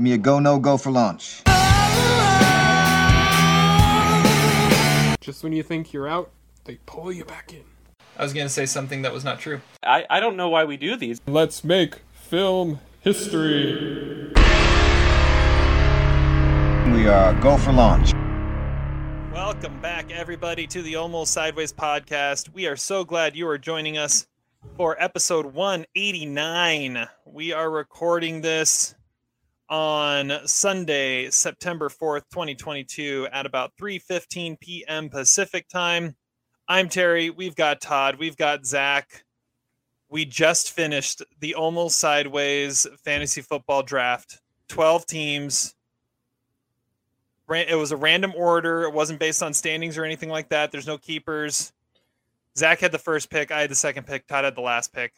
Give me a go, no go for launch. Just when you think you're out, they pull you back in. I was going to say something that was not true. I, I don't know why we do these. Let's make film history. We are go for launch. Welcome back, everybody, to the Almost Sideways podcast. We are so glad you are joining us for episode 189. We are recording this on Sunday, September 4th, 2022 at about 3:15 p.m. Pacific time. I'm Terry, we've got Todd, we've got Zach. We just finished the Almost Sideways fantasy football draft. 12 teams. It was a random order. It wasn't based on standings or anything like that. There's no keepers. Zach had the first pick. I had the second pick. Todd had the last pick.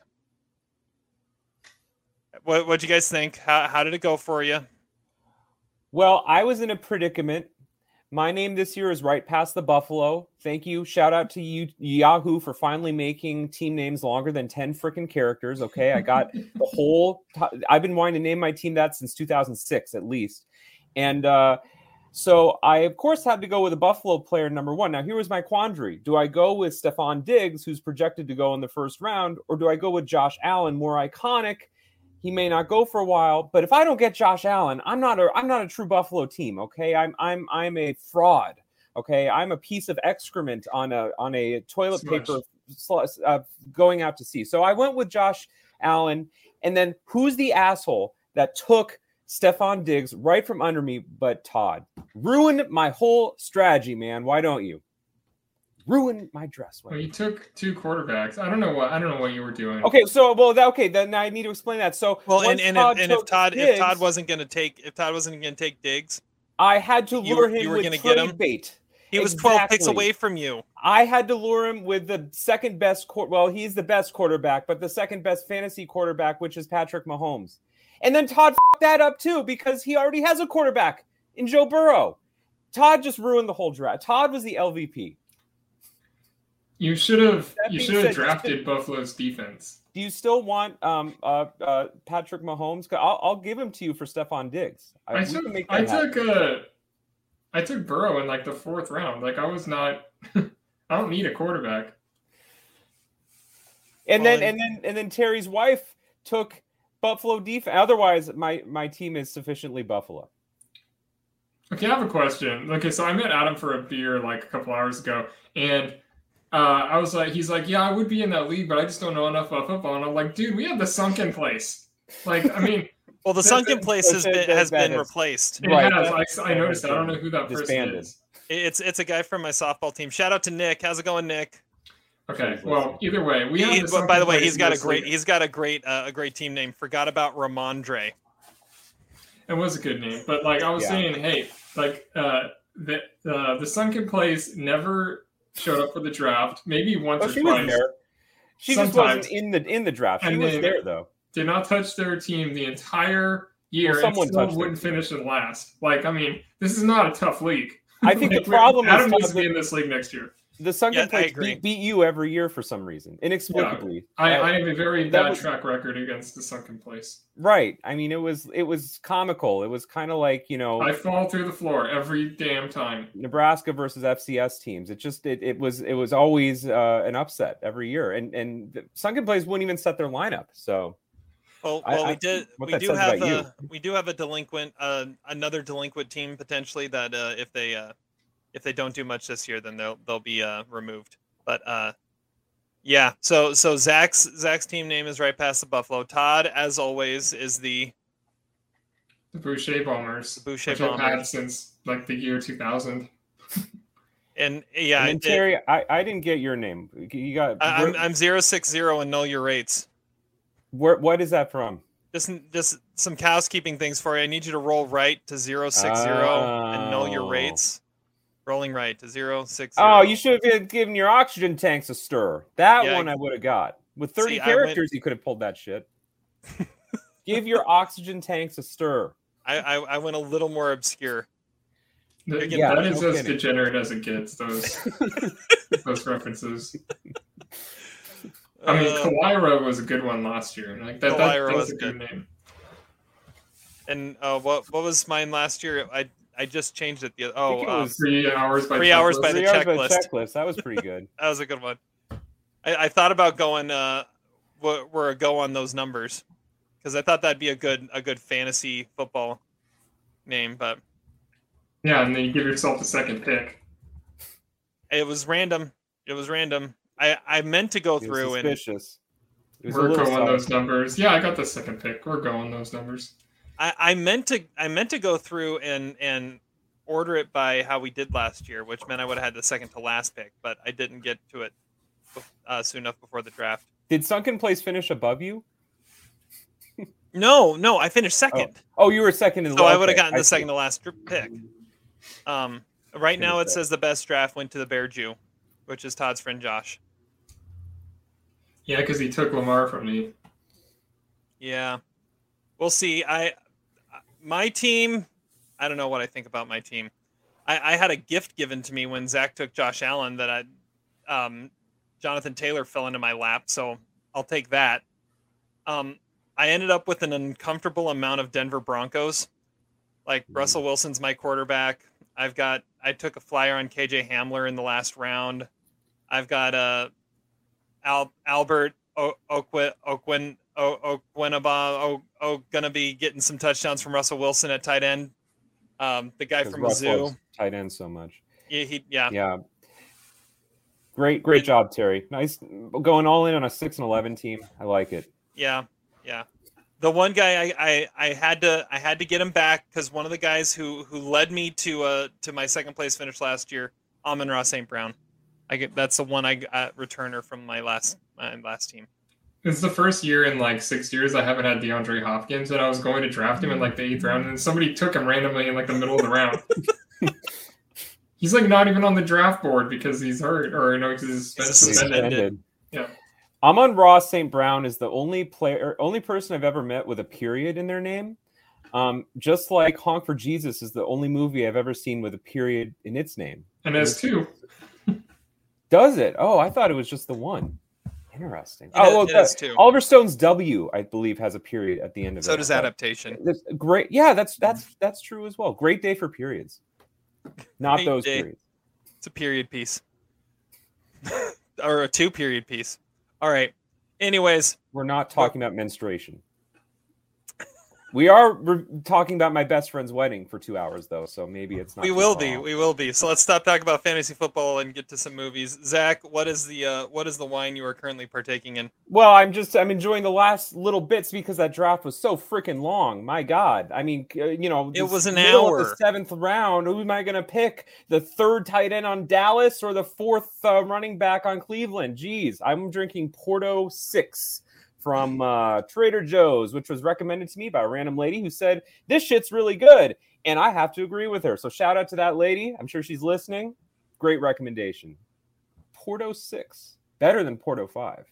What what'd you guys think? How how did it go for you? Well, I was in a predicament. My name this year is right past the Buffalo. Thank you. Shout out to you, Yahoo, for finally making team names longer than 10 freaking characters. Okay. I got the whole, t- I've been wanting to name my team that since 2006 at least. And uh, so I, of course, had to go with a Buffalo player number one. Now, here was my quandary. Do I go with Stefon Diggs, who's projected to go in the first round, or do I go with Josh Allen, more iconic? He may not go for a while, but if I don't get Josh Allen, I'm not a I'm not a true Buffalo team. Okay, I'm I'm I'm a fraud. Okay, I'm a piece of excrement on a on a toilet Smudge. paper uh, going out to sea. So I went with Josh Allen, and then who's the asshole that took Stefon Diggs right from under me? But Todd ruined my whole strategy, man. Why don't you? Ruin my dress. Well, you took two quarterbacks. I don't know what I don't know what you were doing. Okay, so well, that, okay, then I need to explain that. So well, and and, if, and if Todd Diggs, if Todd wasn't going to take if Todd wasn't going to take Diggs, I had to lure you, him you were with trade get him? bait. He was exactly. 12 picks away from you. I had to lure him with the second best well, he's the best quarterback, but the second best fantasy quarterback, which is Patrick Mahomes. And then Todd that up too because he already has a quarterback in Joe Burrow. Todd just ruined the whole draft. Todd was the LVP. You should have you should have drafted Buffalo's defense. Do you still want um uh, uh Patrick Mahomes? I'll, I'll give him to you for Stefon Diggs. I, I took I took uh I took Burrow in like the fourth round. Like I was not I don't need a quarterback. And then and then and then Terry's wife took Buffalo defense. Otherwise, my my team is sufficiently Buffalo. Okay, I have a question. Okay, so I met Adam for a beer like a couple hours ago, and uh, I was like, he's like, yeah, I would be in that league, but I just don't know enough about football. And I'm like, dude, we have the sunken place. Like, I mean, well, the sunken place has been has been replaced. It right. has. I, I noticed. I don't know who that person is. It's it's a guy from my softball team. Shout out to Nick. How's it going, Nick? Okay. Well, either way, we. He, the by the way, he's got a great league. he's got a great uh, a great team name. Forgot about Rhamondre. It was a good name, but like I was yeah. saying, hey, like uh, the uh, the sunken place never showed up for the draft, maybe once oh, or she twice. Was there. She Sometimes. just wasn't in the in the draft. She and was there though. Did not touch their team the entire year. Well, someone and still wouldn't finish in last. Like, I mean, this is not a tough league. I think like, the problem Adam is needs to be in this league next year the Sunken yeah, Place beat, beat, you every year for some reason, inexplicably. Yeah, I, I, have a very bad was, track record against the Sunken Place. Right. I mean, it was it was comical. It was kind of like you know, I fall through the floor every damn time. Nebraska versus FCS teams. It just it, it was it was always uh, an upset every year, and and the Sunken Place wouldn't even set their lineup. So. Well, well, I, we did. We do have a we do have a delinquent, uh, another delinquent team potentially that uh, if they uh, if they don't do much this year, then they'll they'll be uh, removed. But uh, yeah, so so Zach's Zach's team name is right past the Buffalo. Todd, as always, is the the Boucher Bombers. The Boucher Bombers. I've had since like the year two thousand. and yeah, and Terry, it, I, I didn't get your name. You got I, am I'm zero six zero and know your rates. Where what is that from? Just just some housekeeping things for you. I need you to roll right to zero six zero and know your rates. Rolling right to zero six. Zero. Oh, you should have given your oxygen tanks a stir. That yeah, one I would have got. With 30 see, characters, went... you could have pulled that shit. Give your oxygen tanks a stir. I, I, I went a little more obscure. The, yeah, that is no as kidding. degenerate as it gets. Those those references. I mean, uh, Kawira was a good one last year. Like that, that, that was a good name. And uh, what what was mine last year? I I just changed it. The think oh, it um, Three hours by Three hours by the Three hours by checklist. checklist. That was pretty good. that was a good one. I, I thought about going uh, where, where a go on those numbers because I thought that'd be a good a good fantasy football name, but Yeah, and then you give yourself the second pick. it was random. It was random. I I meant to go It was through and suspicious. It was We're little going those numbers. Yeah, I got the second pick. We're going those numbers. I, I meant to I meant to go through and and order it by how we did last year, which meant I would have had the second to last pick, but I didn't get to it uh, soon enough before the draft. Did Sunken Place finish above you? No, no, I finished second, Oh, you were second in. so I would have gotten the see. second to last pick. Um, right now it Finished says the best draft went to the Bear Jew, which is Todd's friend Josh. Yeah, because he took Lamar from me. Yeah, we'll see. I my team. I don't know what I think about my team. I, I had a gift given to me when Zach took Josh Allen that I, um, Jonathan Taylor fell into my lap, so I'll take that. Um, I ended up with an uncomfortable amount of Denver Broncos. Like Mhm. Russell Wilson's my quarterback. I've got I took a flyer on KJ Hamler in the last round. I've got uh, Al, Albert o- Okwin Okwin O- Okwinaba O O gonna be getting some touchdowns from Russell Wilson at tight end. Um, the guy from Russ Mizzou. tight end so much. He, he yeah. Yeah. Great, great job, Terry. Nice going all in on a six and eleven team. I like it. Yeah, yeah. The one guy I, I, I had to I had to get him back because one of the guys who who led me to uh to my second place finish last year, Amon-Ra St. Brown. I get that's the one I got returner from my last my last team. It's the first year in like six years I haven't had DeAndre Hopkins, and I was going to draft him in like the eighth round, and somebody took him randomly in like the middle of the round. he's like not even on the draft board because he's hurt, or you know, because he's He's suspended. suspended. Yeah. Amon-Ra St. Brown is the only player, only person I've ever met with a period in their name. Um, just like Honk for Jesus is the only movie I've ever seen with a period in its name. And as two, Does it? Oh, I thought it was just the one. Interesting. Oh, it oh, well, too. Oliver Stone's W, I believe, has a period at the end of it. So does adaptation. That's great. Yeah, that's that's that's true as well. Great day for periods. Not Great those day. periods. It's a period piece. or a two period piece. All right. Anyways, We're not talking about menstruation. We are re- talking about my best friend's wedding for two hours, though, so maybe it's not. we will far be. We will be. So let's stop talking about fantasy football and get to some movies. Zach, what is the uh, what is the wine you are currently partaking in? Well, I'm just I'm enjoying the last little bits because that draft was so freaking long. My God, I mean, uh, you know, It was an hour. the seventh round. Who am I going to pick? The third tight end on Dallas or the fourth uh, running back on Cleveland? Geez, I'm drinking Porto Six from uh, Trader Joe's, which was recommended to me by a random lady who said this shit's really good, and I have to agree with her. So shout out to that lady. I'm sure she's listening. Great recommendation. Porto Six, better than Porto Five.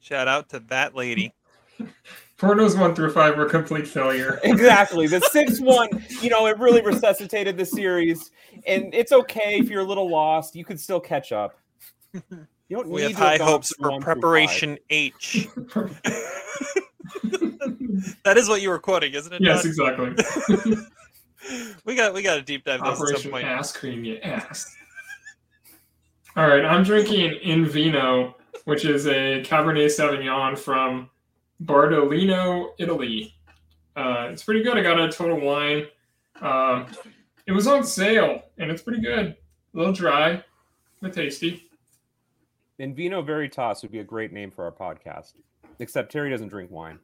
Shout out to that lady. Porto's one through five were complete failure. Exactly. The six one, you know, it really resuscitated the series. And it's okay if you're a little lost. You could still catch up. You don't We need have high gone hopes for one through five. preparation H. that is what you were quoting, isn't it? yes, Todd? exactly. we got we got to deep dive this at some Operation point. Ass Cream, you ass. All right, I'm drinking In Vino, which is a Cabernet Sauvignon from Bardolino, Italy. Uh, it's pretty good. I got a Total Wine. Um, it was on sale, and it's pretty good. A little dry, but tasty. And Vino Veritas would be a great name for our podcast. Except Terry doesn't drink wine.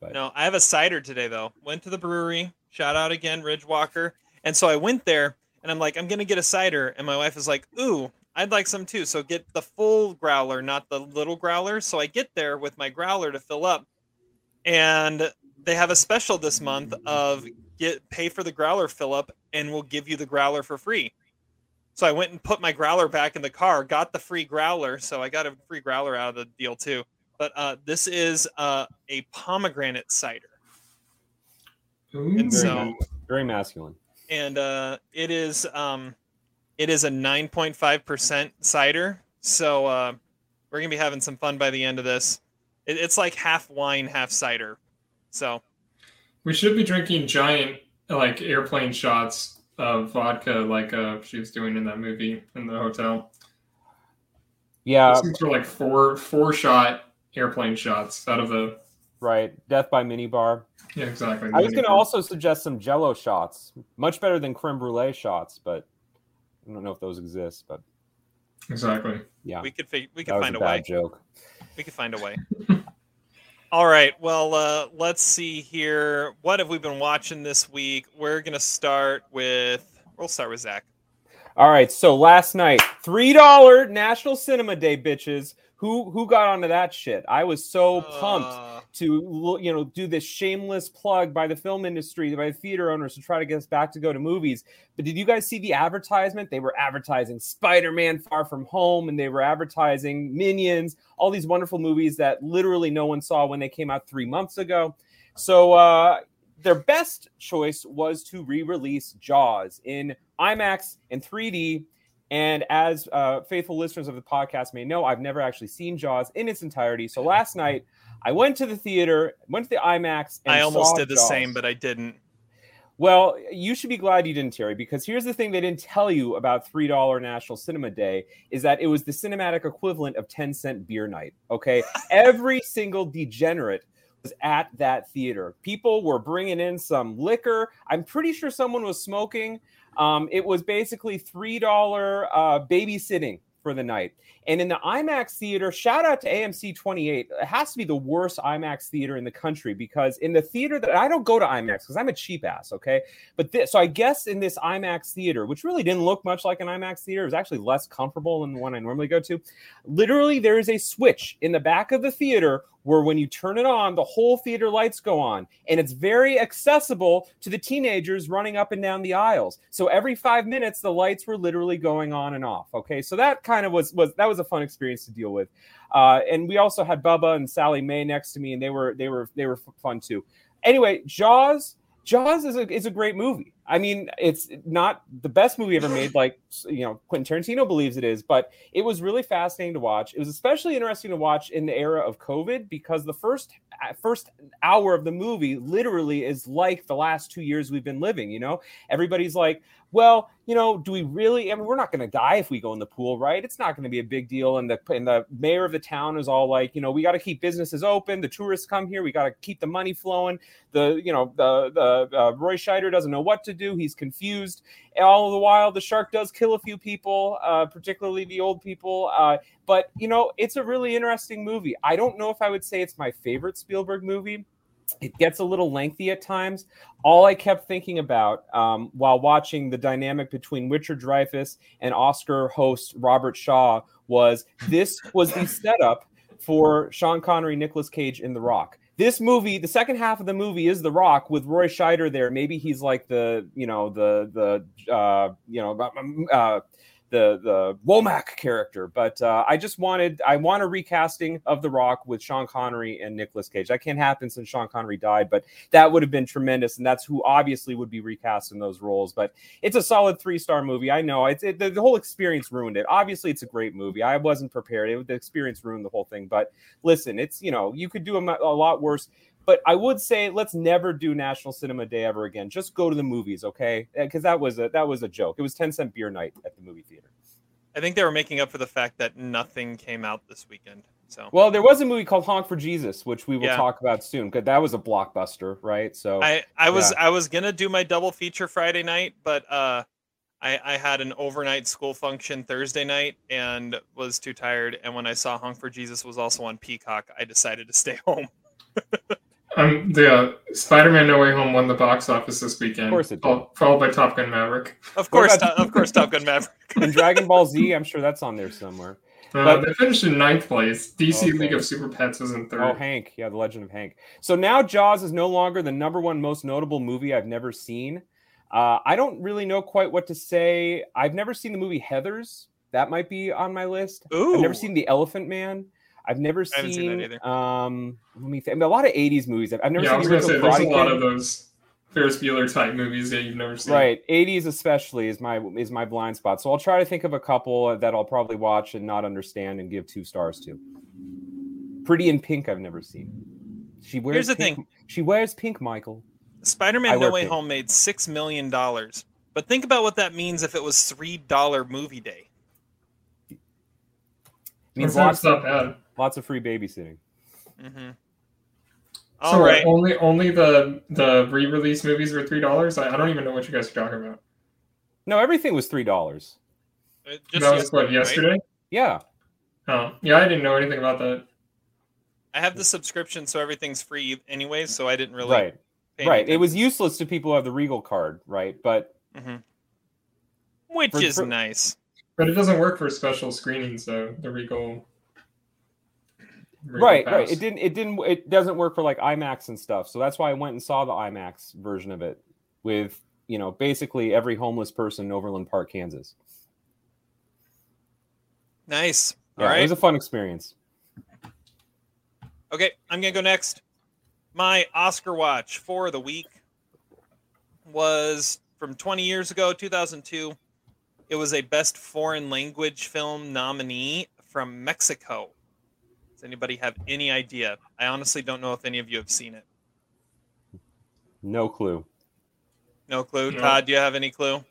But No, I have a cider today though. Went to the brewery. Shout out again, Ridge Walker. And so I went there and I'm like, I'm gonna get a cider. And my wife is like, Ooh, I'd like some too. So get the full growler, not the little growler. So I get there with my growler to fill up. And they have a special this month of get pay for the growler fill up and we'll give you the growler for free. So I went and put my growler back in the car, got the free growler. So I got a free growler out of the deal too. But uh, this is uh, a pomegranate cider. Ooh. And very, so- ma- very masculine. and uh, it is um, it is a 9.5% cider. So uh, we're gonna be having some fun by the end of this. It, it's like half wine, half cider. So We should be drinking giant like airplane shots of vodka, like uh, she was doing in that movie in the hotel. Yeah, These were like four four shot airplane shots out of the. right. Death by minibar. Yeah, exactly. I was going to also suggest some Jello shots, much better than creme brulee shots, but I don't know if those exist. But exactly. yeah, We could fig- we that could was find a a, bad way. joke. We could find a way. All right. Well, uh, let's see here. What have we been watching this week? We're gonna start with. We'll start with Zach. All right, so last night, three dollar National Cinema Day, bitches. Who who got onto that shit? I was so pumped Uh, to you know do this shameless plug by the film industry, by the theater owners to try to get us back to go to movies. But did you guys see the advertisement? They were advertising Spider-Man: Far From Home, and they were advertising Minions, all these wonderful movies that literally no one saw when they came out three months ago. So uh, their best choice was to re-release Jaws in IMAX and 3D. And as uh, faithful listeners of the podcast may know, I've never actually seen Jaws in its entirety. So last night, I went to the theater, went to the IMAX. And I almost did the Jaws. same, but I didn't. Well, you should be glad you didn't, Terry, because here's the thing they didn't tell you about $3 National Cinema Day is that it was the cinematic equivalent of 10 cent beer night. Okay. Every single degenerate was at that theater. People were bringing in some liquor. I'm pretty sure someone was smoking. Um, it was basically $3 uh, babysitting for the night. And in the IMAX theater, shout out to AMC 28. It has to be the worst IMAX theater in the country because in the theater that I don't go to IMAX because I'm a cheap ass, okay? But this, so I guess in this IMAX theater, which really didn't look much like an IMAX theater, it was actually less comfortable than the one I normally go to. Literally, there is a switch in the back of the theater where when you turn it on, the whole theater lights go on, and it's very accessible to the teenagers running up and down the aisles. So every five minutes, the lights were literally going on and off. Okay, so that kind of was was that was a fun experience to deal with. Uh, and we also had Bubba and Sally Mae next to me, and they were they were they were fun too. Anyway, Jaws. Jaws is a is a great movie. I mean, it's not the best movie ever made, like you know Quentin Tarantino believes it is, but it was really fascinating to watch. It was especially interesting to watch in the era of COVID because the first uh, first hour of the movie literally is like the last two years we've been living. You know, everybody's like, well, you know, do we really? I mean, we're not going to die if we go in the pool, right? It's not going to be a big deal. And the and the mayor of the town is all like, you know, we got to keep businesses open. The tourists come here. We got to keep the money flowing. The you know the the uh, Roy Scheider doesn't know what to do. He's confused. And all the while, the shark does kill a few people, uh, particularly the old people. Uh, but you know, it's a really interesting movie. I don't know if I would say it's my favorite Spielberg movie it gets a little lengthy at times. All I kept thinking about um, while watching the dynamic between Richard Dreyfuss and Oscar host Robert Shaw was this was the setup for Sean Connery, Nicolas Cage in The Rock. This movie, the second half of the movie is The Rock with Roy Scheider there. Maybe he's like the, you know, the the uh, you know, uh, the the Womack character. But uh, I just wanted I want a recasting of The Rock with Sean Connery and Nicolas Cage. That can't happen since Sean Connery died, but that would have been tremendous, and that's who obviously would be recast in those roles. But it's a solid three star movie. I know it's it, the, the whole experience ruined it. Obviously, it's a great movie. I wasn't prepared. It, the experience ruined the whole thing. But listen, it's you know you could do a, a lot worse. But I would say let's never do National Cinema Day ever again. Just go to the movies, okay? Because that was a that was a joke. It was ten cent beer night at the movie theater. I think they were making up for the fact that nothing came out this weekend. So Well, there was a movie called Honk for Jesus, which we will Yeah. talk about soon, because that was a blockbuster, right? So I I was I was gonna do my double feature Friday night, but uh, I I had an overnight school function Thursday night and was too tired. And when I saw Honk for Jesus was also on Peacock, I decided to stay home. Um, the uh, Spider-Man: No Way Home won the box office this weekend. Of course it did. fol- Followed by Top Gun Maverick. Of course, about- to- of course, Top Gun Maverick. and Dragon Ball Z, I'm sure that's on there somewhere. Uh, But- they finished in ninth place. DC Okay. League of Super Pets was in third. Oh, Hank, yeah, The Legend of Hank. So now Jaws is no longer the number one most notable movie I've never seen. Uh, I don't really know quite what to say. I've never seen the movie Heather's. That might be on my list. Ooh, I've never seen The Elephant Man. I've never I seen seen, that um let me think. I mean, a lot of 80s movies. I've, I've never yeah, I seen was the gonna say there's a lot Karate of those Ferris Bueller type movies that you've never seen. Right, 80s especially is my is my blind spot. So I'll try to think of a couple that I'll probably watch and not understand and give two stars to. Pretty in Pink, I've never seen. She wears Here's the pink. thing. She wears pink, Michael. Spider-Man: I No Way pink. Home made six million dollars. But think about what that means if it was three dollar movie day. means That's lots, not bad. Lots of free babysitting. Mm-hmm. So All what, right. only only the the re-release movies were three dollars. I, I don't even know what you guys are talking about. No, everything was three dollars. Uh, that was what yesterday, right? Yeah. Oh, yeah, I didn't know anything about that. I have the subscription, so everything's free anyway. So I didn't really. Right. pay Right. It was useless to people who have the Regal card, right? But attention. Mhm. Which For- is for- nice. But it doesn't work for special screenings, though. The Regal. Regal right, right. It didn't. It didn't. It doesn't work for like IMAX and stuff. So that's why I went and saw the IMAX version of it with you know basically every homeless person in Overland Park, Kansas. Nice. Yeah, All right. it was a fun experience. Okay, I'm gonna go next. My Oscar watch for the week was from 20 years ago, 2002. It was a Best Foreign Language Film nominee from Mexico. Does anybody have any idea? I honestly don't know if any of you have seen it. No clue. No clue. No. Todd, do you have any clue?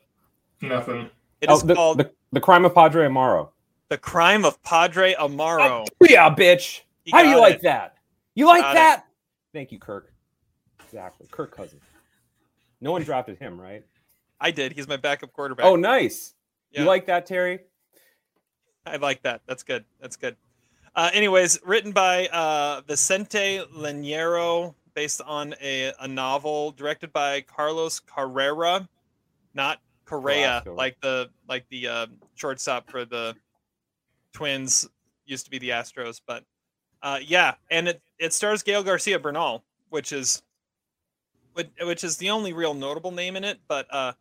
Nothing. It Oh, the, called the, the crime of Padre Amaro. The Crime of Padre Amaro. Oh, Yeah, bitch. He How do you got like that? You like Got it. that? Thank you, Kirk. Exactly, Kirk Cousins. No one drafted him, right? I did. He's my backup quarterback. Oh, nice. Yeah. You like that, Terry? I like that. That's good. That's good. Uh, anyways, written by uh, Vicente Leñero, based on a, a novel, directed by Carlos Carrera, not Correa, Carrasco. like the like the uh, shortstop for the Twins used to be the Astros. But uh, yeah, and it it stars Gael Garcia Bernal, which is which is the only real notable name in it. But uh,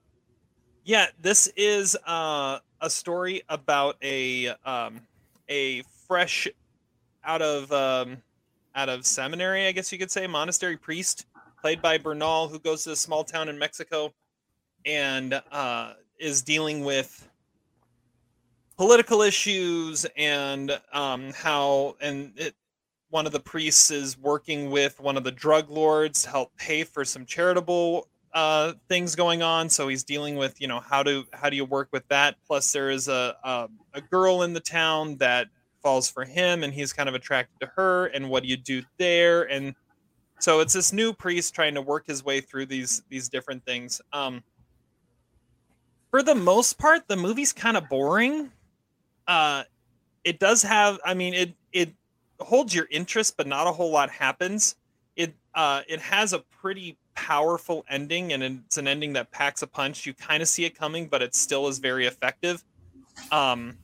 yeah, this is uh, a story about a um, a fresh out of um, out of seminary, I guess you could say, monastery priest, played by Bernal, who goes to a small town in Mexico and uh, is dealing with political issues and um, how and it, one of the priests is working with one of the drug lords to help pay for some charitable uh, things going on. So he's dealing with you know how to how do you work with that. Plus there is a a, a girl in the town that falls for him, and he's kind of attracted to her. And what do you do there? And so it's this new priest trying to work his way through these these different things. Um, for the most part, the movie's kind of boring. Uh, it does have, I mean, it it holds your interest, but not a whole lot happens. It uh, it has a pretty powerful ending, and it's an ending that packs a punch. You kind of see it coming, but it still is very effective. Um,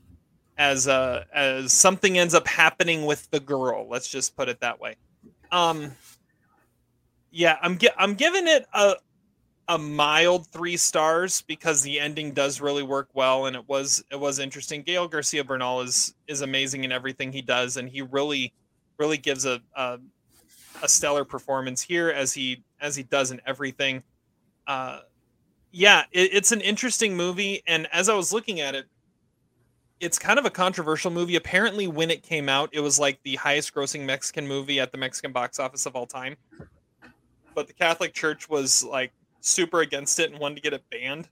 as uh, as something ends up happening with the girl, let's just put it that way. Um, yeah, I'm gi- I'm giving it a a mild three stars because the ending does really work well and it was it was interesting. Gael Garcia Bernal is is amazing in everything he does and he really really gives a a, a stellar performance here as he as he does in everything. Uh, yeah, it, it's an interesting movie and as I was looking at it, it's kind of a controversial movie. Apparently, when it came out, it was like the highest grossing Mexican movie at the Mexican box office of all time. But the Catholic Church was like super against it and wanted to get it banned.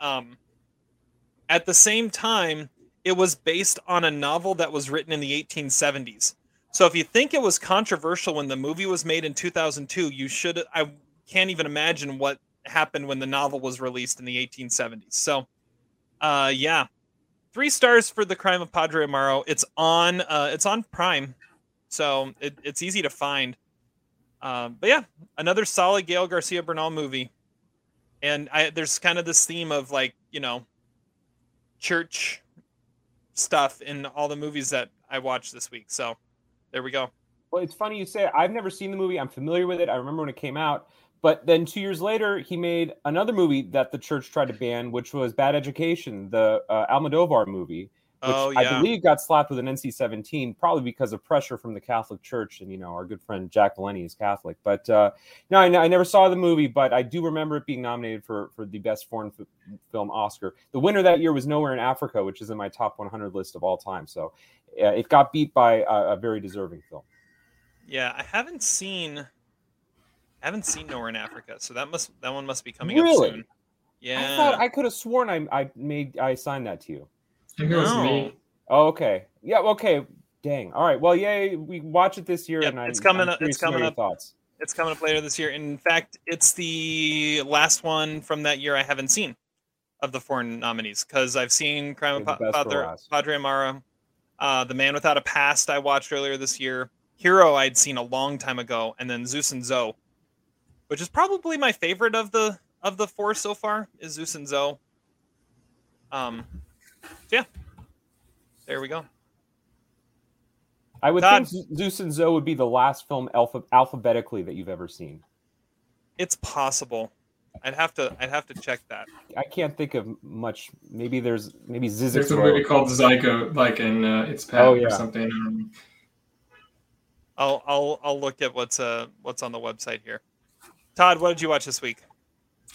Um, at the same time, it was based on a novel that was written in the 1870s. So if you think it was controversial when the movie was made in 2002, you should. I can't even imagine what happened when the novel was released in the 1870s. So, uh, yeah, three stars for the Crime of Padre Amaro. It's on. Uh, it's on Prime, so it, it's easy to find. Um, but yeah, another solid Gael Garcia Bernal movie. And I, there's kind of this theme of like, you know, church stuff in all the movies that I watched this week. So there we go. Well, it's funny you say it. I've never seen the movie. I'm familiar with it. I remember when it came out. But then two years later, he made another movie that the church tried to ban, which was Bad Education, the uh, Almodovar movie, which Oh, I believe got slapped with an NC-17, probably because of pressure from the Catholic Church. And you know, our good friend Jack Valenti is Catholic. But uh, no, I, I never saw the movie, but I do remember it being nominated for for the best foreign f- film Oscar. The winner that year was Nowhere in Africa, which is in my top 100 list of all time. So uh, it got beat by a very deserving film. Yeah, I haven't seen I haven't seen Nowhere in Africa, so that must that one must be coming Really? up soon. Yeah. I thought I could have sworn I I made I signed that to you. I think it was No. me. Oh, okay. Yeah. Okay. Dang. All right. Well, yay. We watch it this year, Yep, and I, it's coming I'm up- it's coming up. Thoughts. It's coming up later this year. In fact, it's the last one from that year I haven't seen of the four nominees because I've seen Crime of Pa- best Padre, last. Padre Amara, uh, The Man Without a Past I watched earlier this year, Hero I'd seen a long time ago, and then Zeus and Zoe, which is probably my favorite of the of the four so far is Zeus and Zoe. Um, so yeah, there we go. I would Todd. think Zeus and Zoe would be the last film alpha- alphabetically that you've ever seen. It's possible. I'd have to I'd have to check that. I can't think of much. Maybe there's maybe Zizek. There's a movie called Zygo, like in uh, It's Pat Oh, or something. I'll I'll I'll look at what's uh what's on the website here. Todd, what did you watch this week?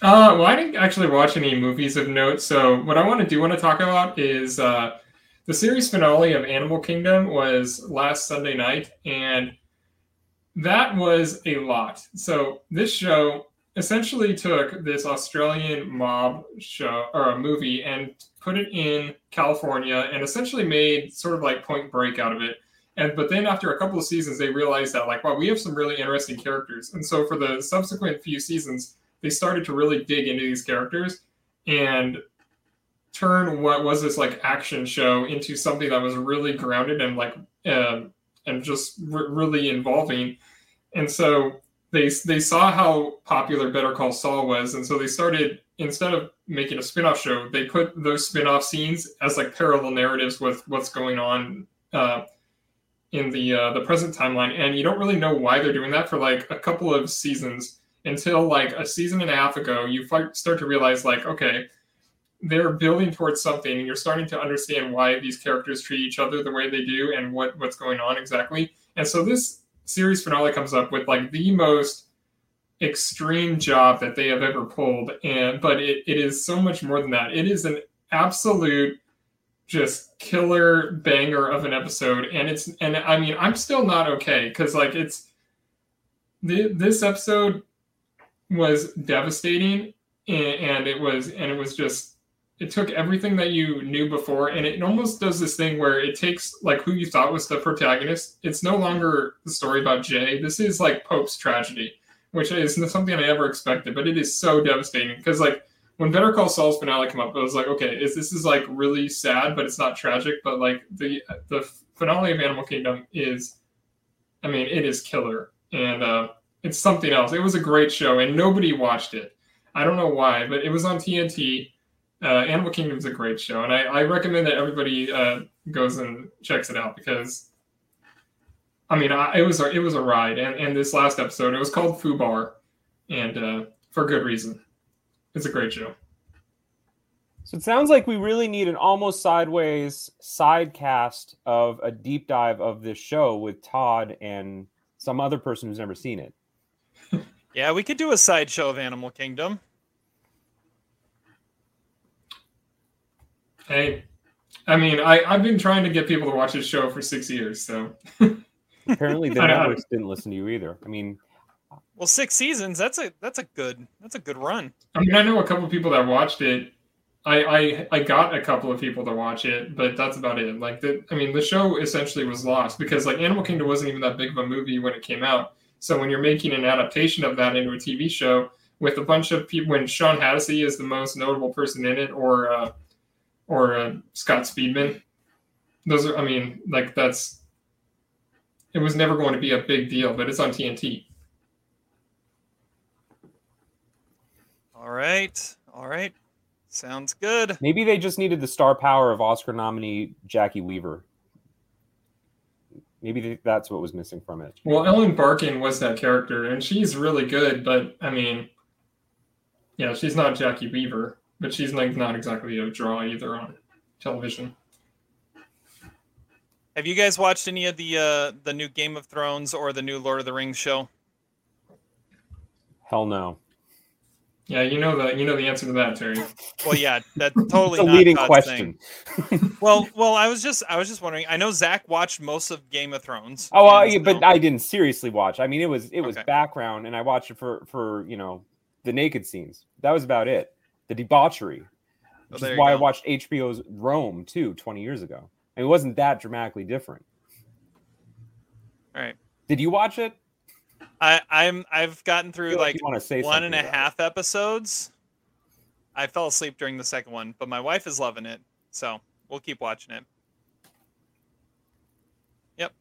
Uh, well, I didn't actually watch any movies of note. So what I want to do want to talk about is uh, the series finale of Animal Kingdom was last Sunday night, and that was a lot. So this show essentially took this Australian mob show or a movie and put it in California, and essentially made sort of like Point Break out of it. And but then after a couple of seasons, they realized that like, wow, we have some really interesting characters. And so for the subsequent few seasons, they started to really dig into these characters and turn what was this like action show into something that was really grounded and like um, and just re- really involving and so they they saw how popular better call saul was and so they started instead of making a spin-off show they put those spin-off scenes as like parallel narratives with what's going on uh, in the uh, the present timeline and you don't really know why they're doing that for like a couple of seasons until like a season and a half ago you start to realize like okay they're building towards something and you're starting to understand why these characters treat each other the way they do and what what's going on exactly. And so this series finale comes up with like the most extreme job that they have ever pulled and but it, it is so much more than that. It is an absolute just killer banger of an episode. And it's and i mean i'm still not okay because like it's the, this episode was devastating and, and it was and it was just it took everything that you knew before and it almost does this thing where it takes like who you thought was the protagonist. It's no longer the story about jay. This is like pope's tragedy which is something i never expected but it is so devastating because like when better call saul's finale came up i was like okay is this is like really sad but it's not tragic but like the the finale of animal kingdom is i mean it is killer and uh it's something else it was a great show and nobody watched it I don't know why, but it was on TNT. Uh, Animal Kingdom is a great show, and I, I recommend that everybody uh, goes and checks it out because, I mean, I, it was a, it was a ride. And, and this last episode, it was called Fubar, and uh, for good reason. It's a great show. So it sounds like we really need an almost sideways side cast of a deep dive of this show with Todd and some other person who's never seen it. Yeah, we could do a sideshow of Animal Kingdom. Hey, I mean, I, I've been trying to get people to watch this show for six years, so Apparently, the networks didn't listen to you either. I mean, Well, six seasons. That's a that's a good that's a good run. I mean, I know a couple of people that watched it. I, I I got a couple of people to watch it, but that's about it. Like the, I mean, the show essentially was lost because like Animal Kingdom wasn't even that big of a movie when it came out. So when you're making an adaptation of that into a TV show with a bunch of people, when Shawn Hatosy is the most notable person in it, or uh, or uh, Scott Speedman, those are. I mean, like that's. It was never going to be a big deal, but it's on TNT. All right, all right, sounds good. maybe they just needed the star power of Oscar nominee Jacki Weaver. Maybe that's what was missing from it. Well, Ellen Barkin was that character, and she's really good. But I mean, yeah, she's not Jacki Weaver, but she's like not exactly a draw either on television. Have you guys watched any of the uh the new Game of Thrones or the new Lord of the Rings show? Hell no. Yeah, you know the you know the answer to that, Terry. Well, yeah, that's totally It's a not leading Todd's question. thing. Well, well, I was just I was just wondering. I know Zach watched most of Game of Thrones. Oh, uh, yeah, but I didn't seriously watch. I mean, it was it was Okay. background, and I watched it for for you know the naked scenes. That was about it. The debauchery, Oh, which there is you why I watched HBO's Rome too, twenty years ago. And it wasn't that dramatically different. All right. Did you watch it? I I'm I've gotten through like you want to say one and a about it. episodes. I fell asleep during the second one, but my wife is loving it, so we'll keep watching it. Yep.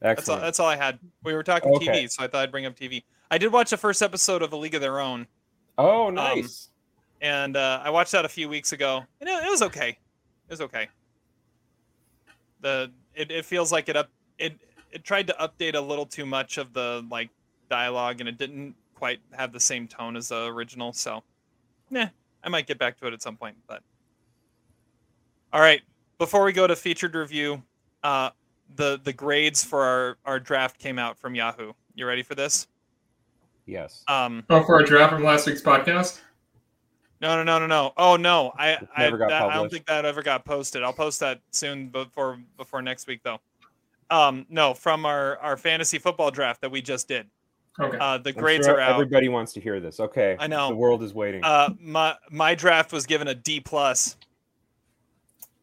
That's all. That's all I had. We were talking Okay. TV, so I thought I'd bring up TV. I did watch the first episode of A League of Their Own, oh, nice. and uh, I watched that a few weeks ago. And it, it was okay. It was okay. The it, it feels like it up it it tried to update a little too much of the like dialogue, and it didn't quite have the same tone as the original. So, nah, I might get back to it at some point. But all right, before we go to featured review, uh, the the grades for our our draft came out from Yahoo. You ready for this? yes. Um, Oh, for a draft from last week's podcast. No, no, no, no, no. Oh no, I It I, got that, I don't think that ever got posted. I'll post that soon before before next week though. Um, no, from our our fantasy football draft that we just did. Okay. Uh, the I'm grades sure are out. Everybody wants to hear this. Okay. I know. The world is waiting. Uh, my my draft was given a D plus.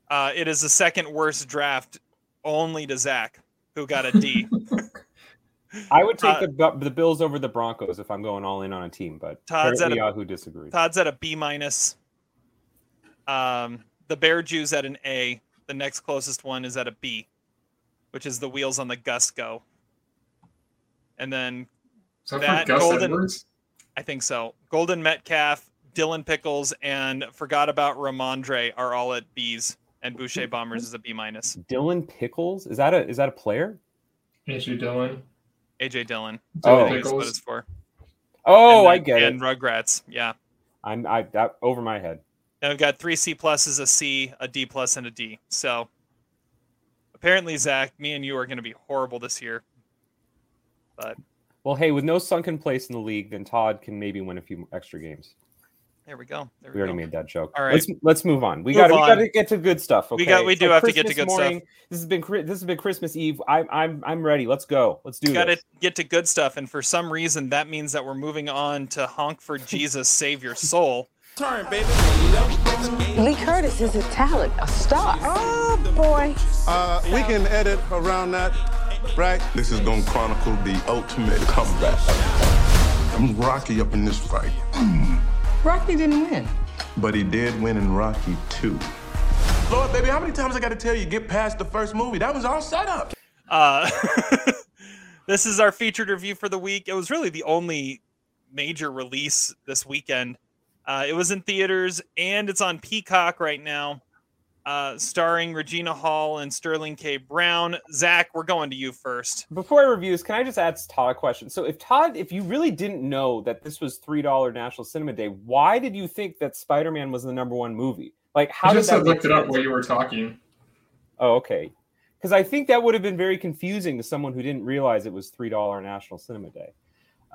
Uh, it is the second worst draft, only to Zach, who got a D. I would take uh, the the Bills over the Broncos if I'm going all in on a team, but Todd's at a- Yahoo disagrees. Todd's at a B minus. Um, the Bear Jews at an A. The next closest one is at a B, which is the wheels on the Gus go. And then Is that, that Gus golden- Edwards? I think so. Golden Metcalf, Dylan Pickles, and forgot about Rhamondre are all at B's, and Boucher Bombers is a B minus. Dylan Pickles is that a is that a player? Andrew Dillon. AJ Dillon. Oh. I think is what Pickles. it's for. Oh, And I get and it. Rugrats. Yeah. I'm I that over my head. Then we've got three C pluses, a C, a D plus, and a D. So apparently, Zach, me and you are going to be horrible this year. But Well, hey, with no sunken place in the league, then Todd can maybe win a few extra games. there we go. There We we, already go. made that joke. All right. let's let's move on. We got we on. got to get to good stuff. Okay, We got- we do have to get to Christmas good stuff. This has been this has been Christmas Eve. I'm I'm I'm ready. Let's go. Let's do Got to get to good stuff, and for some reason, that means that we're moving on to "Honk for Jesus, Save Your Soul." Lee Curtis is a talent, a star. Oh boy. Uh, we can edit around that, right? This is gonna chronicle the ultimate comeback. I'm Rocky up in this fight, Rocky didn't win. but he did win in Rocky 2. Lord, baby, how many times I gotta tell you, get past the first movie? That was all set up. Uh, this is our featured review for the week. It was really the only major release this weekend. Uh, it was in theaters and it's on Peacock right now, uh, starring Regina Hall and Sterling K. Brown. Zach, we're going to you first. Before I review this, can I just ask Todd a question? So, if Todd, if you really didn't know that this was three dollar National Cinema Day, why did you think that Spider Man was the number one movie? Like, how I did just that looked it up while you were talking. Oh, okay. Because I think that would have been very confusing to someone who didn't realize it was three dollar National Cinema Day.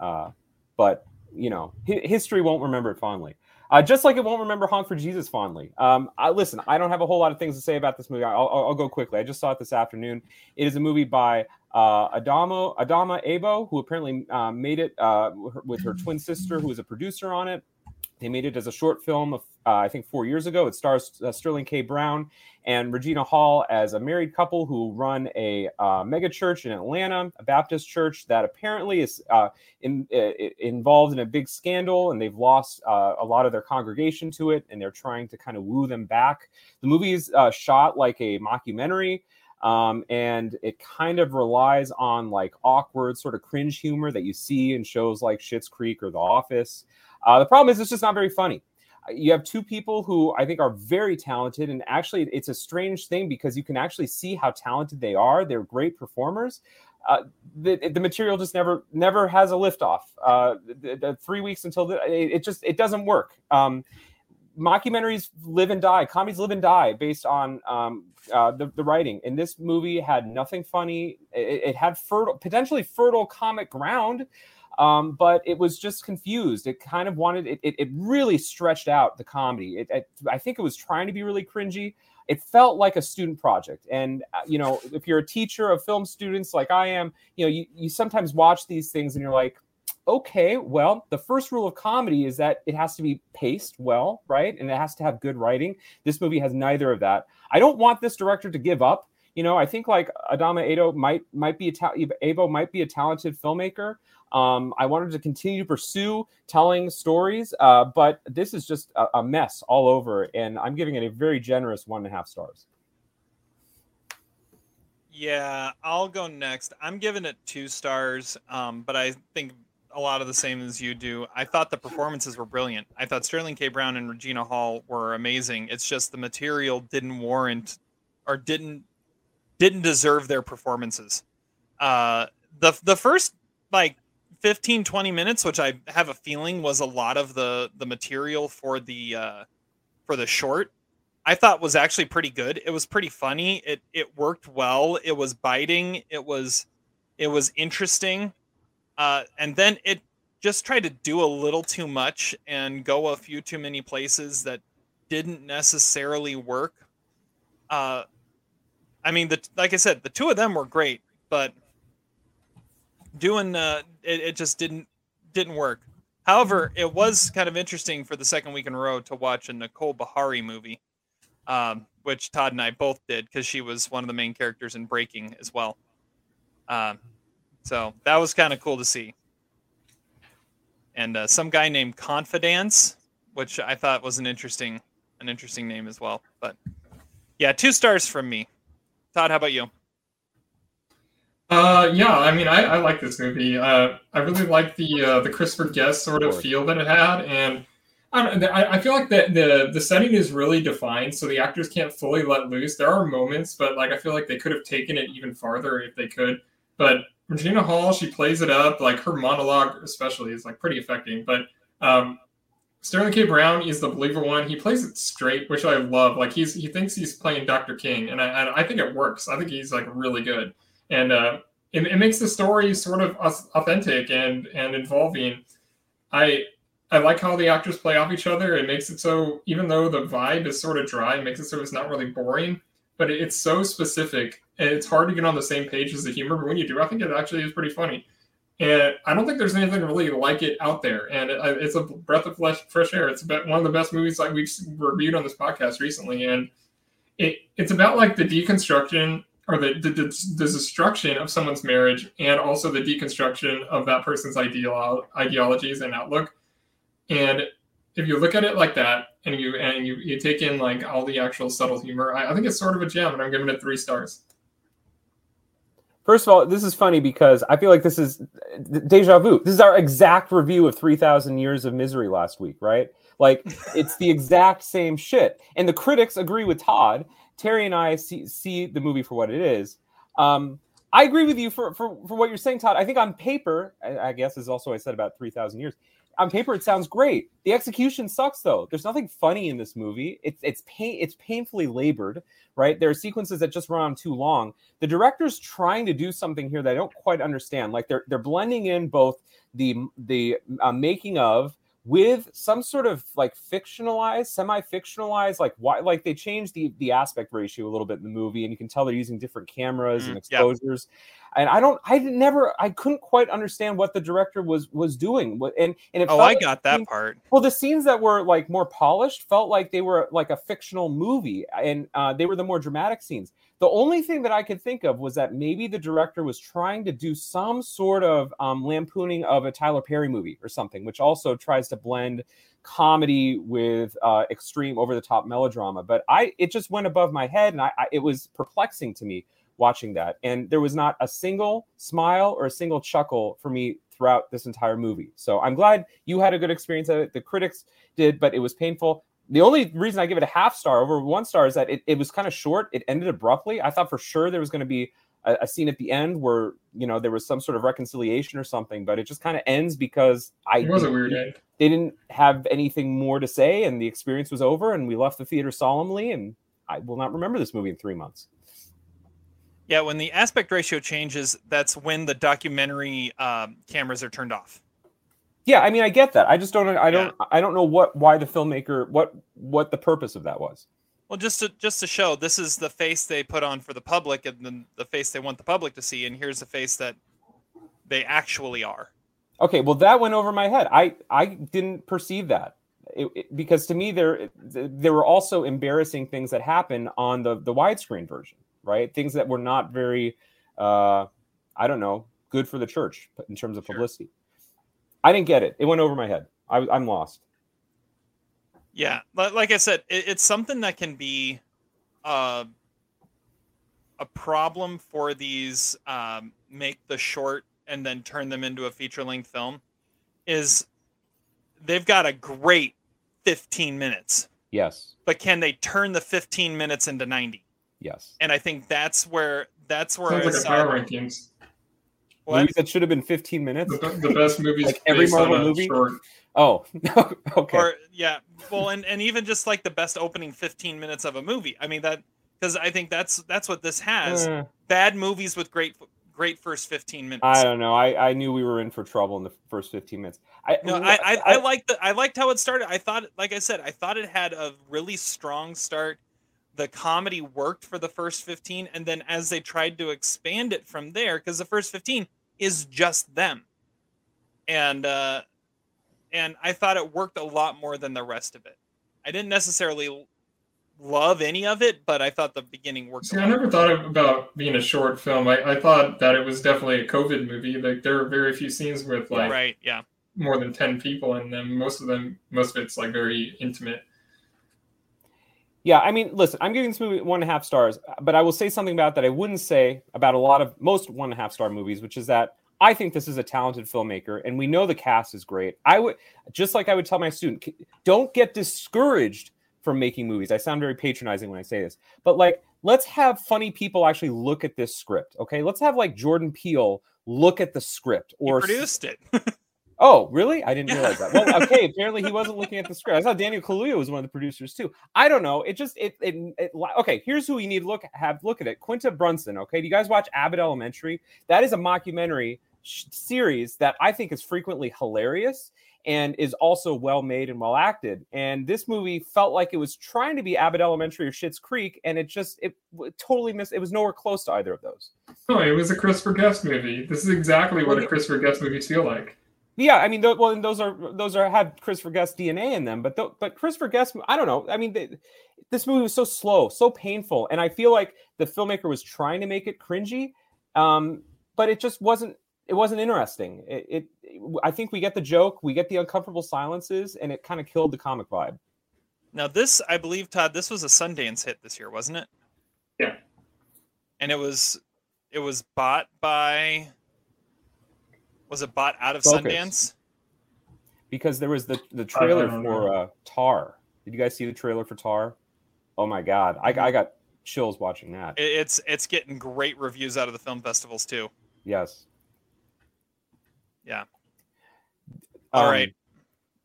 Uh, but you know, hi- history won't remember it fondly. Uh, just like it won't remember Honk for Jesus fondly. Um, I, listen, I don't have a whole lot of things to say about this movie. I'll, I'll, I'll go quickly. I just saw it this afternoon. It is a movie by uh, Adamo Adamma Ebo, who apparently uh, made it uh, with her- twin sister, who is a producer on it. They made it as a short film, of, uh, I think, four years ago. It stars uh, Sterling K. Brown and Regina Hall as a married couple who run a uh, mega church in Atlanta, a Baptist church that apparently is uh, in, uh, involved in a big scandal, and they've lost uh, a lot of their congregation to it, and they're trying to kind of woo them back. The movie is shot like a mockumentary. Um, and it kind of relies on like awkward sort of cringe humor that you see in shows like Schitt's Creek or The Office. The problem is it's just not very funny you have two people who I think are very talented, and actually, it's a strange thing because you can actually see how talented they are. They're great performers. Uh, the, the material just never never has a liftoff. Uh, the, the three weeks until the, it, it just it doesn't work. Um, mockumentaries live and die. Comedies live and die based on um, uh, the, the writing. And this movie had nothing funny. It, it had fertile, potentially fertile comic ground. Um, but it was just confused. It kind of wanted it. It, it really stretched out the comedy. It, it, I think it was trying to be really cringy. It felt like a student project. And uh, you know, if you're a teacher of film students like I am, you know, you, you sometimes watch these things and you're like, okay, well, the first rule of comedy is that it has to be paced well, right? And it has to have good writing. This movie has neither of that. I don't want this director to give up. You know, I think like Adamma Ado might might be a ta- Abo might be a talented filmmaker. Um, I wanted to continue to pursue telling stories, uh, but this is just a, a mess all over, and I'm giving it a very generous one and a half stars. Yeah, I'll go next. I'm giving it two stars, um, but I think a lot of the same as you do. I thought the performances were brilliant. I thought Sterling K. Brown and Regina Hall were amazing. It's just the material didn't warrant or didn't didn't deserve their performances. Uh, the the first like 15 20 minutes which i have a feeling was a lot of the the material for the uh for the short i thought was actually pretty good. It was pretty funny. It it worked well. It was biting. It was it was interesting. Uh and then it just tried to do a little too much and go a few too many places that didn't necessarily work. Uh i mean the like i said the two of them were great but doing uh, it, it just didn't didn't work. However, it was kind of interesting for the second week in a row to watch a Nicole Beharie movie, um, which Todd and I both did because she was one of the main characters in Breaking as well. Um, so that was kind of cool to see. And uh, some guy named Conphidance, which I thought was an interesting an interesting name as well. But yeah, two stars from me. Todd, how about you? Uh, yeah, I mean, I, I like this movie. Uh, I really like the uh, the Christopher Guest sort of feel that it had, and I, I feel like the, the the setting is really defined, so the actors can't fully let loose. There are moments, but like I feel like they could have taken it even farther if they could. But Regina Hall, she plays it up. Like her monologue, especially, is like pretty affecting. But um, Sterling K. Brown is the believer one. He plays it straight, which I love. Like he's he thinks he's playing Dr. King, and I, I think it works. I think he's like really good and uh, it, it, makes the story sort of authentic and and involving. I I like how the actors play off each other. It makes it so even though the vibe is sort of dry, it makes it so it's not really boring, but it, it's so specific and it's hard to get on the same page as the humor. But when you do, I think it actually is pretty funny. And I don't think there's anything really like it out there. And it, it's a breath of fresh air. It's about one of the best movies like we've reviewed on this podcast recently. And it, it's about like the deconstruction or the, the, the destruction of someone's marriage and also the deconstruction of that person's ideal ideologies and outlook and if you look at it like that and you and you, you take in like all the actual subtle humor I, I think it's sort of a gem and i'm giving it three stars First of all, this is funny because I feel like this is deja vu. This is our exact review of 3000 Years of Misery last week, right? Like it's the exact same shit. And the critics agree with Todd Terry and I see see the movie for what it is. Um, I agree with you for, for for what you're saying, Todd. I think on paper, I, I guess is also I said about three thousand years. On paper, it sounds great. The execution sucks, though. There's nothing funny in this movie. It's it's pain it's painfully labored, right? There are sequences that just run on too long. The director's trying to do something here that I don't quite understand. Like they're they're blending in both the the uh, making of with some sort of like fictionalized, semi-fictionalized, like why like they changed the the aspect ratio a little bit in the movie, and you can tell they're using different cameras mm, and exposures. Yep. And I don't, I never, I couldn't quite understand what the director was was doing. And and it oh, I got that scenes, part. Well, the scenes that were like more polished felt like they were like a fictional movie, and uh, they were the more dramatic scenes. The only thing that I could think of was that maybe the director was trying to do some sort of um, lampooning of a Tyler Perry movie or something, which also tries to blend comedy with uh, extreme over the top melodrama. But I, it just went above my head, and I, I, it was perplexing to me watching that. And there was not a single smile or a single chuckle for me throughout this entire movie. So I'm glad you had a good experience at it. The critics did, but it was painful the only reason I give it a half star over one star is that it, it was kind of short. It ended abruptly. I thought for sure there was going to be a, a, scene at the end where you know there was some sort of reconciliation or something, but it just kind of ends because I it was a weird end. They didn't have anything more to say, and the experience was over, and we left the theater solemnly. And I will not remember this movie in three months. Yeah, when the aspect ratio changes, that's when the documentary um, cameras are turned off. Yeah, I mean, I get that. I just don't. I don't. I don't know what why the filmmaker what what the purpose of that was. Well, just to just to show this is the face they put on for the public, and then the face they want the public to see, and here's the face that they actually are. Okay, well, that went over my head. I I didn't perceive that it, it, because to me there there were also embarrassing things that happened on the the widescreen version, right? Things that were not very, uh, I don't know, good for the church in terms of publicity. I didn't get it. It went over my head. I, I'm lost. Yeah, li- like I said, it, it's something that can be uh, a problem for these um, make the short and then turn them into a feature length film. Is they've got a great 15 minutes, Yes. but can they turn the 15 minutes into 90? Yes. And I think that's where that's where Sounds I like a saw power. What? Movies that should have been 15 minutes. The, the best movies Like every Marvel movie? short. Oh, okay. Or yeah, well, and and even just like the best opening 15 minutes of a movie. I mean that because I think that's that's what this has. Eh, Bad movies with great great first 15 minutes. I don't know. I, I knew we were in for trouble in the first 15 minutes. I No, I, I, I liked the I liked how it started. I thought, like I said, I thought it had a really strong start. The comedy worked for the first 15, and then as they tried to expand it from there, because the first 15 is just them. And uh and I thought it worked a lot more than the rest of it. I didn't necessarily love any of it, but I thought the beginning worked. See, I never thought about being a short film. I, I thought that it was definitely a COVID movie. Like there are very few scenes with like right, yeah. more than ten people in them. Most of them, most of it's like very intimate. Yeah, I mean, listen, I'm giving this movie one and a half stars, but I will say something about that I wouldn't say about a lot of most one and a half star movies, which is that I think this is a talented filmmaker, and we know the cast is great. I would just like I would tell my student, don't get discouraged from making movies. I sound very patronizing when I say this, but like, let's have funny people actually look at this script. Okay, let's have like Jordan Peele look at the script He or produced it. Oh, really? I didn't realize that. Well, okay. Apparently, he wasn't looking at the script. I saw Daniel Kaluuya was one of the producers too. I don't know. It just it it, it okay. Here's who we need to look have look at it. Quinta Brunson. Okay, do you guys watch Abbott Elementary? That is a mockumentary sh- series that I think is frequently hilarious and is also well made and well acted. And this movie felt like it was trying to be Abbott Elementary or Schitt's Creek, and it just it w- totally missed. It was nowhere close to either of those. No, it was a Christopher Guest movie. This is exactly what a Christopher Guest movies feel like. Yeah, I mean, th- well, and those are those are have Christopher Guest DNA in them, but th- but Christopher Guest, I don't know. I mean, they, this movie was so slow, so painful, and I feel like the filmmaker was trying to make it cringy, um, but it just wasn't. It wasn't interesting. It, it, I think we get the joke, we get the uncomfortable silences, and it kind of killed the comic vibe. Now this, I believe, Todd, this was a Sundance hit this year, wasn't it? Yeah. And it was, it was bought by. Was it bought out of Focus. Sundance? because there was the the trailer for uh, Tar. Did you guys see the trailer for Tar? Oh my god, I, I got chills watching that. It's it's getting great reviews out of the film festivals too. yes. Yeah. All Um, right.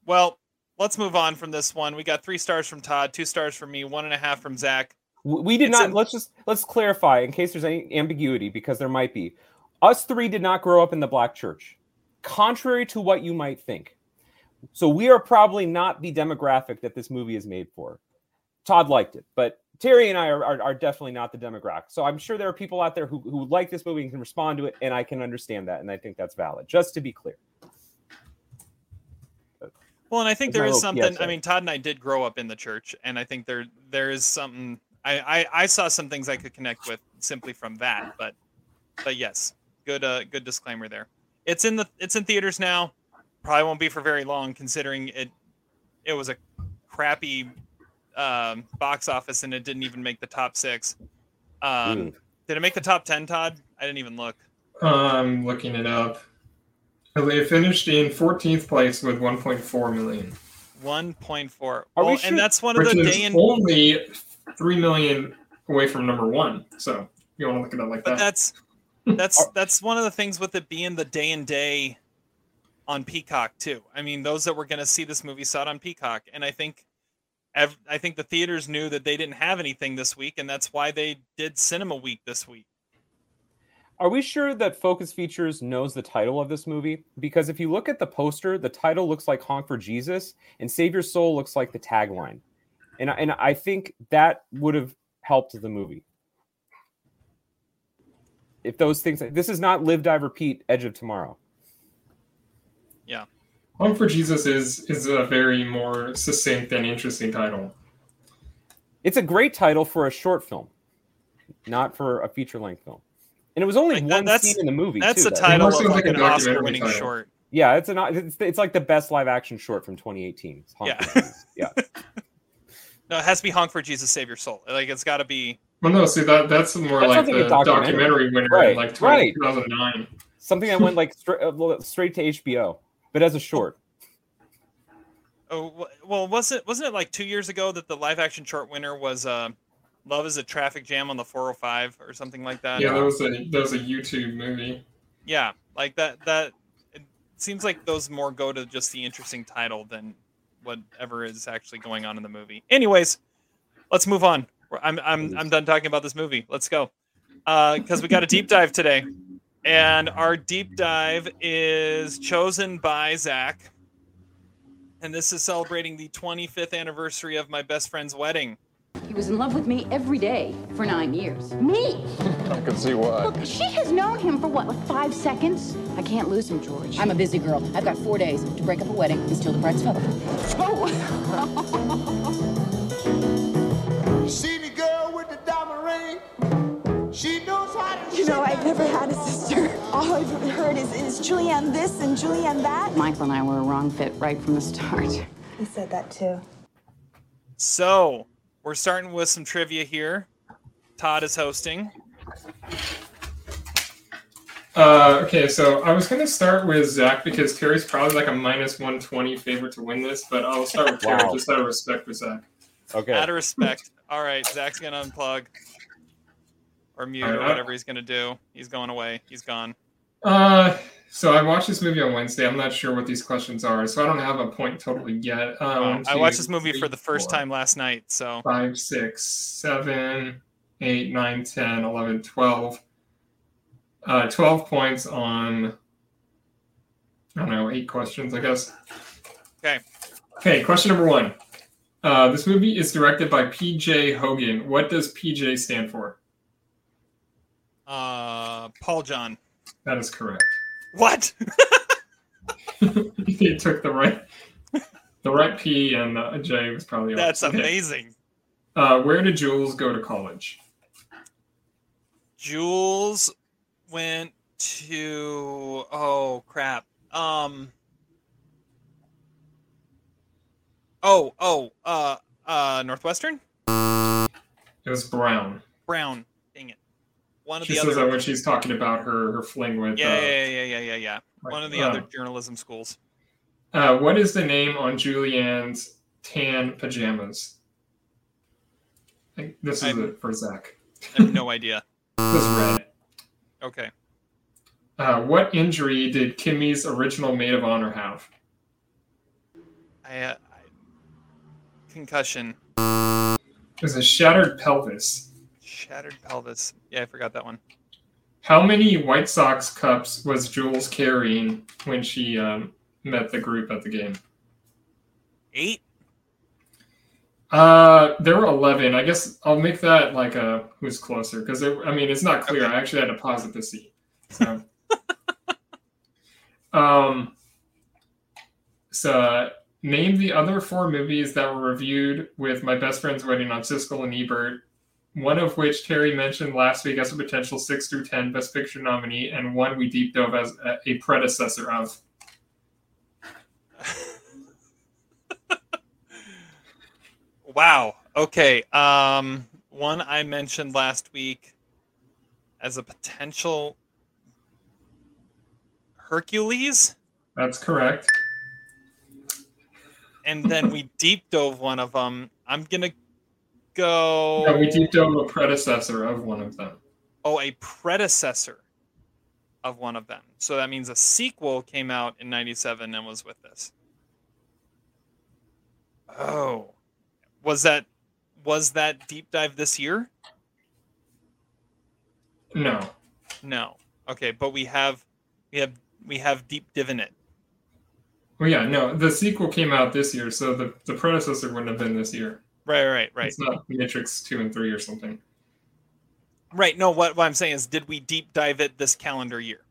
Well, let's move on from this one. We got three stars from Todd, two stars from me, one and a half from Zach. We did It's not. in- let's just let's clarify in case there's any ambiguity because there might be. Us three did not grow up in the black church, contrary to what you might think. So we are probably not the demographic that this movie is made for. Todd liked it, but Terry and I are, are, are definitely not the demographic. So I'm sure there are people out there who, who like this movie and can respond to it, and I can understand that, and I think that's valid. Just to be clear. Well, and I think there is there my is little something. I mean, Todd and I did grow up in the church, and I think there there is something. I, I I saw some things I could connect with simply from that. But but yes, good uh good disclaimer there. It's in the it's in theaters now. Probably won't be for very long, considering it it was a crappy um, box office and it didn't even make the top six. Um, Mm. Did it make the top ten, Todd? I didn't even look. I'm looking it up. They finished in 14th place with 1.4 million, One point four. Are we Well, sure- and that's one of which the day and only three million away from number one. So you want to look at it like But that. that's that's that's one of the things with it being the day and day on Peacock too. I mean, those that were going to see this movie saw it on Peacock, and I think I think the theaters knew that they didn't have anything this week, and that's why they did Cinema Week this week. Are we sure that Focus Features knows the title of this movie? Because if you look at the poster, the title looks like Honk for Jesus, and Save Your Soul looks like the tagline. And and I think that would have helped the movie. If those things, this is not Live, Die, Repeat, Edge of Tomorrow. Yeah. Honk for Jesus is is a very more succinct and interesting title. It's a great title for a short film, not for a feature length film. And it was only Like, one that's- scene in the movie. That's too, the title more of like like an Oscar-winning short. Yeah, it's an it's, it's like the best live action short from 2018. It's Yeah. yeah. No, it has to be "Honk for Jesus, Save Your Soul." Like it's got to be. Well, no, see that that's more That like sounds a the documentary. documentary, winner Right, in like 20, right. 2009. Something that went like straight, uh, straight to HBO, but as a short. Oh well, was it wasn't it like two years ago that the live action short winner was uh, "Love Is a Traffic Jam" on the 405 or something like that? Yeah, that was a that was a YouTube movie. Yeah, like that. That it seems like those more go to just the interesting title than whatever is actually going on in the movie. Anyways, let's move on. We're- I'm I'm I'm done talking about this movie. Let's go, uh, because we got a deep dive today, and our deep dive is chosen by Zach, and this is celebrating the 25th anniversary of my best friend's wedding. He was in love with me every day for nine years. Me? I can see why. Look, she has known him for what, like five seconds? I can't lose him, George. I'm a busy girl. I've got four days to break up a wedding and steal the bride's feather. Oh. You know, I've never had a sister. All I've heard is, is Julianne this and Julianne that. Michael and I were a wrong fit right from the start. He said that too. So we're starting with some trivia here. Todd is hosting. Uh, okay, so I was gonna start with Zach because Terry's probably like a minus one twenty favorite to win this, but I'll start with Terry Wow. just out of respect for Zach. Okay. Out of respect. All right, Zach's gonna unplug or mute or whatever he's gonna do. He's going away. He's gone. Uh, so I watched this movie on Wednesday. I'm not sure what these questions are, so I don't have a point totally yet. One, I two, watched this movie for the first four, time last night. So Five, six, seven, eight, nine, 10, 11, 12. Uh, 12 points on, I don't know, eight questions, I guess. okay, Okay, question number one. Uh, this movie is directed by P.J. Hogan. What does P.J. stand for? Uh, Paul John. That is correct. What? he took the right, the right P and the J was probably. That's Okay. amazing. Uh, where did Jules go to college? Jules went to oh crap. Um. Oh oh uh uh Northwestern It was Brown. Brown. One of She the says other. that when she's talking about her her fling with. Yeah, uh, yeah, yeah, yeah, yeah, yeah. One of the uh, other journalism schools. Uh, what is the name on Julianne's tan pajamas? I this is I'm- it for Zach. I have no idea. This red. Okay. Uh, what injury did Kimmy's original maid of honor have? I, uh, I concussion, It was a shattered pelvis. shattered pelvis. Yeah, I forgot that one. How many White Sox cups was Jules carrying when she um, met the group at the game? Eight. Uh, there were eleven. I guess I'll make that like a who's closer because I mean it's not clear. I actually had to pause it to see. So, um, so uh, name the other four movies that were reviewed with my best friend's wedding on Siskel and Ebert. One of which Terry mentioned last week as a potential six through ten Best Picture nominee, and one we deep dove as a, predecessor of. Wow. Okay. Um, one I mentioned last week as a potential Hercules, That's correct. and then we deep dove one of them. I'm gonna go. No, we deep dove a predecessor of one of them. Oh, a predecessor of one of them. So that means a sequel came out in '97 and was with this. Oh, was that was that deep dive this year? No. No. Okay, but we have we have we have Deep Div in it. Well, yeah, no, the sequel came out this year, so the, the predecessor wouldn't have been this year. Right, right, right. It's not Matrix two and three or something. Right. No, what, what I'm saying is, did we deep dive it this calendar year?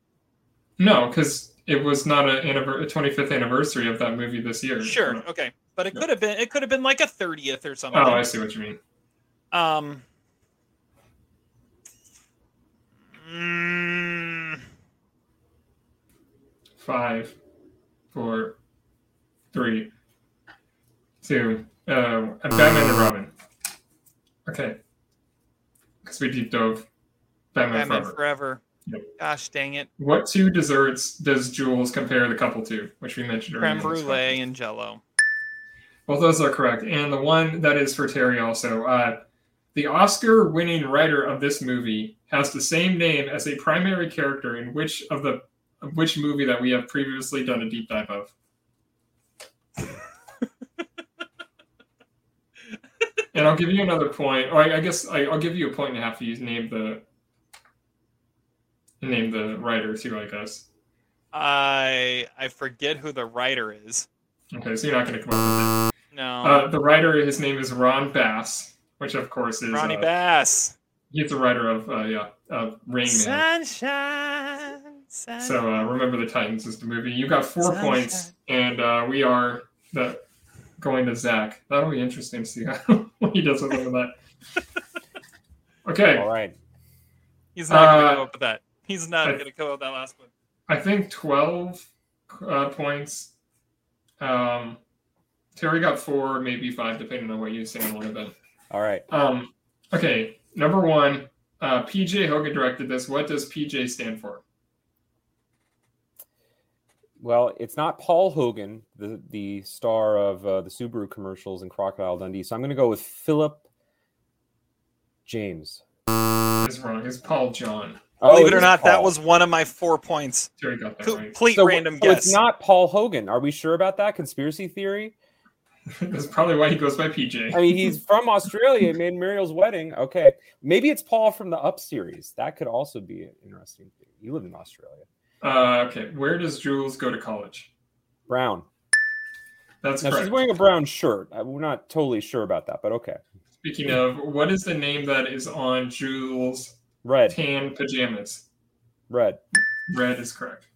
No, because it was not a, anniver- a 25th anniversary of that movie this year. Sure. No. Okay, but it could have been it could have been like a 30th or something. Oh, I see what you mean. Um. mm, Five, four, three, two. Uh, Batman and Robin. Okay. Because we deep dove Batman, Batman Forever. Forever. Yep. Gosh dang it. What two desserts does Jules compare the couple to, which we mentioned earlier? Creme brulee and Jello. Both those are correct. And the one that is for Terry also. Uh, the Oscar winning writer of this movie has the same name as a primary character in which of the of which movie that we have previously done a deep dive of. And I'll give you another point. Or I, I guess I, I'll give you a point and a half if you name the name the writer too. I guess. I I forget who the writer is. Okay, so you're not going to come up with it. No. Uh, the writer, his name is Ron Bass, which of course is Ronnie uh, Bass. He's the writer of uh, yeah, of Rain Man. Sunshine. sunshine. So uh, remember the Titans is the movie. You got four Sunshine. points, and uh, we are the going to Zach. That'll be interesting to see how what he does with that. Okay, All right. He's not gonna Uh, come up with that. He's not gonna come up with that last one. I think twelve uh, points. Um, Terry got four, maybe five, depending on what you say in one of them. All right. Um, okay, number one, uh, PJ Hogan directed this. What does PJ stand for? Well, it's not Paul Hogan, the the star of uh, the Subaru commercials and Crocodile Dundee. So I'm going to go with Philip James. It's wrong. It's Paul John. Believe it Oh, or is not, that was one of my four points. Terry got that right. Complete so, random so guess. It's not Paul Hogan. Are we sure about that conspiracy theory? That's probably why he goes by PJ. I mean, he's from Australia. Made Muriel's wedding. Okay, maybe it's Paul from the Up series. That could also be an interesting. Thing. You live in Australia. Uh, okay, where does Jules go to college? Brown. That's Now correct. she's wearing a brown shirt. We're not totally sure about that, but okay. Speaking of, what is the name that is on Jules' Red. tan pajamas? Red. Red is correct.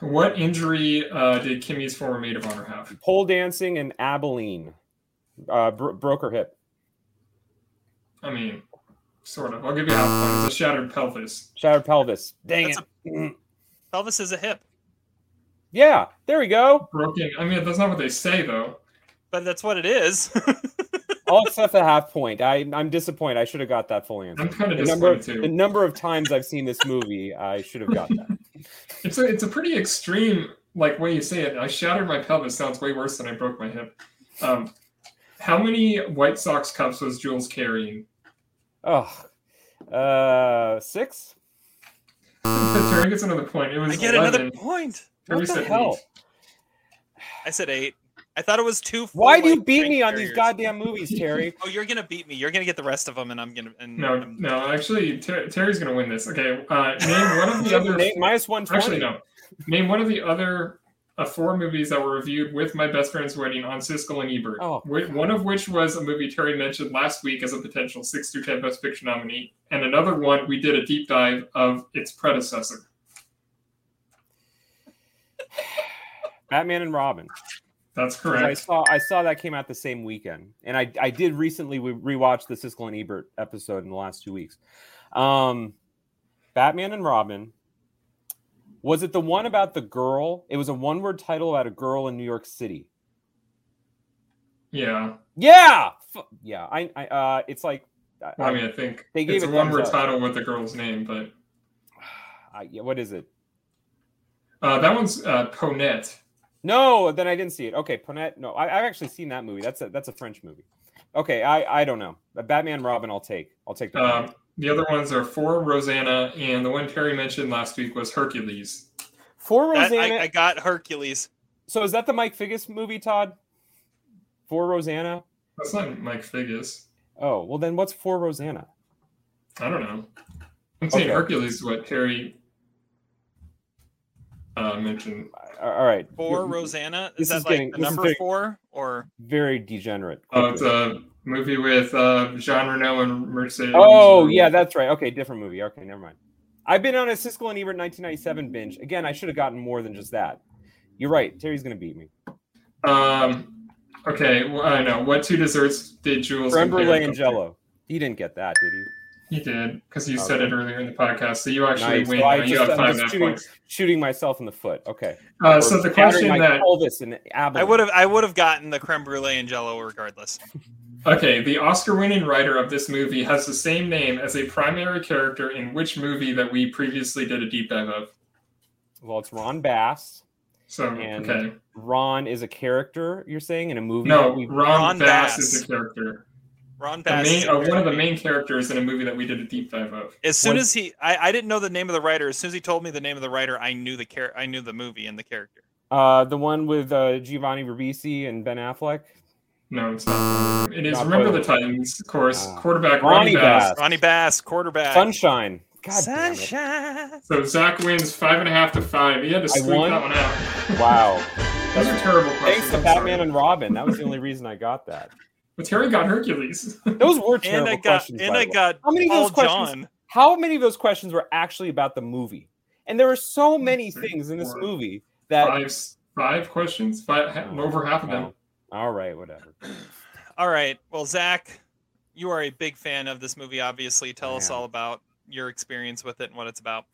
What injury uh, did Kimmy's former maid of honor have? Pole dancing and Abilene. Uh, bro- broke her hip. I mean, sort of. I'll give you half a point. It's a shattered pelvis. Shattered pelvis. Dang That's it. Mm. Pelvis is a hip, Yeah, there we go. Broken. I mean, that's not what they say though. but that's what it is. I'll accept the half point. I, I'm disappointed. I should have got that full answer. I'm kind of The number, disappointed too. the number of times I've seen this movie, I should have got that. It's a it's a pretty extreme like way you say it. I shattered my pelvis sounds way worse than I broke my hip. Um, how many White Sox cups was Jules carrying? Oh, uh, six. Terry gets another point. It was I get 11. another point. Terry What the hell? eight. I said eight. I thought it was two. Why do you full-length beat me on these goddamn movies, Terry? Oh, you're gonna beat me. You're gonna get the rest of them, and I'm gonna. And No, no. Actually, Ter- Terry's gonna win this. Okay. Uh, name one of the other. Nate, minus one twenty. Actually, no. Name one of the other uh, four movies that were reviewed with my best friend's wedding on Siskel and Ebert. Oh. One of which was a movie Terry mentioned last week as a potential six through ten Best Picture nominee, and another one we did a deep dive of its predecessor. Batman and Robin. That's 'Cause I correct. saw I saw that came out the same weekend, and I I did recently re- rewatch the Siskel and Ebert episode in the last two weeks. Um, Batman and Robin. Was it the one about the girl? It was a one word title about a girl in New York City. Yeah. Yeah, yeah. I, I uh, it's like I, Well, I mean, I think They gave it's a one word up. title with the girl's name, but I, yeah, what is it? uh, that one's uh, Ponette. No, then I didn't see it. Okay, Ponette. No, I, I've actually seen that movie. That's a that's a French movie. Okay, I I don't know. Batman Robin, I'll take. I'll take the. Um, the other ones are for Roseanna, and the one Terry mentioned last week was Hercules. For That- Roseanna. I, I got Hercules. So is that the Mike Figgis movie, Todd? For Roseanna? That's not Mike Figgis. Oh, well then what's for Roseanna? I don't know. I'm saying Okay. Hercules is what Terry uh, mentioned. All right. For You're- Roseanna. this Is that is like getting- the number getting four or? Very degenerate. Oh, it's a movie with uh, Jean Reno and Mercedes. Oh yeah, that's right. Okay, different movie. Okay, never mind. I've been on a Siskel and Ebert 1997 binge. Again, I should have gotten more than just that. You're right. Terry's gonna beat me. Um. Okay. Well, I know. What two desserts did Jules? Creme brulee and Jello. He didn't get that, did he? He did because you said it earlier in the podcast. So you actually Nice. win. So I now. you just- have five just shooting, points. shooting myself in the foot. Okay. Uh, so the question that- pelvis I would have I would have gotten the creme brulee and jello regardless. Okay, the Oscar-winning writer of this movie has the same name as a primary character in which movie that we previously did a deep dive of. Well, it's Ron Bass. So And okay, Ron is a character. You're saying in a movie? no, that we- Ron, Ron Bass, Bass. is a character. Ron Bass. main, is a uh, one of the main characters in a movie that we did a deep dive of. As soon One- as he, I, I didn't know the name of the writer. As soon as he told me the name of the writer, I knew the char- I knew the movie and the character. Uh, the one with uh, Giovanni Ribisi and Ben Affleck. No, it's not. It is Not Remember the Titans, of course. Ah. quarterback Ronnie Ronnie Bass. Bass. Ronnie Bass, quarterback. Sunshine. God damn it. Sunshine. So Zach wins five and a half to five. He had to I squeak that one out. Wow. Those are terrible questions. Thanks to I'm Batman sorry. and Robin. That was the only reason I got that. But Terry got Hercules. Those were terrible And I got questions. and by I the way. got How many of Paul those questions? John. How many of those questions were actually about the movie? And there were so many Three, things in this four, movie that. five, five questions. Five, over half of them. All right, whatever. All right. Well, Zach, you are a big fan of this movie. Obviously, tell us all about your experience with it and what it's about.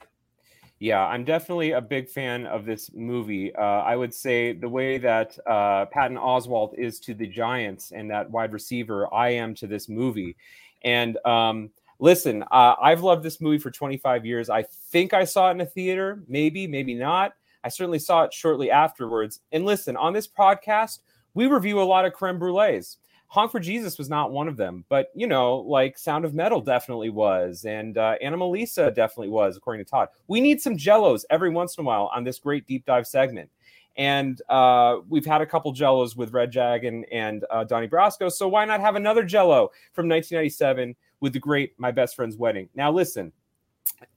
Yeah, I'm definitely a big fan of this movie. Uh, I would say the way that uh, Patton Oswalt is to the Giants and that wide receiver, I am to this movie. And um, listen, uh, I've loved this movie for 25 years. I think I saw it in a theater, maybe, maybe not. I certainly saw it shortly afterwards. And listen, on this podcast, we review a lot of creme brulees. Honk for Jesus was not one of them, but you know, like Sound of Metal definitely was, and uh, Anomalisa definitely was, according to Todd. We need some Jellos every once in a while on this great deep dive segment, and uh, we've had a couple Jellos with Red Jag and, and uh, Donnie Brasco, so why not have another Jello from 1997 with the great My Best Friend's Wedding? Now, listen,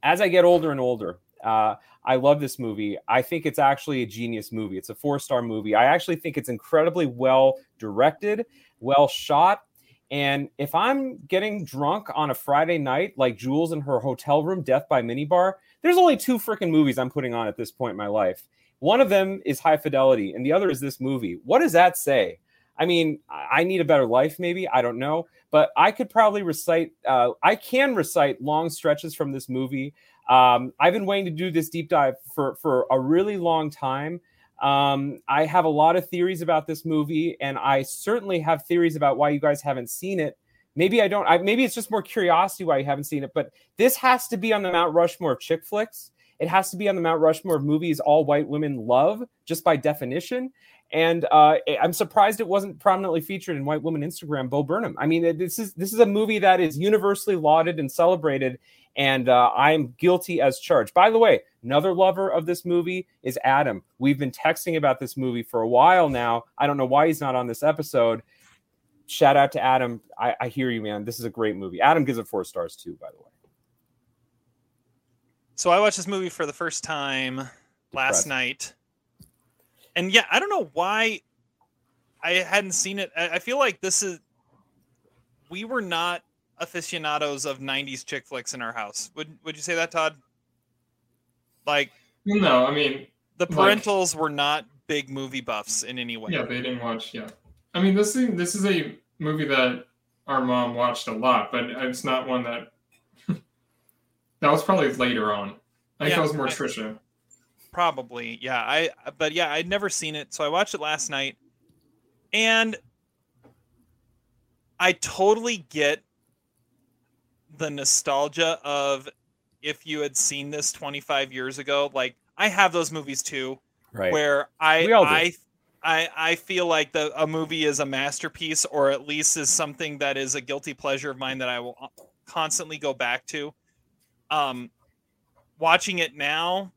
as I get older and older, uh, I love this movie. I think it's actually a genius movie. It's a four star movie. I actually think it's incredibly well directed, well shot. And if I'm getting drunk on a Friday night, like Jules in her hotel room, Death by Minibar, there's only two freaking movies I'm putting on at this point in my life. One of them is High Fidelity, and the other is this movie. What does that say? I mean, I I need a better life, maybe. I don't know. But I could probably recite, uh, I can recite long stretches from this movie. Um, I've been waiting to do this deep dive for, for a really long time. Um, I have a lot of theories about this movie, and I certainly have theories about why you guys haven't seen it. Maybe I don't. I, maybe it's just more curiosity why you haven't seen it. But this has to be on the Mount Rushmore of chick flicks. It has to be on the Mount Rushmore of movies all white women love, just by definition. And uh, I'm surprised it wasn't prominently featured in White Woman Instagram. Bo Burnham. I mean, this is this is a movie that is universally lauded and celebrated, and uh, I'm guilty as charged. By the way, another lover of this movie is Adam. We've been texting about this movie for a while now. I don't know why he's not on this episode. Shout out to Adam. I, I hear you, man. This is a great movie. Adam gives it four stars too, by the way. So I watched this movie for the first time last Impressive. night. And yeah, I don't know why I hadn't seen it. I I feel like this is we were not aficionados of 90s chick flicks in our house. Would would you say that, Todd? Like No, I mean, the Like- parentals were not big movie buffs in any way. yeah, they didn't watch. Yeah, I mean, this thing, this is a movie that our mom watched a lot, but it's not one that that was probably later on. I think Yeah, that was more I- Trisha. Probably, yeah. I but yeah, I'd never seen it, so I watched it last night, and I totally get the nostalgia of if you had seen this 25 years ago. Like I have those movies too, Right. where I We all do. I I I feel like the a movie is a masterpiece, or at least is something that is a guilty pleasure of mine that I will uh, constantly go back to. Um, watching it now,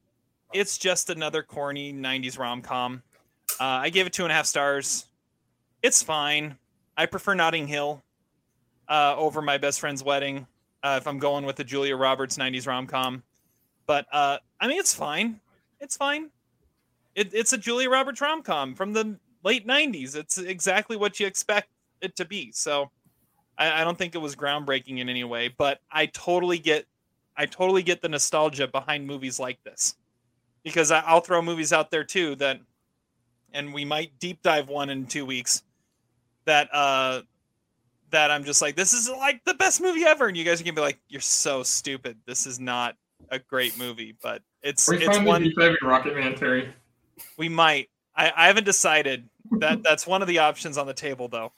it's just another corny 90s rom-com uh, i gave it two and a half stars it's fine i prefer notting hill uh, over my best friend's wedding Uh, if I'm going with the Julia Roberts '90s rom com, but uh, I mean it's fine. It's fine. It, it's a Julia Roberts rom com from the late '90s. It's exactly what you expect it to be. So I, I don't think it was groundbreaking in any way, but I totally get I totally get the nostalgia behind movies like this because I, I'll throw movies out there too that, and we might deep dive one in two weeks that uh that I'm just like this is like the best movie ever, and you guys are gonna be like you're so stupid. This is not a great movie, but it's We it's one deep Rocket Man, Terry. we might. I, I haven't decided. That that's one of the options on the table though.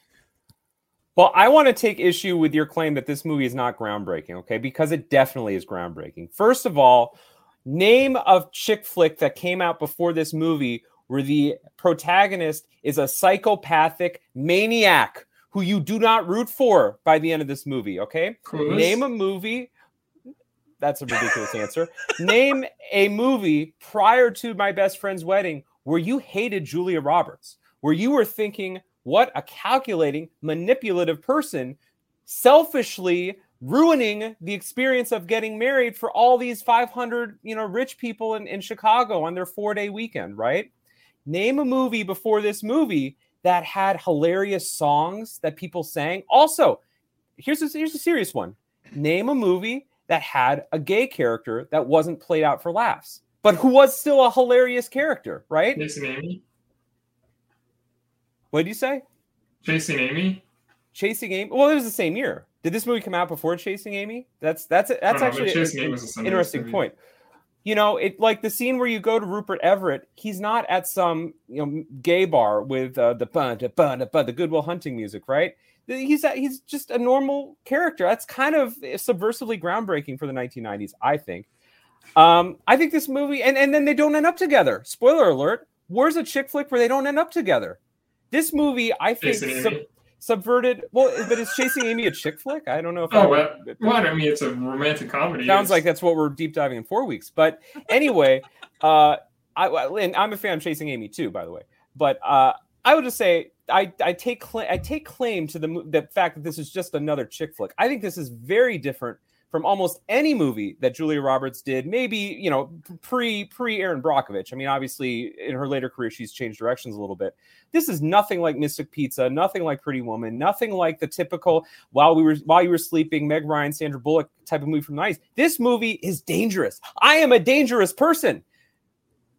Well, I want to take issue with your claim that this movie is not groundbreaking, okay? Because it definitely is groundbreaking. First of all, name of chick flick that came out before this movie where the protagonist is a psychopathic maniac who you do not root for by the end of this movie, okay? Clueless? Name a movie. That's a ridiculous answer. Name a movie prior to my best friend's wedding where you hated Julia Roberts, where you were thinking, what a calculating, manipulative person, selfishly ruining the experience of getting married for all these 500, you know, rich people in, in Chicago on their four-day weekend, right? Name a movie before this movie that had hilarious songs that people sang. Also, here's a, here's a serious one. Name a movie that had a gay character that wasn't played out for laughs, but who was still a hilarious character, right? Chasing Amy. What did you say? Chasing Amy. Chasing Amy. Well, it was the same year. Did this movie come out before Chasing Amy? That's that's that's know, actually an Amy was a Sundance interesting point. You know, it like the scene where you go to Rupert Everett. He's not at some you know gay bar with uh, the bun, the bun, the bun, the Goodwill Hunting music, right? He's he's just a normal character. That's kind of subversively groundbreaking for the 1990s, I think. Um, I think this movie, and and then they don't end up together. Spoiler alert: Where's a chick flick where they don't end up together? This movie, I think, Chasing sub- Amy. Subverted. Well, but is Chasing Amy a chick flick? I don't know if. Oh, I, well, well, I mean, it's a romantic comedy. Sounds It's- like that's what we're deep diving in four weeks. But anyway, uh, I and I'm a fan of Chasing Amy too, by the way. But uh, I would just say I I take cla- I take claim to the the fact that this is just another chick flick. I think this is very different from almost any movie that Julia Roberts did. Maybe you know pre pre Erin Brockovich. I mean, obviously in her later career she's changed directions a little bit. This is nothing like Mystic Pizza, nothing like Pretty Woman, nothing like the typical while we were while you were sleeping Meg Ryan, Sandra Bullock type of movie from the 90s. This movie is dangerous. I am a dangerous person.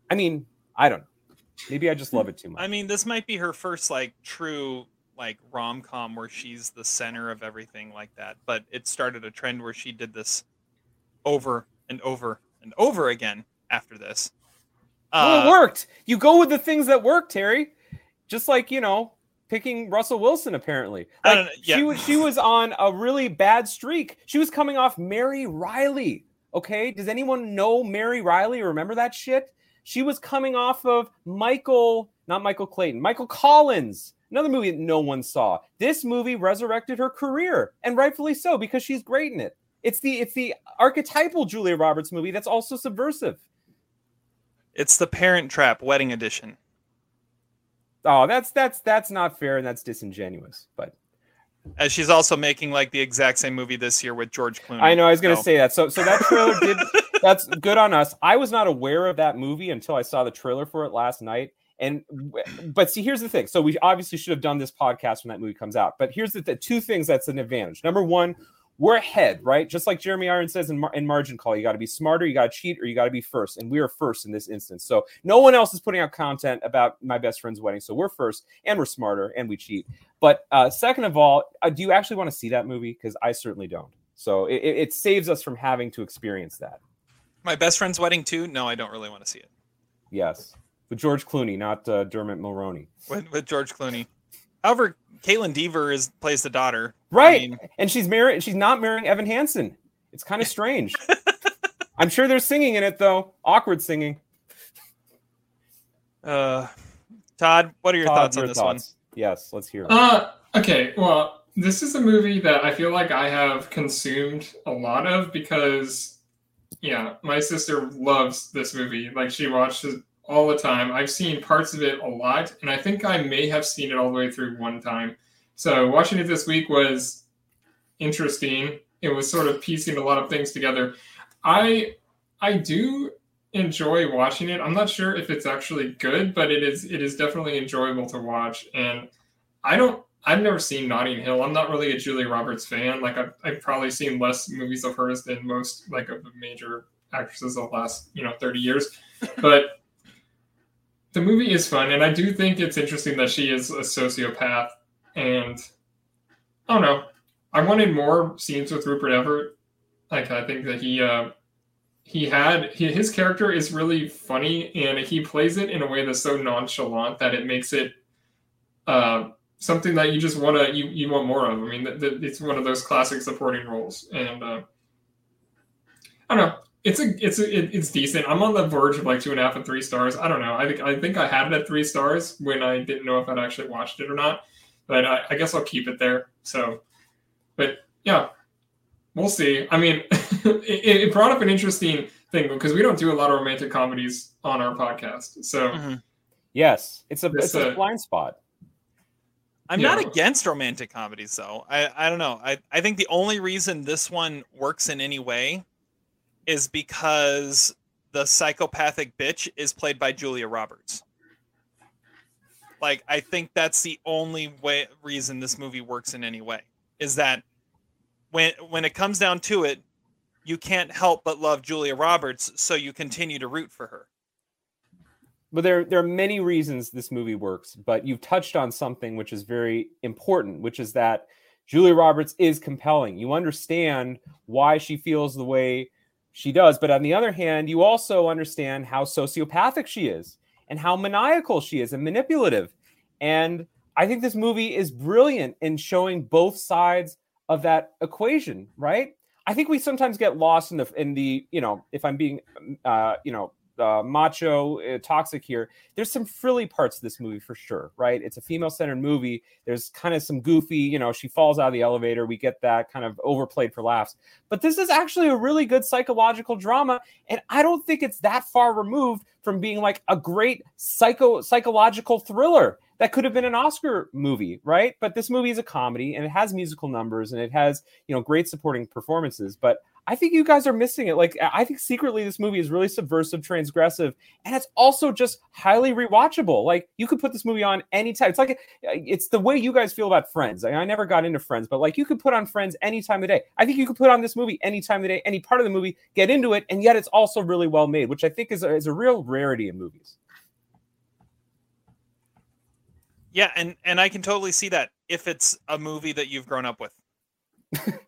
I mean, I don't know. Maybe I just love it too much. I mean, this might be her first like true like rom com where she's the center of everything like that. But it started a trend where she did this over and over and over again after this. well, Uh, it worked. You go with the things that work, Terry. Just like you know, picking Russell Wilson. Apparently, like, yeah. she was she was on a really bad streak. She was coming off Mary Reilly. Okay, does anyone know Mary Reilly? Remember that shit? She was coming off of Michael, not Michael Clayton, Michael Collins. Another movie that no one saw. This movie resurrected her career, and rightfully so because she's great in it. It's the it's the archetypal Julia Roberts movie that's also subversive. It's the Parent Trap Wedding Edition. Oh, that's that's that's not fair and that's disingenuous. But As she's also making like the exact same movie this year with George Clooney. I know I was going to So- say that. So so that trailer did that's good on us. I was not aware of that movie until I saw the trailer for it last night. And but see, here's the thing. So we obviously should have done this podcast when that movie comes out. But here's the, the two things that's an advantage. Number one, we're ahead, right? Just like Jeremy Irons says in, Mar- in Margin Call, you got to be smarter, you got to cheat, or you got to be first. And we are first in this instance. So no one else is putting out content about my best friend's wedding. So we're first, and we're smarter, and we cheat. But uh, second of all, uh, do you actually want to see that movie? Because I certainly don't. So it, it it saves us from having to experience that. My best friend's wedding too. No, I don't really want to see it Yes, with George Clooney, not uh, Dermot Mulroney. with, with George Clooney. However, Kaitlyn Dever is plays the daughter. I Right, mean, and she's married. She's not marrying Evan Hansen. It's kind of strange. I'm sure there's singing in it though. Awkward singing. uh, Todd, what are your Todd, thoughts on this thoughts? Yes, let's hear. it. Uh, okay. Well, this is a movie that I feel like I have consumed a lot of because, yeah, my sister loves this movie. Like she watched it all the time. I've seen parts of it a lot, and I think I may have seen it all the way through one time. So watching it this week was interesting. it was sort of piecing a lot of things together. I I do enjoy watching it. I'm not sure if it's actually good, but it is it is definitely enjoyable to watch. And I don't I've never seen Notting Hill. I'm not really a Julia Roberts fan. Like I've, I've probably seen less movies of hers than most like of the major actresses of the last you know 30 years. But the movie is fun, and I do think it's interesting that she is a sociopath. And I don't know. I wanted more scenes with Rupert Everett. Like I think that he uh, he had he, his character is really funny, and he plays it in a way that's so nonchalant that it makes it. Uh, something that you just want to you, you want more of. I mean, it's one of those classic supporting roles, and uh, I don't know. It's a it's a, it, it's decent. I'm on the verge of like two and a half and three stars. I don't know. I think I think I had it at three stars when I didn't know if I'd actually watched it or not, but I, I guess I'll keep it there. So, but yeah, we'll see. I mean, it, it brought up an interesting thing because we don't do a lot of romantic comedies on our podcast. So, Mm-hmm. Yes, it's a This, it's a uh, blind spot. I'm Yeah. not against romantic comedies though. I, I don't know. I, I think the only reason this one works in any way is because the psychopathic bitch is played by Julia Roberts. Like I think that's the only way reason this movie works in any way is that when when it comes down to it, you can't help but love Julia Roberts, so you continue to root for her. But there, there are many reasons this movie works, but you've touched on something which is very important, which is that Julia Roberts is compelling. You understand why she feels the way she does, but on the other hand, you also understand how sociopathic she is and how maniacal she is and manipulative. And I think this movie is brilliant in showing both sides of that equation, right? I think we sometimes get lost in the in the you know if I'm being uh, you know uh, macho uh, toxic here. There's some frilly parts of this movie for sure, right? It's a female centered movie. There's kind of some goofy, you know, she falls out of the elevator. We get that kind of overplayed for laughs. But this is actually a really good psychological drama, and I don't think it's that far removed from being like a great psycho psychological thriller that could have been an Oscar movie, right? But this movie is a comedy and it has musical numbers and it has, you know, great supporting performances. But I think you guys are missing it. Like, I think secretly this movie is really subversive, transgressive, and it's also just highly rewatchable. Like, you could put this movie on anytime. It's like uh, it's the way you guys feel about Friends. I, I never got into Friends, but like you could put on Friends any time of day. I think you could put on this movie any time of day, any part of the movie, get into it, and yet it's also really well made, which I think is a, is a real rarity in movies. Yeah, and and I can totally see that if it's a movie that you've grown up with.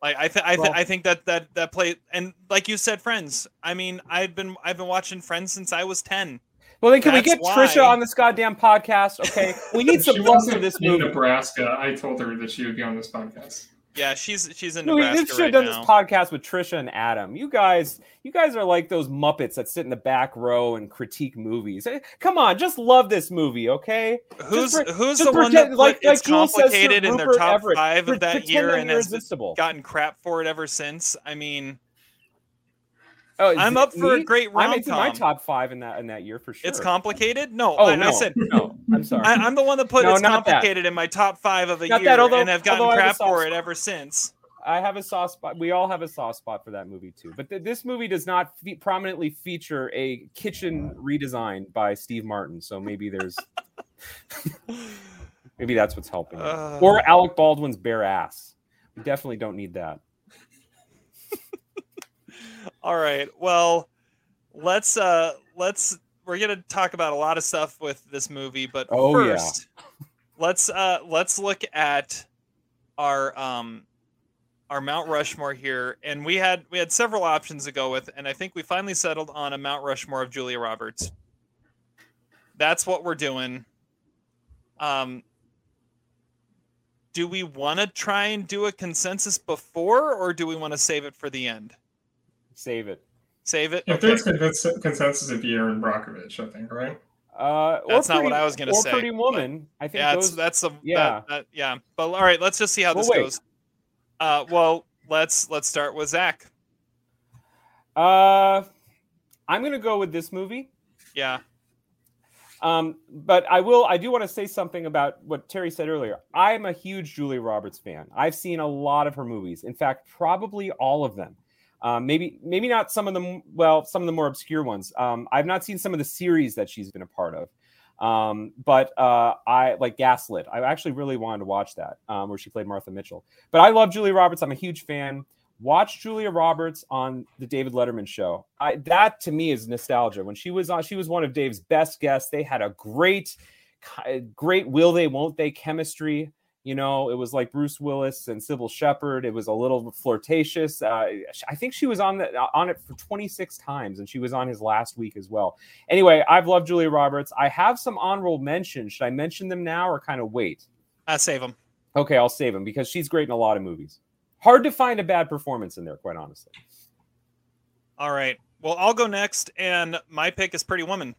Like I th- I, th- Well- I think that that that play and like you said, Friends. I mean, I've been I've been watching Friends since I was ten. Well, then can we get why- Trisha on this goddamn podcast? Okay, we need some she love wasn't for this in movie. Nebraska, I told her that she would be on this podcast. Yeah, she's she's in No, we Nebraska should right have done now. this podcast with Trisha and Adam. You guys, you guys are like those Muppets that sit in the back row and critique movies. Eh, Come on, just love this movie, okay? Who's Just who's just the one that like- it's like says complicated in their top Everett, five of that year and has gotten crap for it ever since? I mean, Oh, I'm up for a me? great I'm into my top five in that in that year for sure. it's complicated. No, Oh I, no, I said no. I'm sorry. I, I'm the one that put No, it's not that. complicated in my top five of a Not year, that, although- and have gotten although I have a crap for it ever since. I have a soft spot. We all have a soft spot for that movie too. But th- this movie does not fe- prominently feature a kitchen redesign by Steve Martin. So maybe there's maybe that's what's helping. Uh. or Alec Baldwin's bare ass. We definitely don't need that. All right. Well, let's uh let's we're gonna talk about a lot of stuff with this movie, but Oh, yeah. first, let's uh let's look at our um our Mount Rushmore here, and we had we had several options to go with, and I think we finally settled on a Mount Rushmore of Julia Roberts. That's what we're doing. Um, do we want to try and do a consensus before, or do we want to save it for the end? Save it. Save it. If there's cons- consensus, it'd be Erin Brockovich, I think, right? Uh, or That's not what I was gonna or say, Pretty Woman. I think yeah, those. that's that's the yeah. yeah that, yeah. But all right, let's just see how Well, this wait. goes. Uh, well, let's let's start with Zach. Uh, I'm gonna go with this movie. Yeah, Um, but I will. I do want to say something about what Terry said earlier. I'm a huge Julia Roberts fan. I've seen a lot of her movies. In fact, probably all of them. Um, maybe maybe not some of them. Well, some of the more obscure ones. Um, I've not seen some of the series that she's been a part of. Um, but uh, I like Gaslit. I actually really wanted to watch that, um, where she played Martha Mitchell. But I love Julia Roberts. I'm a huge fan. Watch Julia Roberts on the David Letterman show. I, that to me is nostalgia. When she was on, she was one of Dave's best guests. They had a great, great will they won't they chemistry. You know, it was like Bruce Willis and Cybill Shepherd. It was a little flirtatious. Uh, I think she was on the, on it for 26 times, and she was on his last week as well. Anyway, I've loved Julia Roberts. I have some honorable mentions. Should I mention them now or kind of wait? I save them. Okay, I'll save them because she's great in a lot of movies. Hard to find a bad performance in there, quite honestly. All right. Well, I'll go next, and my pick is Pretty Woman.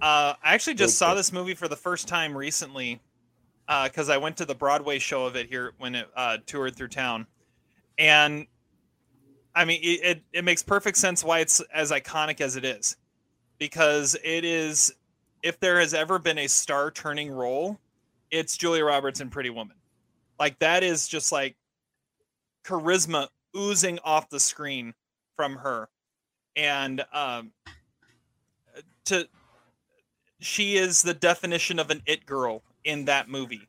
Uh, I actually just saw this movie for the first time recently because uh, I went to the Broadway show of it here when it uh, toured through town, and I mean it, it, it makes perfect sense why it's as iconic as it is, because it is if there has ever been a star turning role, it's Julia Roberts in Pretty Woman, like that is just like charisma oozing off the screen from her, and um, to she is the definition of an it girl in that movie.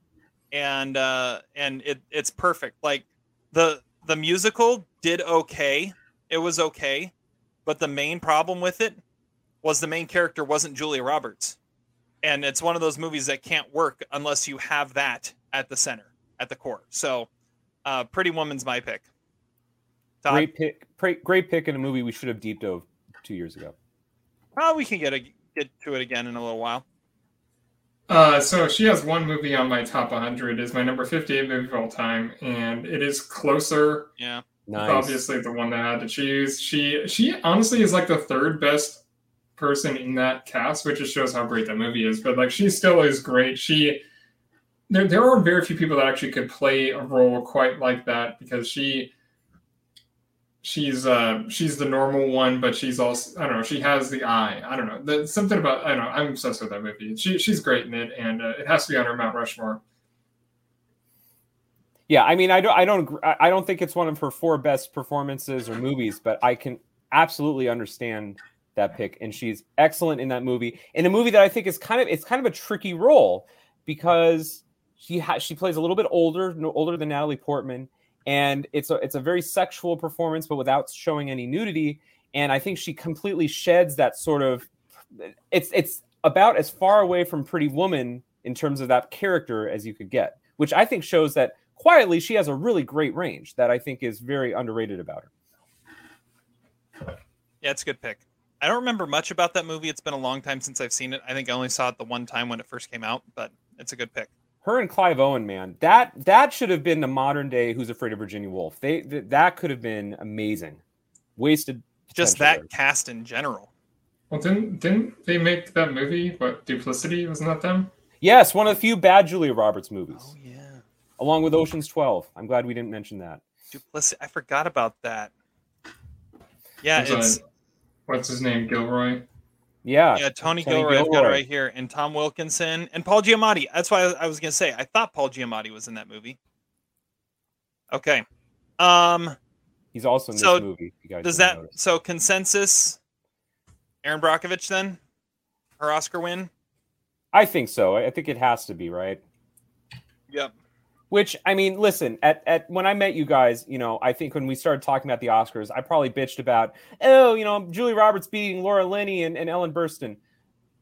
And uh and it it's perfect. Like the the musical did okay. It was okay. But the main problem with it was the main character wasn't julia roberts. And it's one of those movies that can't work unless you have that at the center at the core. So uh pretty woman's my pick. Todd? great pick great pick in a movie we should have deep dove two years ago. Oh we can get a get to it again in a little while uh, so she has one movie on my top 100 is my number 58 movie of all time, and it is Closer. Yeah, nice. obviously the one that I had to choose. She she honestly is like the third best person in that cast, which just shows how great that movie is. But like she still is great. She there there are very few people that actually could play a role quite like that because she she's uh she's the normal one, but she's also I don't know she has the eye. I don't know There's something about I don't know I'm obsessed with that movie. She she's great in it, and uh, it has to be on her Mount Rushmore. Yeah, I mean I don't I don't I don't think it's one of her four best performances or movies, but I can absolutely understand that pick, and she's excellent in that movie. In a movie that I think is kind of it's kind of a tricky role because she has she plays a little bit older no, older than Natalie Portman and it's a it's a very sexual performance, but without showing any nudity. And I think she completely sheds that sort of. It's it's about as far away from Pretty Woman in terms of that character as you could get, which I think shows that quietly she has a really great range that I think is very underrated about her. Yeah, it's a good pick. I don't remember much about that movie. It's been a long time since I've seen it. I think I only saw it the one time when it first came out, but it's a good pick her and Clive Owen, man, that that should have been the modern day Who's Afraid of Virginia Woolf. They th- that could have been amazing. Wasted. Just that there. cast in general. Well, didn't didn't they make that movie? What Duplicity wasn't that them? Yes, one of the few bad Julia Roberts movies. Oh yeah. Along with Ocean's Twelve. I'm glad we didn't mention that. Duplicity. I forgot about that. Yeah, it's. it's what's his name? Gilroy. Yeah. Yeah, Tony, Tony Gilroy, I've got it right here. And Tom Wilkinson and Paul Giamatti. That's why I was gonna say I thought Paul Giamatti was in that movie. Okay. Um He's also in so this movie. does that notice. so consensus Erin Brockovich then? Her Oscar win? I think so. I think it has to be, right? Yep. Which I mean, listen, at, at when I met you guys, you know, I think when we started talking about the Oscars, I probably bitched about, oh, you know, Julie Roberts beating Laura Linney and, and Ellen Burstyn.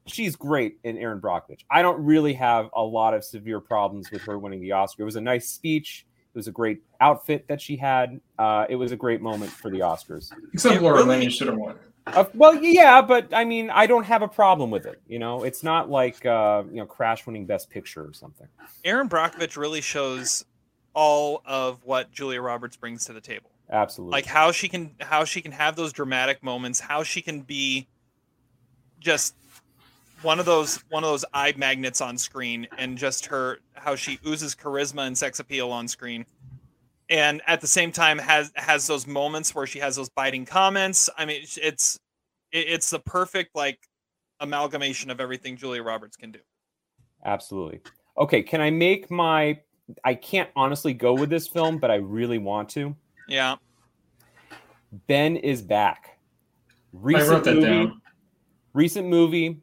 She's great in Erin Brockovich. I don't really have a lot of severe problems with her winning the Oscar. It was a nice speech. It was a great outfit that she had. Uh, it was a great moment for the Oscars. Except Laura Linney should have won. Uh, well, yeah, but I mean, I don't have a problem with it. You know, it's not like uh, you know, Crash winning Best Picture or something. Erin Brockovich really shows all of what Julia Roberts brings to the table. Absolutely, like how she can how she can have those dramatic moments, how she can be just one of those one of those eye magnets on screen, and just her how she oozes charisma and sex appeal on screen and at the same time has has those moments where she has those biting comments. I mean, it's it's the perfect like amalgamation of everything Julia Roberts can do. Absolutely. Okay, can I make my I can't honestly go with this film, but I really want to. Yeah. Ben is back. I wrote that movie, down. Recent movie.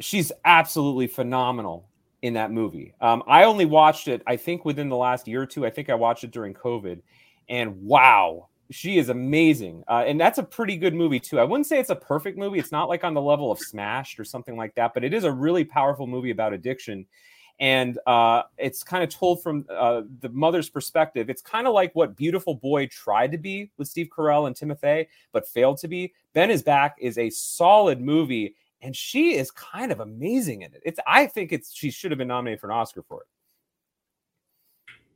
She's absolutely phenomenal in that movie. Um, I only watched it, I think, within the last year or two. I think I watched it during COVID, and wow, she is amazing. Uh, and that's a pretty good movie too. I wouldn't say it's a perfect movie. It's not like on the level of Smashed or something like that, but it is a really powerful movie about addiction. And uh, it's kind of told from uh, the mother's perspective. It's kind of like what Beautiful Boy tried to be with Steve Carell and Timothy, but failed to be. Ben is Back is a solid movie, and she is kind of amazing in it. It's I think it's she should have been nominated for an Oscar for it.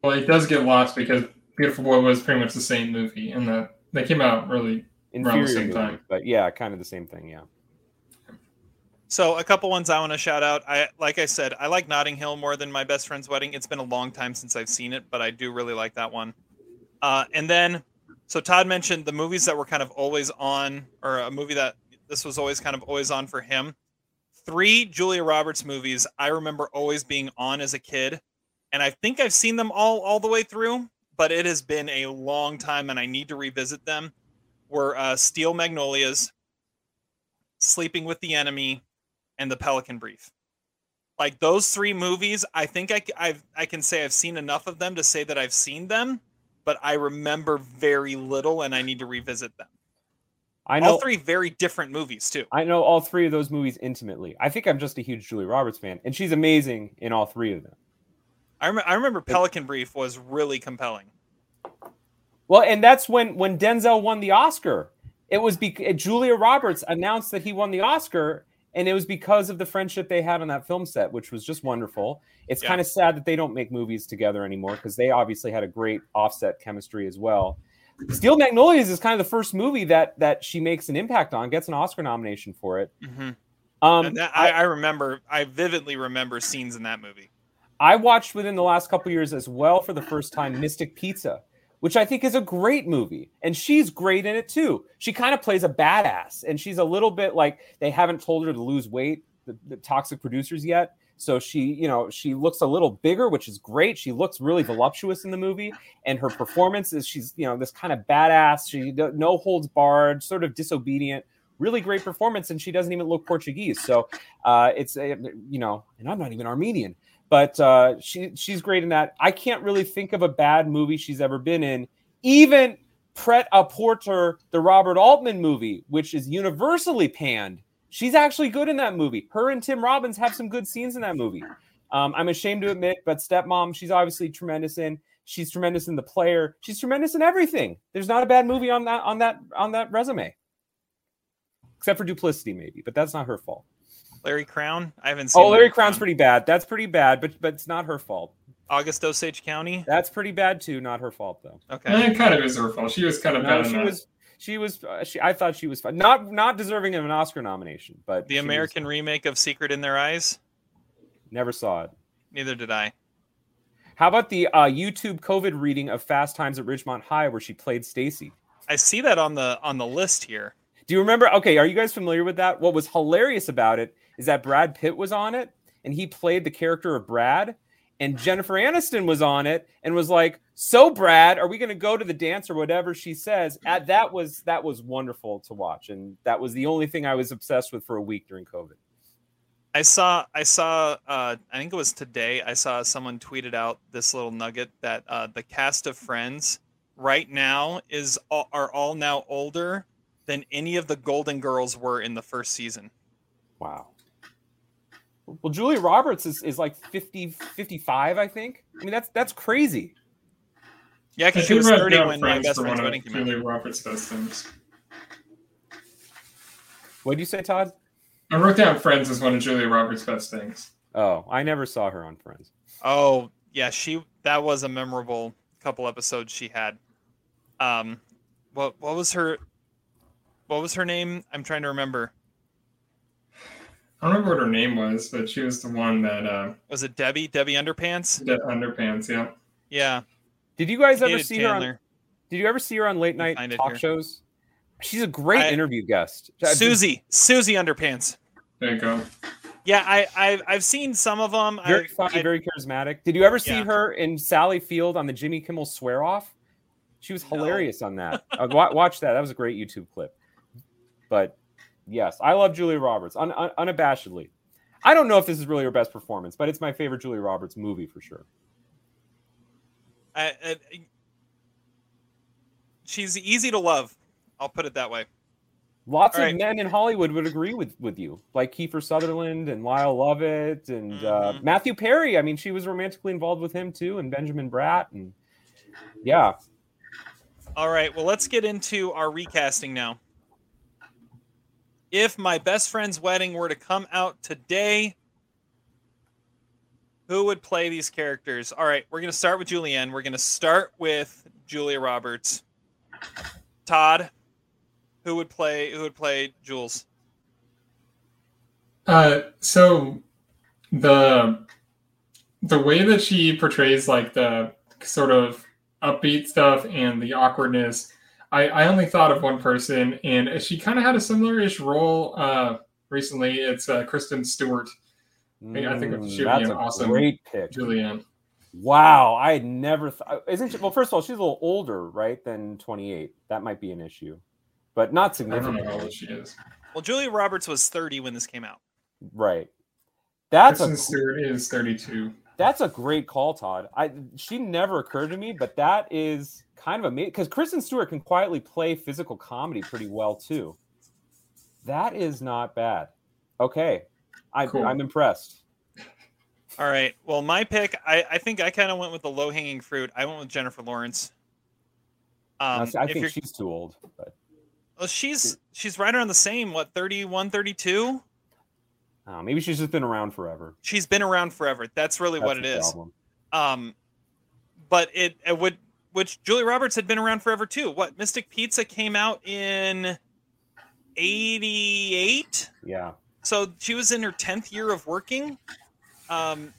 Well, it does get lost because Beautiful Boy was pretty much the same movie, and the they came out really around the same movie, time. but yeah, kind of the same thing. Yeah. So a couple ones I want to shout out. I like I said, I like Notting Hill more than my best friend's wedding. It's been a long time since I've seen it, but I do really like that one. Uh, and then, so Todd mentioned the movies that were kind of always on, or a movie that this was always kind of always on for him. Three Julia Roberts movies I remember always being on as a kid, and I think I've seen them all all the way through, but it has been a long time, and I need to revisit them. Were uh, Steel Magnolias, Sleeping with the Enemy, and The Pelican Brief. Like those three movies, I think I, I've, I can say I've seen enough of them to say that I've seen them, but I remember very little and I need to revisit them. I know All three very different movies, too. I know all three of those movies intimately. I think I'm just a huge Julie Roberts fan, and she's amazing in all three of them. I, rem- I remember Pelican Brief was really compelling. Well, and that's when when Denzel won the Oscar. It was because eh, Julia Roberts announced that he won the Oscar, and it was because of the friendship they had on that film set, which was just wonderful. It's Yeah. kind of sad that they don't make movies together anymore because they obviously had a great offset chemistry as well. Steel Magnolias is kind of the first movie that that she makes an impact on, gets an Oscar nomination for it. Mhm. Um, that, I, I remember, I vividly remember scenes in that movie. I watched within the last couple years as well for the first time Mystic Pizza, which I think is a great movie. And she's great in it too. She kind of plays a badass and she's a little bit like they haven't told her to lose weight, the, the toxic producers yet. So she, you know, she looks a little bigger, which is great. She looks really voluptuous in the movie, and her performance is she's, you know, this kind of badass. She no holds barred, sort of disobedient, really great performance, and she doesn't even look Portuguese. So uh, it's, a, you know, and I'm not even Armenian, but uh, she she's great in that. I can't really think of a bad movie she's ever been in. Even Pret a Porter, the Robert Altman movie, which is universally panned, she's actually good in that movie. Her and Tim Robbins have some good scenes in that movie. Um, I'm ashamed to admit, but Stepmom, she's obviously tremendous in. She's tremendous in the player. She's tremendous in everything. There's not a bad movie on that on that on that resume, except for Duplicity, maybe, but that's not her fault. Larry Crowne, I haven't seen. Oh, Larry Crowne's pretty bad. That's pretty bad, but but it's not her fault. August Osage County. That's pretty bad too. Not her fault though. Okay. Eh, it kind of is her fault. She was kind of No, bad in she that. was she was uh, she. I thought she was fine. Not not deserving of an Oscar nomination, but The American remake of Secret in Their Eyes. never saw it. Neither did I. How about the uh, YouTube COVID reading of Fast Times at Ridgemont High, where she played Stacy? I see that on the on the list here. Do you remember? Okay, are you guys familiar with that? What was hilarious about it is that Brad Pitt was on it, and he played the character of Brad, and Jennifer Aniston was on it, and was like, "So, Brad, are we going to go to the dance or whatever?" She says. At, that was that was wonderful to watch, and that was the only thing I was obsessed with for a week during COVID. I saw I saw uh, I think it was today I saw someone tweeted out this little nugget that uh, the cast of Friends right now is all, are all now older than any of the Golden Girls were in the first season. Wow. Well, Julia Roberts is, is like 50, 55, I think. I mean, that's that's crazy. Yeah, because she was thirty down when my Friends best for friend's one of wedding came out. Julia Roberts' best things. What did you say, Todd? I wrote down Friends as one of Julia Roberts' best things. Oh, I never saw her on Friends. Oh yeah, she that was a memorable couple episodes she had. Um, what what was her what was her name? I'm trying to remember. I don't remember what her name was, but she was the one that uh, Was it Debbie? Debbie Underpants? did underpants. Yeah. Yeah. Did you guys ever Hated see her on? Chandler. Did you ever see her on late night talk here. shows? She's a great I- interview guest. Susie, Susie Underpants. There you go. Yeah, I, I've I've seen some of them. Very I, funny, I- very charismatic. Did you ever see Yeah. her in Sally Field on the Jimmy Kimmel Swear Off? She was hilarious on that. Uh, wa- watch that. That was a great YouTube clip. But yes, I love Julia Roberts un- un- unabashedly. I don't know if this is really her best performance, but it's my favorite Julia Roberts movie for sure. I, I, she's easy to love. I'll put it that way. Lots All of right. men in Hollywood would agree with with you, like Kiefer Sutherland and Lyle Lovett and uh, Mm-hmm. Matthew Perry. I mean, she was romantically involved with him too, and Benjamin Bratt, and yeah, All right, well, let's get into our recasting now. If my best friend's wedding were to come out today, who would play these characters? All right, we're going to start with Julianne. We're going to start with Julia Roberts. Todd, who would play who would play Jules? Uh, so the the way that she portrays like the sort of upbeat stuff and the awkwardness, I, I only thought of one person, and she kind of had a similar-ish role uh, recently. It's uh, Kristen Stewart. I- I think Mm, she'd be an awesome great pick. Julianne. Wow, I had never thought. Isn't she? Well, first of all, she's a little older, right, than 28. That might be an issue, but not I don't know significant. how old she is. Well, Julia Roberts was 30 when this came out. Right. That's Kristen a Stewart is 32. That's a great call, Todd. I she never occurred to me, but that is kind of amazing because Kristen Stewart can quietly play physical comedy pretty well too. That is not bad. Okay, I, Cool. I'm impressed. All right. Well, my pick, I, I think I kind of went with the low hanging fruit. I went with Jennifer Lawrence. Um, I if think you're- she's too old, but Well, she's she's right around the same. What 31, 32? Uh, maybe she's just been around forever. She's been around forever. That's really what it That's is. problem. Um, but it, it would which Julie Roberts had been around forever too. What Mystic Pizza came out in eighty eight. Yeah. So she was in her tenth year of working. Um,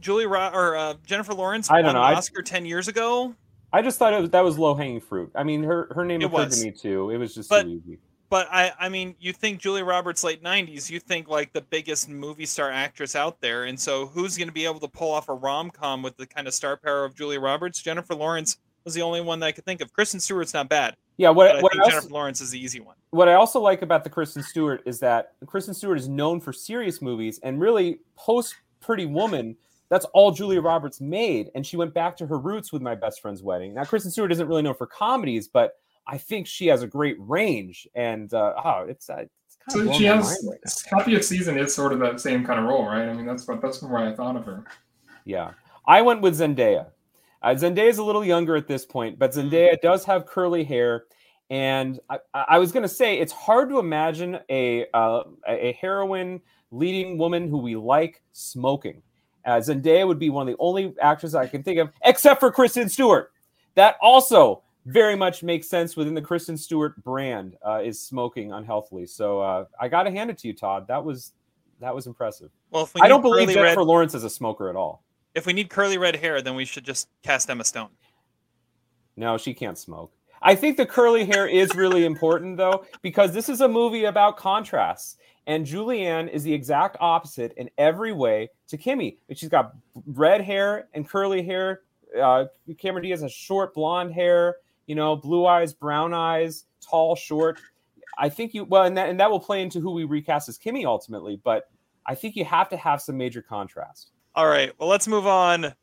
Julie Ro- or uh, Jennifer Lawrence I don't know, an I- Oscar ten years ago. I just thought it was that was low hanging fruit. I mean, her her name It occurred was. to me too. It was just But- too easy. But I, I mean, you think Julie Roberts late '90s? You think like the biggest movie star actress out there, and so who's going to be able to pull off a rom com with the kind of star power of Julie Roberts? Jennifer Lawrence was the only one that I could think of. Kristen Stewart's not bad. Yeah, what, but I what think else- Jennifer Lawrence is the easy one. what I also like about the Kristen Stewart is that Kristen Stewart is known for serious movies and really post Pretty Woman. That's all Julia Roberts made, and she went back to her roots with My Best Friend's Wedding. Now, Kristen Stewart isn't really known for comedies, but I think she has a great range, and uh, oh, it's uh, it's kind of So blowing she has right of Season is sort of that same kind of role, right? I mean, that's what that's why I thought of her. Yeah, I went with Zendaya. Uh, Zendaya is a little younger at this point, but Zendaya does have curly hair, and I, I was going to say it's hard to imagine a uh, a a heroine leading woman who we like smoking. Uh, Zendaya would be one of the only actresses I can think of, except for Kristen Stewart. That also very much makes sense within the Kristen Stewart brand uh, is smoking unhealthily. So uh, I got to hand it to you, Todd. That was that was impressive. Well, if we I don't believe Jennifer red- Lawrence is a smoker at all. If we need curly red hair, then we should just cast Emma Stone. No, she can't smoke. I think the curly hair is really important though, because this is a movie about contrasts. And Julianne is the exact opposite in every way to Kimmy. She's got red hair and curly hair. Uh, Cameron Diaz has short blonde hair, you know, blue eyes, brown eyes, tall, short. I think you well, and that and that will play into who we recast as Kimmy ultimately. But I think you have to have some major contrast. All right. Well, let's move on.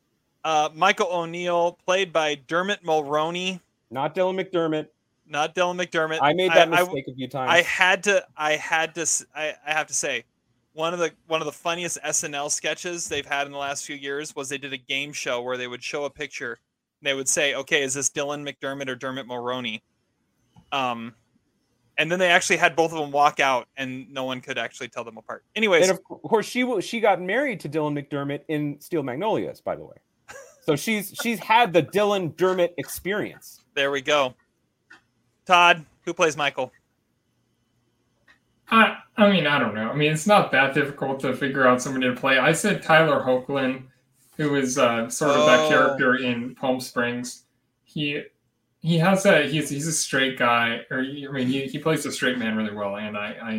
Uh, Michael O'Neill, played by Dermot Mulroney, Not Dylan McDermott. not Dylan McDermott. I made that I- mistake a few times. I had to. I had to. I have to say, one of the one of the funniest SNL sketches they've had in the last few years was they did a game show where they would show a picture. And they would say, "Okay, is this Dylan McDermott or Dermot Mulroney?" Um, and then they actually had both of them walk out, and no one could actually tell them apart. Anyways, and of course, she she got married to Dylan McDermott in Steel Magnolias, by the way. So she's she's had the Dylan Dermott experience. there we go. Todd, who plays Michael? I I mean, I don't know. I mean, it's not that difficult to figure out somebody to play. I said Tyler Hoechlin, who is uh, sort of Oh. that character in Palm Springs. He he has a he's he's a straight guy, or I mean, he, he plays a straight man really well, and I I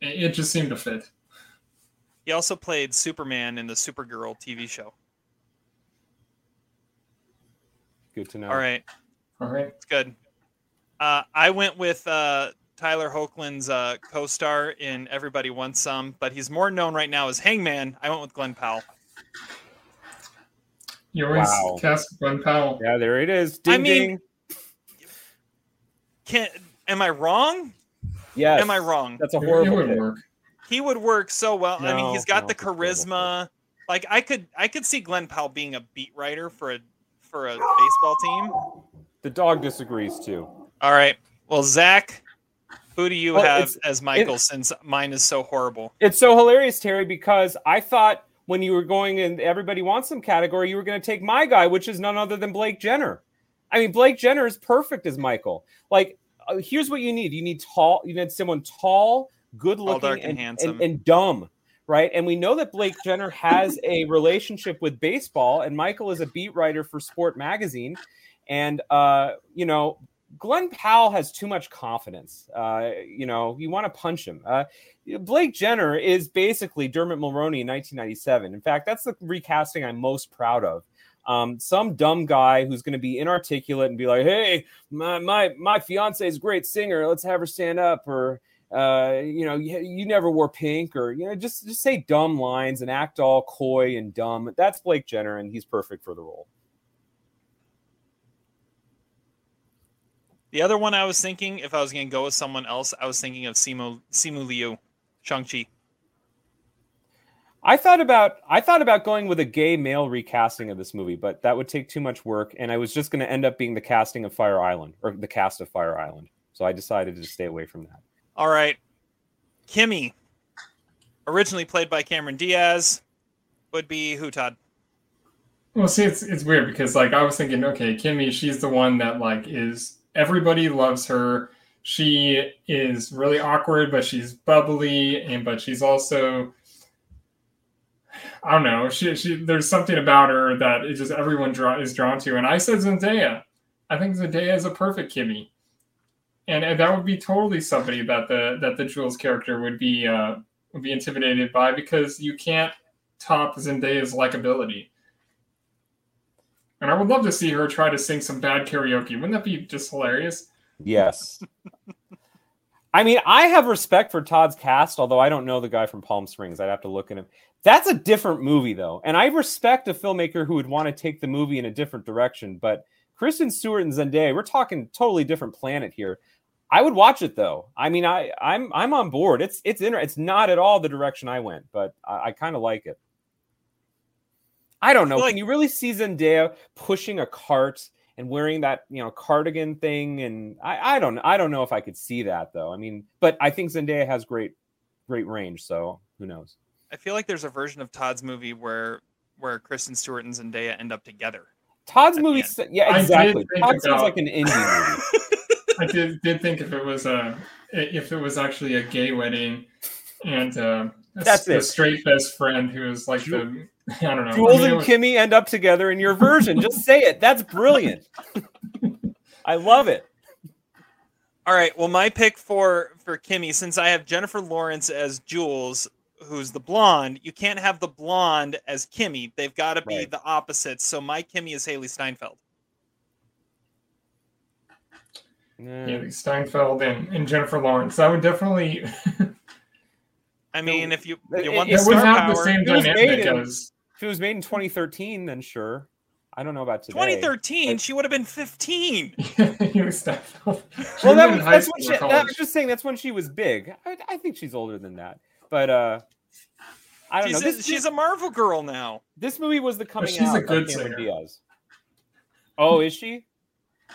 It, it just seemed to fit. He also played Superman in the Supergirl TV show. Good to know. All right, All right. it's good. Uh, I went with uh, Tyler Hoechlin's uh, co-star in Everybody Wants Some, but he's more known right now as Hangman. I went with Glen Powell. You always Wow. cast Glen Powell. Yeah, there it is. Ding I mean- ding. Can am I wrong? Yes. Am I wrong? That's a It, it horrible. would pick. work. He would work so well. I mean, he's got no, the it's a horrible pick. charisma. Like I could, I could see Glen Powell being a beat writer for a for a baseball team. The dog disagrees too. All right. Well, Zach, who do you Well, have as Michael? Since mine is so horrible. It's so hilarious, Terry, because I thought when you were going in everybody wants some category, you were going to take my guy, which is none other than Blake Jenner. I mean, Blake Jenner is perfect as Michael. Like, uh, here's what you need: you need tall, you need someone tall, good looking, and and, handsome. and, and dumb, right? And we know that Blake Jenner has a relationship with baseball, and Michael is a beat writer for Sport Magazine, and uh, you know. Glen Powell has too much confidence. Uh, you know, you want to punch him. Uh, Blake Jenner is basically Dermot Mulroney in 1997. In fact, that's the recasting I'm most proud of. Um, some dumb guy who's going to be inarticulate and be like, "Hey, my my my fiance is a great singer. Let's have her stand up." Or, uh, you know, you, you never wore pink, or you know, just just say dumb lines and act all coy and dumb. That's Blake Jenner, and he's perfect for the role. The other one I was thinking, if I was going to go with someone else, I was thinking of Simu Simu Liu, Shang Chi. I thought about I thought about going with a gay male recasting of this movie, but that would take too much work, and I was just going to end up being the casting of Fire Island or the cast of Fire Island. So I decided to stay away from that. All right, Kimmy, originally played by Cameron Diaz, would be who? Todd. Well, see, it's it's weird because like I was thinking, okay, Kimmy, she's the one that like is everybody loves her. She is really awkward, but she's bubbly, and but she's also I don't know. She she there's something about her that it just everyone draw, is drawn to. And I said Zendaya. I think Zendaya is a perfect Kimmy, and, and that would be totally somebody that the that the Jules character would be uh, would be intimidated by because you can't top Zendaya's likability. And I would love to see her try to sing some bad karaoke. Wouldn't that be just hilarious? Yes. I mean, I have respect for Todd's cast, although I don't know the guy from Palm Springs. I'd have to look at him. That's a different movie, though. And I respect a filmmaker who would want to take the movie in a different direction. But Kristen Stewart and Zendaya, we're talking totally different planet here. I would watch it though. I mean, I I'm I'm on board. It's it's inter- it's not at all the direction I went, but I, I kind of like it. I don't know. Like- Can you really see Zendaya pushing a cart and wearing that you know cardigan thing? And I I don't I don't know if I could see that though. I mean, but I think Zendaya has great great range. So who knows? I feel like there's a version of Todd's movie where where Kristen Stewart and Zendaya end up together. Todd's movie, yeah, exactly. Todd sounds like an indie movie. I did did think if it was a if it was actually a gay wedding and uh, a, That's a it. straight best friend who is was like the I don't know. I Jules mean, and was- Kimmy end up together in your version. Just say it. That's brilliant. I love it. All right. Well, my pick for for Kimmy, since I have Jennifer Lawrence as Jules, who's the blonde, you can't have the blonde as Kimmy. They've got to be Right. the opposites. So my Kimmy is Hailee Steinfeld. Hailee Steinfeld and, and Jennifer Lawrence. I would definitely I mean, if you It- you want it the it star power, the same It was dynamic made in- as If it was made in 2013, then sure. I don't know about today. 2013, she would have been 15. Hailee Steinfeld. She Well, that was, that's school when she, that. I'm just saying that's when she was big. I, I think she's older than that. But uh I don't She's, know. a, This, she's a Marvel girl now. this movie was the coming she's a out good of Cameron singer. Diaz. Oh, is she?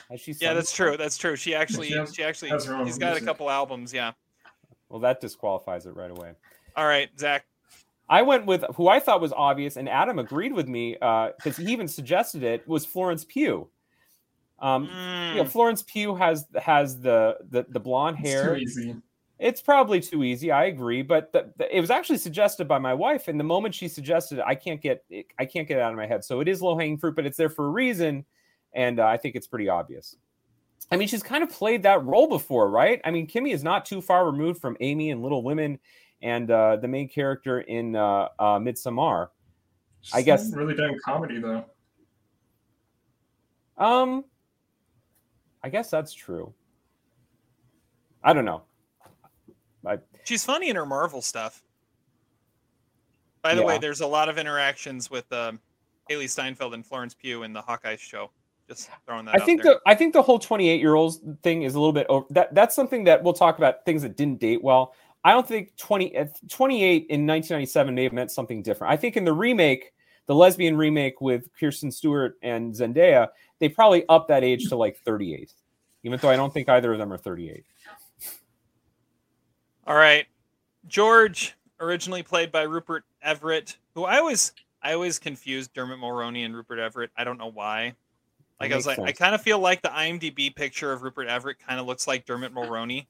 Has she Yeah, that's true. That's true. She actually, she has- she actually, has her own he's got a couple albums. Yeah. Well, that disqualifies it right away. All right, Zach. I went with who I thought was obvious, and Adam agreed with me because he even suggested it was Florence Pugh. Um, Mm, you know, Florence Pugh has has the the, the blonde It's hair. easy. It's probably too easy. I agree, but the, the- it was actually suggested by my wife, and the moment she suggested it, I can't get it, I can't get it out of my head. So it is low hanging fruit, but it's there for a reason, and uh, I think it's pretty obvious. I mean, she's kind of played that role before, right? I mean, Kimmy is not too far removed from Amy and Little Women and uh, the main character in uh, uh, Midsommar. I guess. really done comedy though. Um, I guess that's true. I don't know. I, She's funny in her Marvel stuff. By the way, there's a lot of interactions with um, Hailee Steinfeld and Florence Pugh in the Hawkeye show. Just throwing that I out think there. the I think the whole 28 year olds thing is a little bit over. That that's something that we'll talk about things that didn't date well. I don't think 20 uh, 28 in 1997 may have meant something different. I think in the remake, the lesbian remake with Kirsten Stewart and Zendaya, they probably upped that age to like 38. Even though I don't think either of them are 38. All right. George, originally played by Rupert Everett, who I always I always confused Dermot Mulroney and Rupert Everett. I don't know why. Like I was like, I kind of feel like the IMDb picture of Rupert Everett kind of looks like Dermot Mulroney.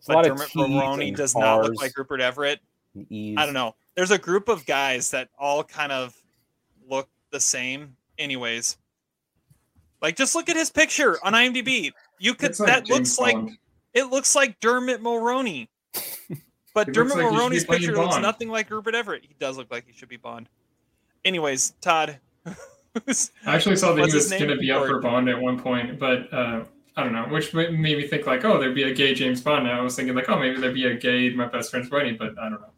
It's a But lot Dermot T's Mulroney and does not look like Rupert Everett. and I don't know. There's a group of guys that all kind of look the same. Anyways, like just look at his picture on IMDb. You could like that James looks like it looks like Dermot Mulroney. But He Dermot looks like he should be Mulroney's picture looks nothing like Rupert Everett. He does look like he should be Bond. Anyways, Todd. I actually saw that he was going to be up for Bond at one point, but uh, I don't know, which made me think like, oh, there'd be a gay James Bond. And I was thinking like, oh, maybe there'd be a gay My Best Friend's Wedding, but I don't know.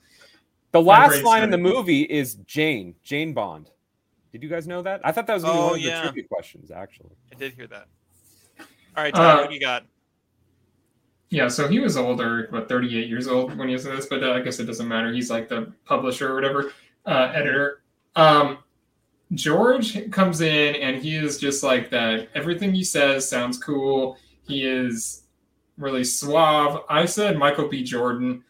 The My last brain's line in the movie is Jane, Jane Bond. Did you guys know that? I thought that was gonna be Oh, one of yeah. the trivia questions, actually. I did hear that. All right, Todd, Uh, what do you got? Yeah, so he was older, what, 38 years old when he was in this, but uh, I guess it doesn't matter. He's like the publisher or whatever, uh, editor. Um, George comes in and he is just like that. Everything he says sounds cool. He is really suave. I said Michael B. Jordan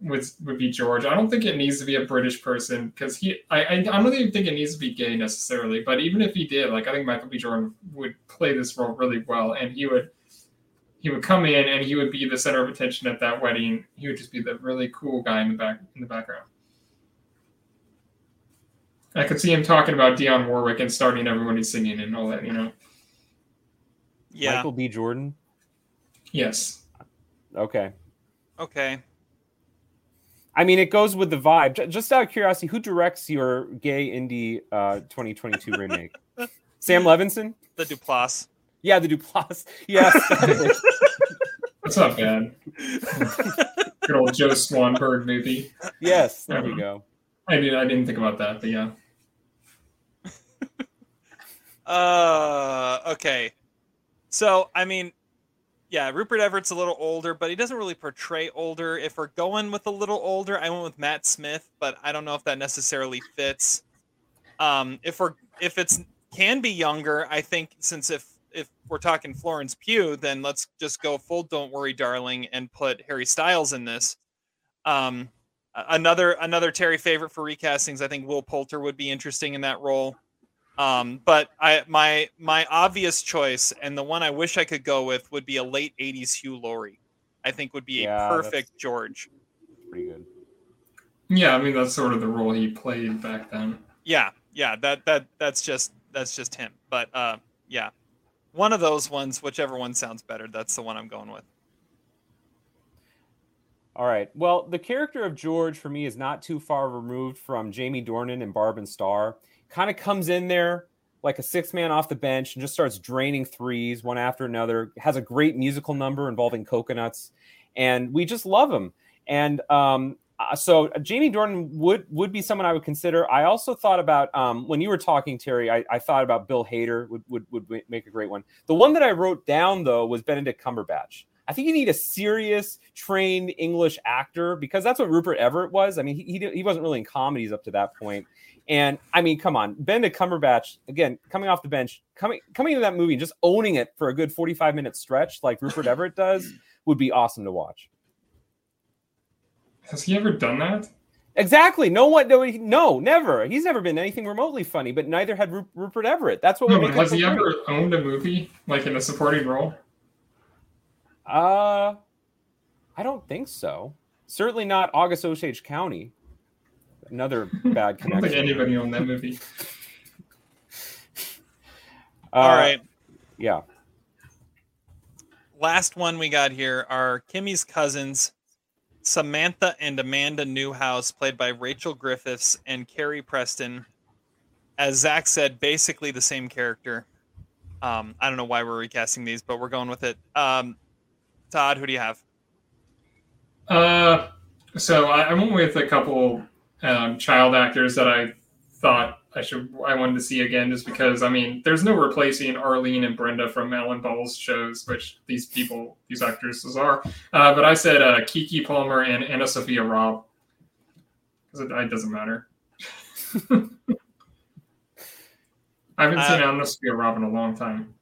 would would be George. I don't think it needs to be a British person because he. I, I I don't even think it needs to be gay necessarily. But even if he did, like I think Michael B. Jordan would play this role really well, and he would he would come in and he would be the center of attention at that wedding. He would just be the really cool guy in the back in the background. I could see him talking about Dionne Warwick and starting everyone he's singing and all that, you know. Yeah. Michael B. Jordan. Yes. Okay. Okay. I mean, it goes with the vibe. Just out of curiosity, who directs your gay indie uh, 2022 remake? Sam Levinson? The Duplass. Yeah, the Duplass. Yes. That's not bad. Good old Joe Swanberg movie. yes, there we Um, go. I did I didn't think about that, but yeah. Uh, okay. So, I mean, yeah, Rupert Everett's a little older, but he doesn't really portray older. If we're going with a little older, I went with Matt Smith, but I don't know if that necessarily fits. Um, if we're if it's can be younger, I think since if if we're talking Florence Pugh, then let's just go full "Don't Worry, Darling" and put Harry Styles in this. Um, another another Terry favorite for recastings, I think Will Poulter would be interesting in that role. Um, but I my my obvious choice and the one I wish I could go with would be a late '80s Hugh Laurie. I think would be Yeah, a perfect George. Pretty good. Yeah, I mean that's sort of the role he played back then. Yeah, yeah, that that that's just that's just him. But uh, yeah, one of those ones, whichever one sounds better, that's the one I'm going with. All right. Well, the character of George for me is not too far removed from Jamie Dornan and Barb and Star. Kind of comes in there like a six man off the bench and just starts draining threes one after another. Has a great musical number involving coconuts, and we just love him. And um, uh, so Jamie Dornan would would be someone I would consider. I also thought about um, when you were talking, Terry. I, I thought about Bill Hader would, would would make a great one. The one that I wrote down though was Benedict Cumberbatch. I think you need a serious, trained English actor because that's what Rupert Everett was. I mean, he, he, he wasn't really in comedies up to that point. And I mean, come on, Benedict Cumberbatch again coming off the bench, coming coming into that movie, and just owning it for a good forty five minute stretch like Rupert Everett does would be awesome to watch. Has he ever done that? Exactly. No one. No, no, never. He's never been anything remotely funny, but neither had Rupert Everett. That's what No, would but make has he ever owned a movie like in a supporting role? Uh, I don't think so. Certainly not August Osage County. Another bad I don't connection. think anybody on that movie. Uh, All right. Yeah. last one we got here are Kimmy's cousins, Samantha and Amanda Newhouse, played by Rachel Griffiths and Carrie Preston. As Zach said, basically the same character. Um, I don't know why we're recasting these, but we're going with it. Um, Todd, who do you have? Uh, so I, I went with a couple um, child actors that I thought I should I wanted to see again, just because I mean, there's no replacing Arlene and Brenda from Alan Ball's shows, which these people, these actresses are. Uh, but I said uh, Keke Palmer and AnnaSophia Robb because it, it doesn't matter. I haven't seen Uh, AnnaSophia Robb in a long time.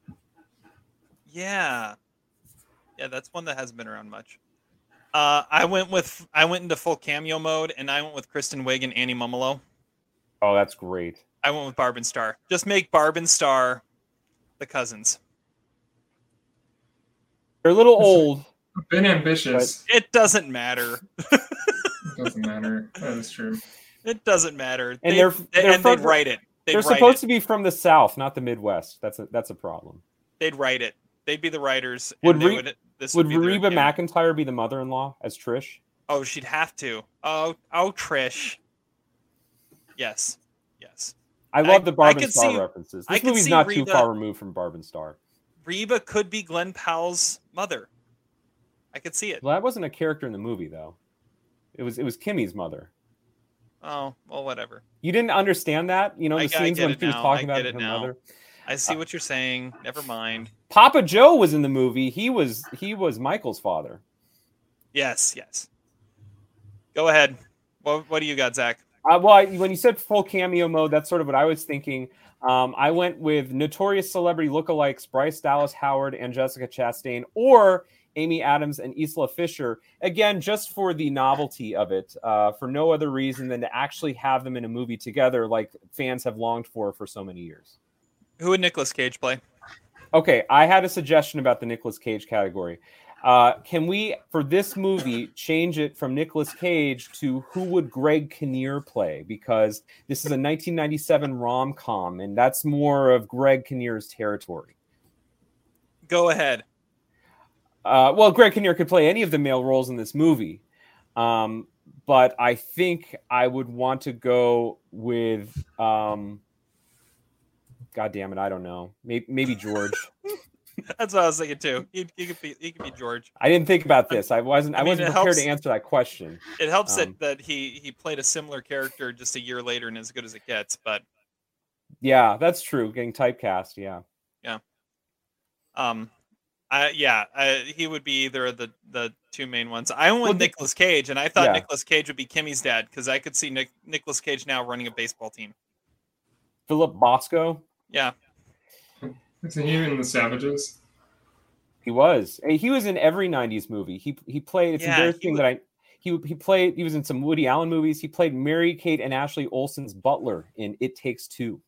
Yeah, yeah, that's one that hasn't been around much. Uh, I went with I went into full cameo mode, and I went with Kristen Wiig and Annie Mumolo. Oh, that's great. I went with Barb and Star. Just make Barb and Star the cousins. They're a little old. Been ambitious. It doesn't matter. It doesn't matter. That is true. It doesn't matter. And They- they're, they- they're and from- they'd write it. They'd They're write supposed it. to be from the South, not the Midwest. That's a that's a problem. They'd write it. They'd be the writers. and Would they Re- would, this Would would, be their- Reba yeah. McEntire be the mother-in-law as Trish? Oh, she'd have to. Oh, oh, Trish. Yes, yes. I love the Barb and Star see- references. I This could movie's not Reba- too far removed from Barb and Star. Reba could be Glen Powell's mother. I could see it. Well, that wasn't a character in the movie though. It was it was Kimmy's mother. Oh, well, whatever. You didn't understand that, you know, the I, I scenes when she was talking I about her now. mother. I see what you're saying. Never mind. Papa Joe was in the movie. He was he was Michael's father. Yes, yes. Go ahead. What What do you got, Zach? Uh, well, I, when you said full cameo mode, that's sort of what I was thinking. Um, I went with notorious celebrity lookalikes Bryce Dallas Howard and Jessica Chastain, or Amy Adams and Isla Fisher. Again, just for the novelty of it, uh, for no other reason than to actually have them in a movie together, like fans have longed for for so many years. Who would Nicolas Cage play? Okay, I had a suggestion about the Nicolas Cage category. Uh, can we, for this movie, change it from Nicolas Cage to who would Greg Kinnear play? Because this is a 1997 rom com, and that's more of Greg Kinnear's territory. Go ahead. Uh, well, Greg Kinnear could play any of the male roles in this movie, um, but I think I would want to go with. Um, God damn it, I don't know. Maybe, maybe George. That's what I was thinking too. He, he could be. He could be George. I didn't think about this. I wasn't. I, mean, wasn't prepared helps- to answer that question. It helps Um, that that he he played a similar character just a year later and as good as it gets. But Yeah, that's true. Getting typecast. Yeah. yeah, um, I yeah, I, he would be either of the the two main ones. I went Well, Nicolas Cage, and I thought Yeah. Nicolas Cage would be Kimmy's dad because I could see Nick Nicolas Cage now running a baseball team. Philip Bosco. Yeah, Is he in the Savages? He was. He was in every '90s movie. He he played. It's Yeah, embarrassing he that I. He, he played. He was in some Woody Allen movies. He played Mary Kate and Ashley Olsen's butler in It Takes Two.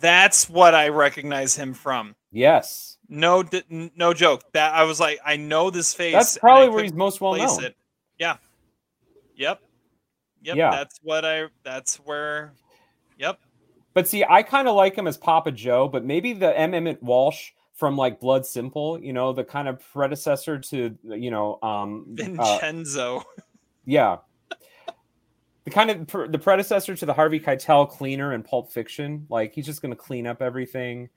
that's what I recognize him from. Yes, No, no joke. That I was like, I know this face. that's probably where he's most well known. It. Yeah. Yep. Yep. Yeah. That's what I. That's where. Yep. But see, I kind of like him as Papa Joe, but maybe the M. Emmet Walsh from like Blood Simple, you know, the kind of predecessor to you know, um, uh, Vincenzo. yeah, the kind of pr- the predecessor to the Harvey Keitel cleaner in Pulp Fiction. Like he's just going to clean up everything,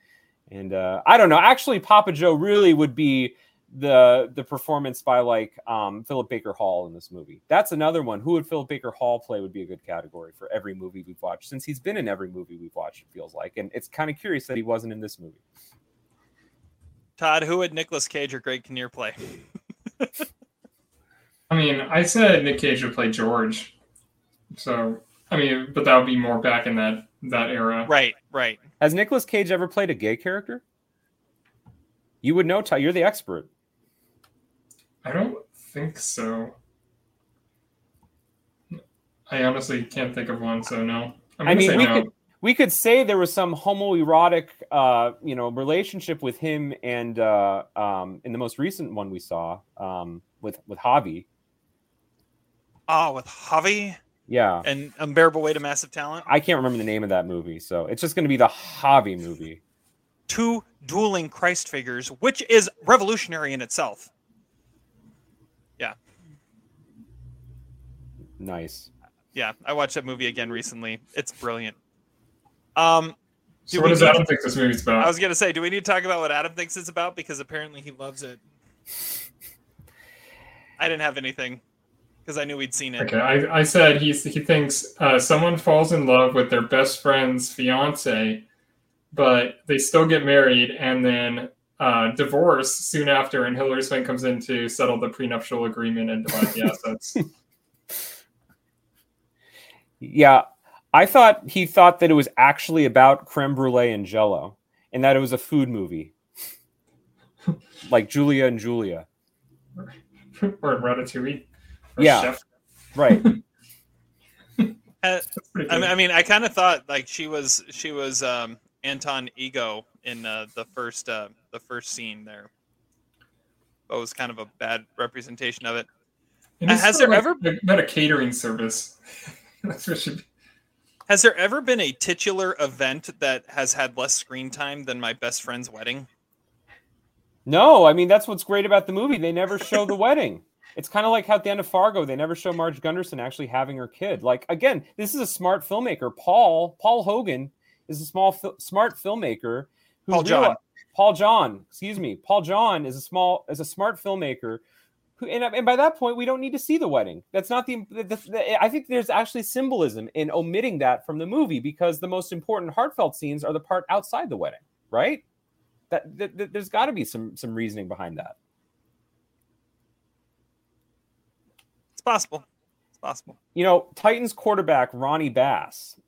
and uh, I don't know. Actually, Papa Joe really would be the the performance by like um, Philip Baker Hall in this movie. That's another one. Who would Philip Baker Hall play would be a good category for every movie we've watched since he's been in every movie we've watched. It feels like, and it's kind of curious that he wasn't in this movie. Todd, who would Nicolas Cage or Greg Kinnear play? I mean, I said Nick Cage would play George. So, I mean, but that would be more back in that that era. Right. Right. Has Nicolas Cage ever played a gay character? You would know, Ty. You're the expert. I don't think so. I honestly can't think of one, so no. I'm I mean, say we no. could we could say there was some homoerotic, uh, you know, relationship with him and uh, um, in the most recent one we saw um, with with Javi. Oh, with Javi Yeah, and Unbearable Weight of Massive Talent. I can't remember the name of that movie, so it's just going to be the Javi movie. Two dueling Christ figures, which is revolutionary in itself. Yeah. Nice. Yeah, I watched that movie again recently. It's brilliant. Um, So what does need- Adam think this movie's about? I was gonna say, do we need to talk about what Adam thinks it's about? Because apparently he loves it. I didn't have anything because I knew we'd seen it. Okay, I, I said he's, he thinks uh, someone falls in love with their best friend's fiance, but they still get married and then uh, divorce soon after, and Hilary Swank comes in to settle the prenuptial agreement and divide the assets. Yeah, I thought he thought that it was actually about creme brulee and Jello, and that it was a food movie, like Julia and Julia. or Ratatouille. Or Yeah. Chef. Right. Uh, I mean. I mean, I kind of thought like she was she was um, Anton Ego in uh, the first uh, the first scene there. But it was kind of a bad representation of it. And he's has there of ever been about a catering service? That's what should be. has there ever been a titular event that has had less screen time than my best friend's wedding? No, I mean that's what's great about the movie. They never show the wedding. It's kind of like how at the end of Fargo, they never show Marge Gunderson actually having her kid. Like again, this is a smart filmmaker. Paul Paul Hogan is a small fil- smart filmmaker. Who Paul John. reali- Paul John, excuse me. Paul John is a small is a smart filmmaker. Who, and, and by that point, we don't need to see the wedding. That's not the, the, the. I think there's actually symbolism in omitting that from the movie because the most important heartfelt scenes are the part outside the wedding, right? That, that, that there's got to be some some reasoning behind that. It's possible. It's possible. you know, Titans quarterback Ronnie Bass,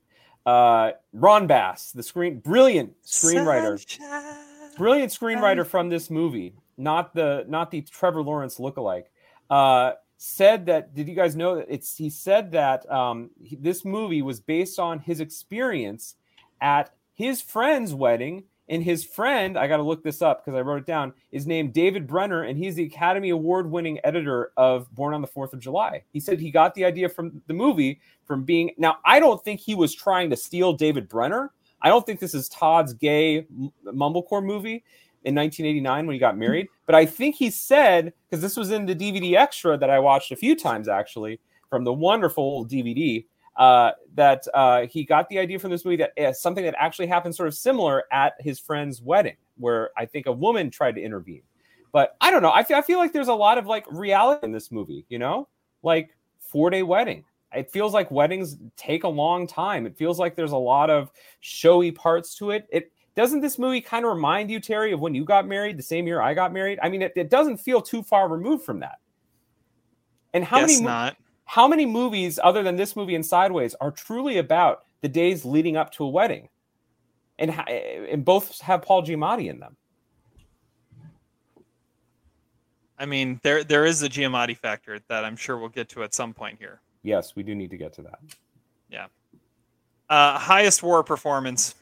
uh, Ron Bass, the screen brilliant screenwriter, brilliant screenwriter from this movie, not the not the Trevor Lawrence lookalike, uh, said that. Did you guys know that it's? He said that um, he- this movie was based on his experience at his friend's wedding. And his friend, I got to look this up because I wrote it down, is named David Brenner, and he's the Academy Award winning editor of Born on the Fourth of July. He said he got the idea from the movie from being. Now, I don't think he was trying to steal David Brenner. I don't think this is Todd's gay mumblecore movie in 1989 when he got married. But I think he said, because this was in the DVD extra that I watched a few times actually from the wonderful DVD, uh, that uh, he got the idea from this movie that uh, something that actually happened sort of similar at his friend's wedding, where I think a woman tried to intervene. But I don't know. I feel, I feel like there's a lot of like reality in this movie, you know, like four day wedding. It feels like weddings take a long time. It feels like there's a lot of showy parts to it. It doesn't this movie kind of remind you, Terry, of when you got married the same year I got married? I mean, it, it doesn't feel too far removed from that. And how Guess many mo- not. How many movies other than this movie and Sideways are truly about the days leading up to a wedding? And and both have Paul Giamatti in them. I mean, there there is a Giamatti factor that I'm sure we'll get to at some point here. Yes, we do need to get to that. Yeah. Uh, highest war performance.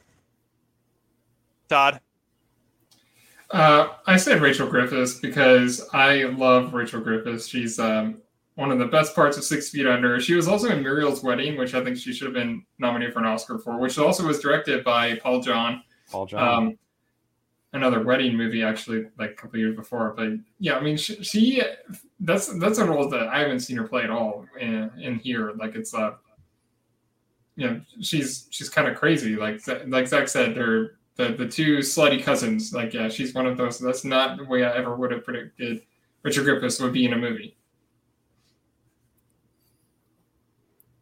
Todd. Uh, I said Rachel Griffiths because I love Rachel Griffiths. She's um, one of the best parts of Six Feet Under. She was also in Muriel's Wedding, which I think she should have been nominated for an Oscar for, which also was directed by Paul John. Paul John. Um, another wedding movie, actually, like a couple years before. But yeah, I mean, she, she that's that's a role that I haven't seen her play at all in, in here. Like it's uh, you know, she's she's kind of crazy. Like like Zach said, her the the two slutty cousins. Like yeah, she's one of those. That's not the way I ever would have predicted Richard Griffiths would be in a movie.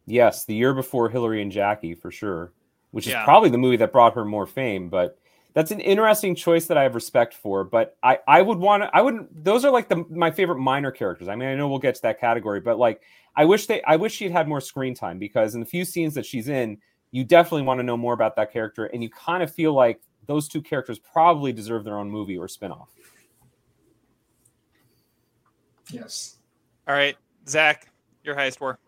Yes, the year before Hilary and Jackie for sure, which is probably the movie that brought her more fame. But that's an interesting choice that I have respect for. But I, I would want to, I wouldn't. Those are like the my favorite minor characters. I mean, I know we'll get to that category, but like, I wish they, I wish she'd had more screen time because in the few scenes that she's in, you definitely want to know more about that character, and you kind of feel like those two characters probably deserve their own movie or spinoff. Yes. All right, Zach, your highest war.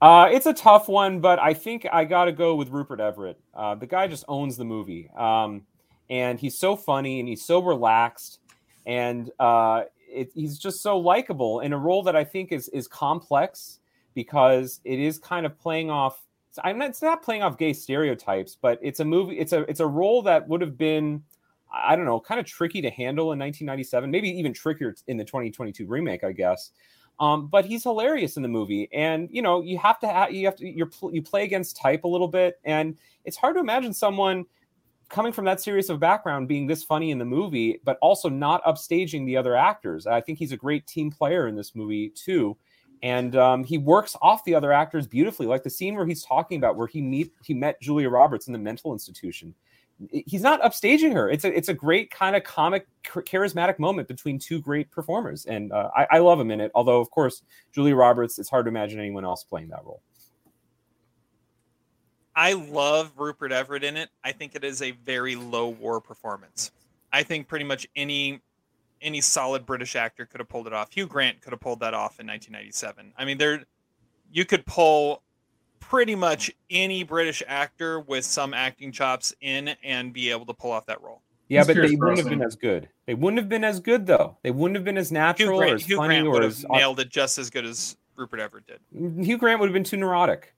Uh, it's a tough one, but I think I got to go with Rupert Everett. Uh, the guy just owns the movie, um, and he's so funny and he's so relaxed, and uh, it, he's just so likable in a role that I think is is complex because it is kind of playing off. I'm not, it's not playing off gay stereotypes, but it's a movie. It's a it's a role that would have been, I don't know, kind of tricky to handle in 1997, maybe even trickier in the 2022 remake, I guess. Um, but he's hilarious in the movie, and you know you have to you have to you you play against type a little bit, and it's hard to imagine someone coming from that serious of background being this funny in the movie, but also not upstaging the other actors. I think he's a great team player in this movie too, and um, he works off the other actors beautifully. Like the scene where he's talking about where he meet he met Julia Roberts in the mental institution. He's not upstaging her. It's a it's a great kind of comic charismatic moment between two great performers, and uh, I, I love him in it. Although of course Julia Roberts, it's hard to imagine anyone else playing that role. I love Rupert Everett in it. I think it is a very low war performance. I think pretty much any any solid British actor could have pulled it off. Hugh Grant could have pulled that off in 1997. I mean, there you could pull pretty much any British actor with some acting chops in and be able to pull off that role. Yeah, but they wouldn't have been as good. They wouldn't have been as good though. They wouldn't have been as natural Hugh Grant, or as Hugh funny Grant or would as have nailed it just as good as Rupert Everett did. Mm, Hugh Grant would have been too neurotic.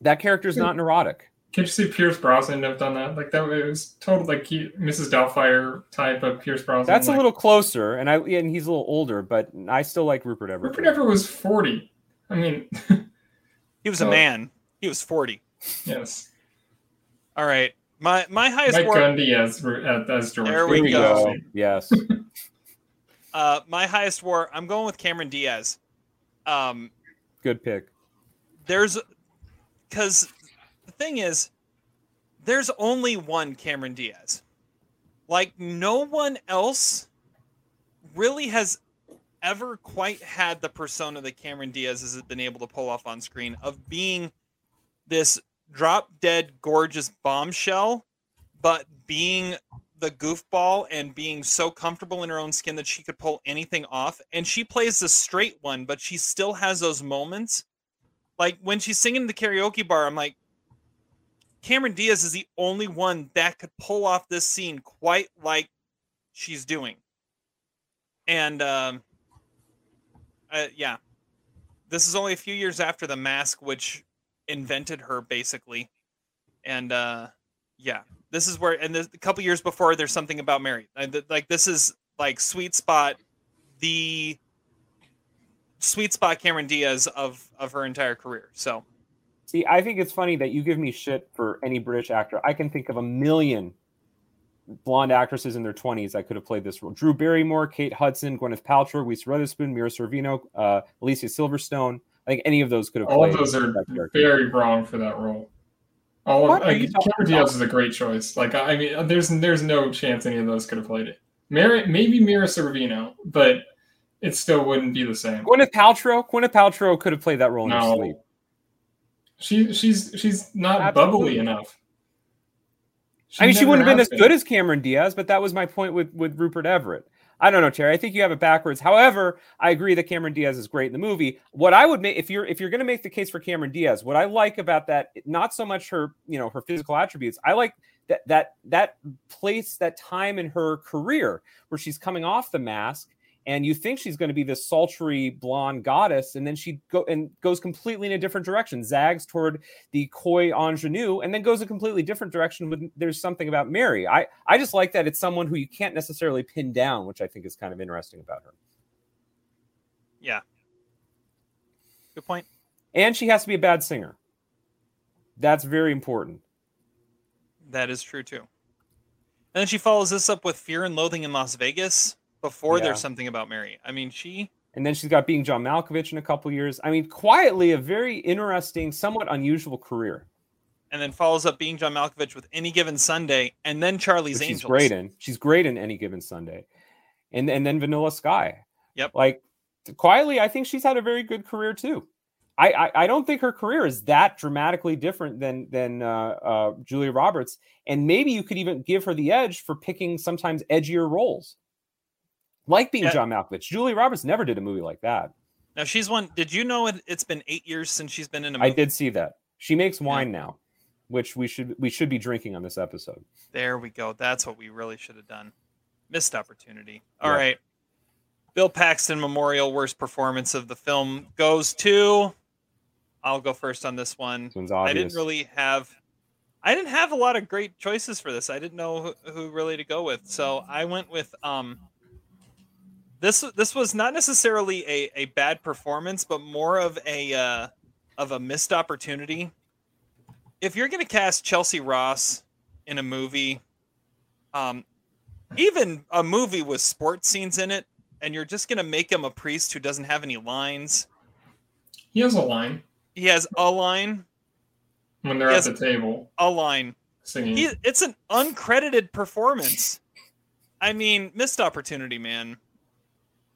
That character is not neurotic. Can't you see Pierce Brosnan have done that? Like that was total like he, Mrs. Doubtfire type of Pierce Brosnan. That's like, a little closer, and I and he's a little older, but I still like Rupert Everett. Rupert Everett was forty. I mean, he was a man. He was forty. Yes. All right. My my highest Mike war- Gundy as as George. There we go. Yes. Uh, my highest war. I'm going with Cameron Diaz. Um, Good pick. there's because the thing is, there's only one Cameron Diaz. Like no one else really has ever quite had the persona that Cameron Diaz has been able to pull off on screen of being this drop dead gorgeous bombshell, but being the goofball and being so comfortable in her own skin that she could pull anything off. And she plays the straight one, but she still has those moments. Like when she's singing in the karaoke bar, I'm like, Cameron Diaz is the only one that could pull off this scene quite like she's doing. And um, uh, yeah, this is only a few years after The Mask, which invented her basically. And uh, yeah, this is where, and a couple years before, there's something about Mary. Like this is like sweet spot, the sweet spot Cameron Diaz of of her entire career. So See, I think it's funny that you give me shit for any British actor. I can think of a million blonde actresses in their 20s that could have played this role. Drew Barrymore, Kate Hudson, Gwyneth Paltrow, Reese Witherspoon, Mira Sorvino, uh, Alicia Silverstone. I think any of those could have played. All of those are very wrong for that role. All What of are like, Cameron Diaz is a great choice. Like I mean, there's there's no chance any of those could have played it. Mary, maybe Mira Sorvino, but it still wouldn't be the same. Gwyneth Paltrow. Gwyneth Paltrow could have played that role in her No. sleep. She she's she's not Absolutely. bubbly enough. I mean, she wouldn't have been as good as Cameron Diaz, but that was my point with with Rupert Everett. I don't know, Terry. I think you have it backwards. However, I agree that Cameron Diaz is great in the movie. What I would make if you're if you're going to make the case for Cameron Diaz, what I like about that, not so much her you know her physical attributes. I like that that that place, that time in her career where she's coming off the mask, and you think she's going to be this sultry blonde goddess, and then she go and goes completely in a different direction, zags toward the coy ingenue, and then goes a completely different direction. With there's something about Mary. I I just like that it's someone who you can't necessarily pin down, which I think is kind of interesting about her. yeah, good point. And she has to be a bad singer. That's very important. That is true too. And then she follows this up with Fear and Loathing in Las Vegas before Yeah. there's something about Mary. I mean, she And then she's got being John Malkovich in a couple years. I mean, quietly a very interesting, somewhat unusual career. and then follows up being John Malkovich with Any Given Sunday and then Charlie's which she's Angels. great in. She's great in any given Sunday, and and then Vanilla Sky. Yep. Like quietly, I think she's had a very good career too. I I, I don't think her career is that dramatically different than than uh, uh, Julia Roberts, and maybe you could even give her the edge for picking sometimes edgier roles, like being Yeah. John Malkovich. Julie Roberts never did a movie like that. Now she's one. Did you know it, it's been eight years since she's been in a movie? I did see that. She makes wine now, which we should we should be drinking on this episode. There we go. That's what we really should have done. Missed opportunity. All Yeah. right. Bill Paxton Memorial Worst Performance of the Film goes to. I'll go first on this one. This one's I didn't really have. I didn't have a lot of great choices for this. I didn't know who, who really to go with, so I went with um. This this was not necessarily a, a bad performance, but more of a uh, of a missed opportunity. If you're going to cast Chelcie Ross in a movie, um, even a movie with sports scenes in it, and you're just going to make him a priest who doesn't have any lines, He has a line he has a line, when they're He at the table a line. singing. He, it's an uncredited performance. I mean, missed opportunity, man.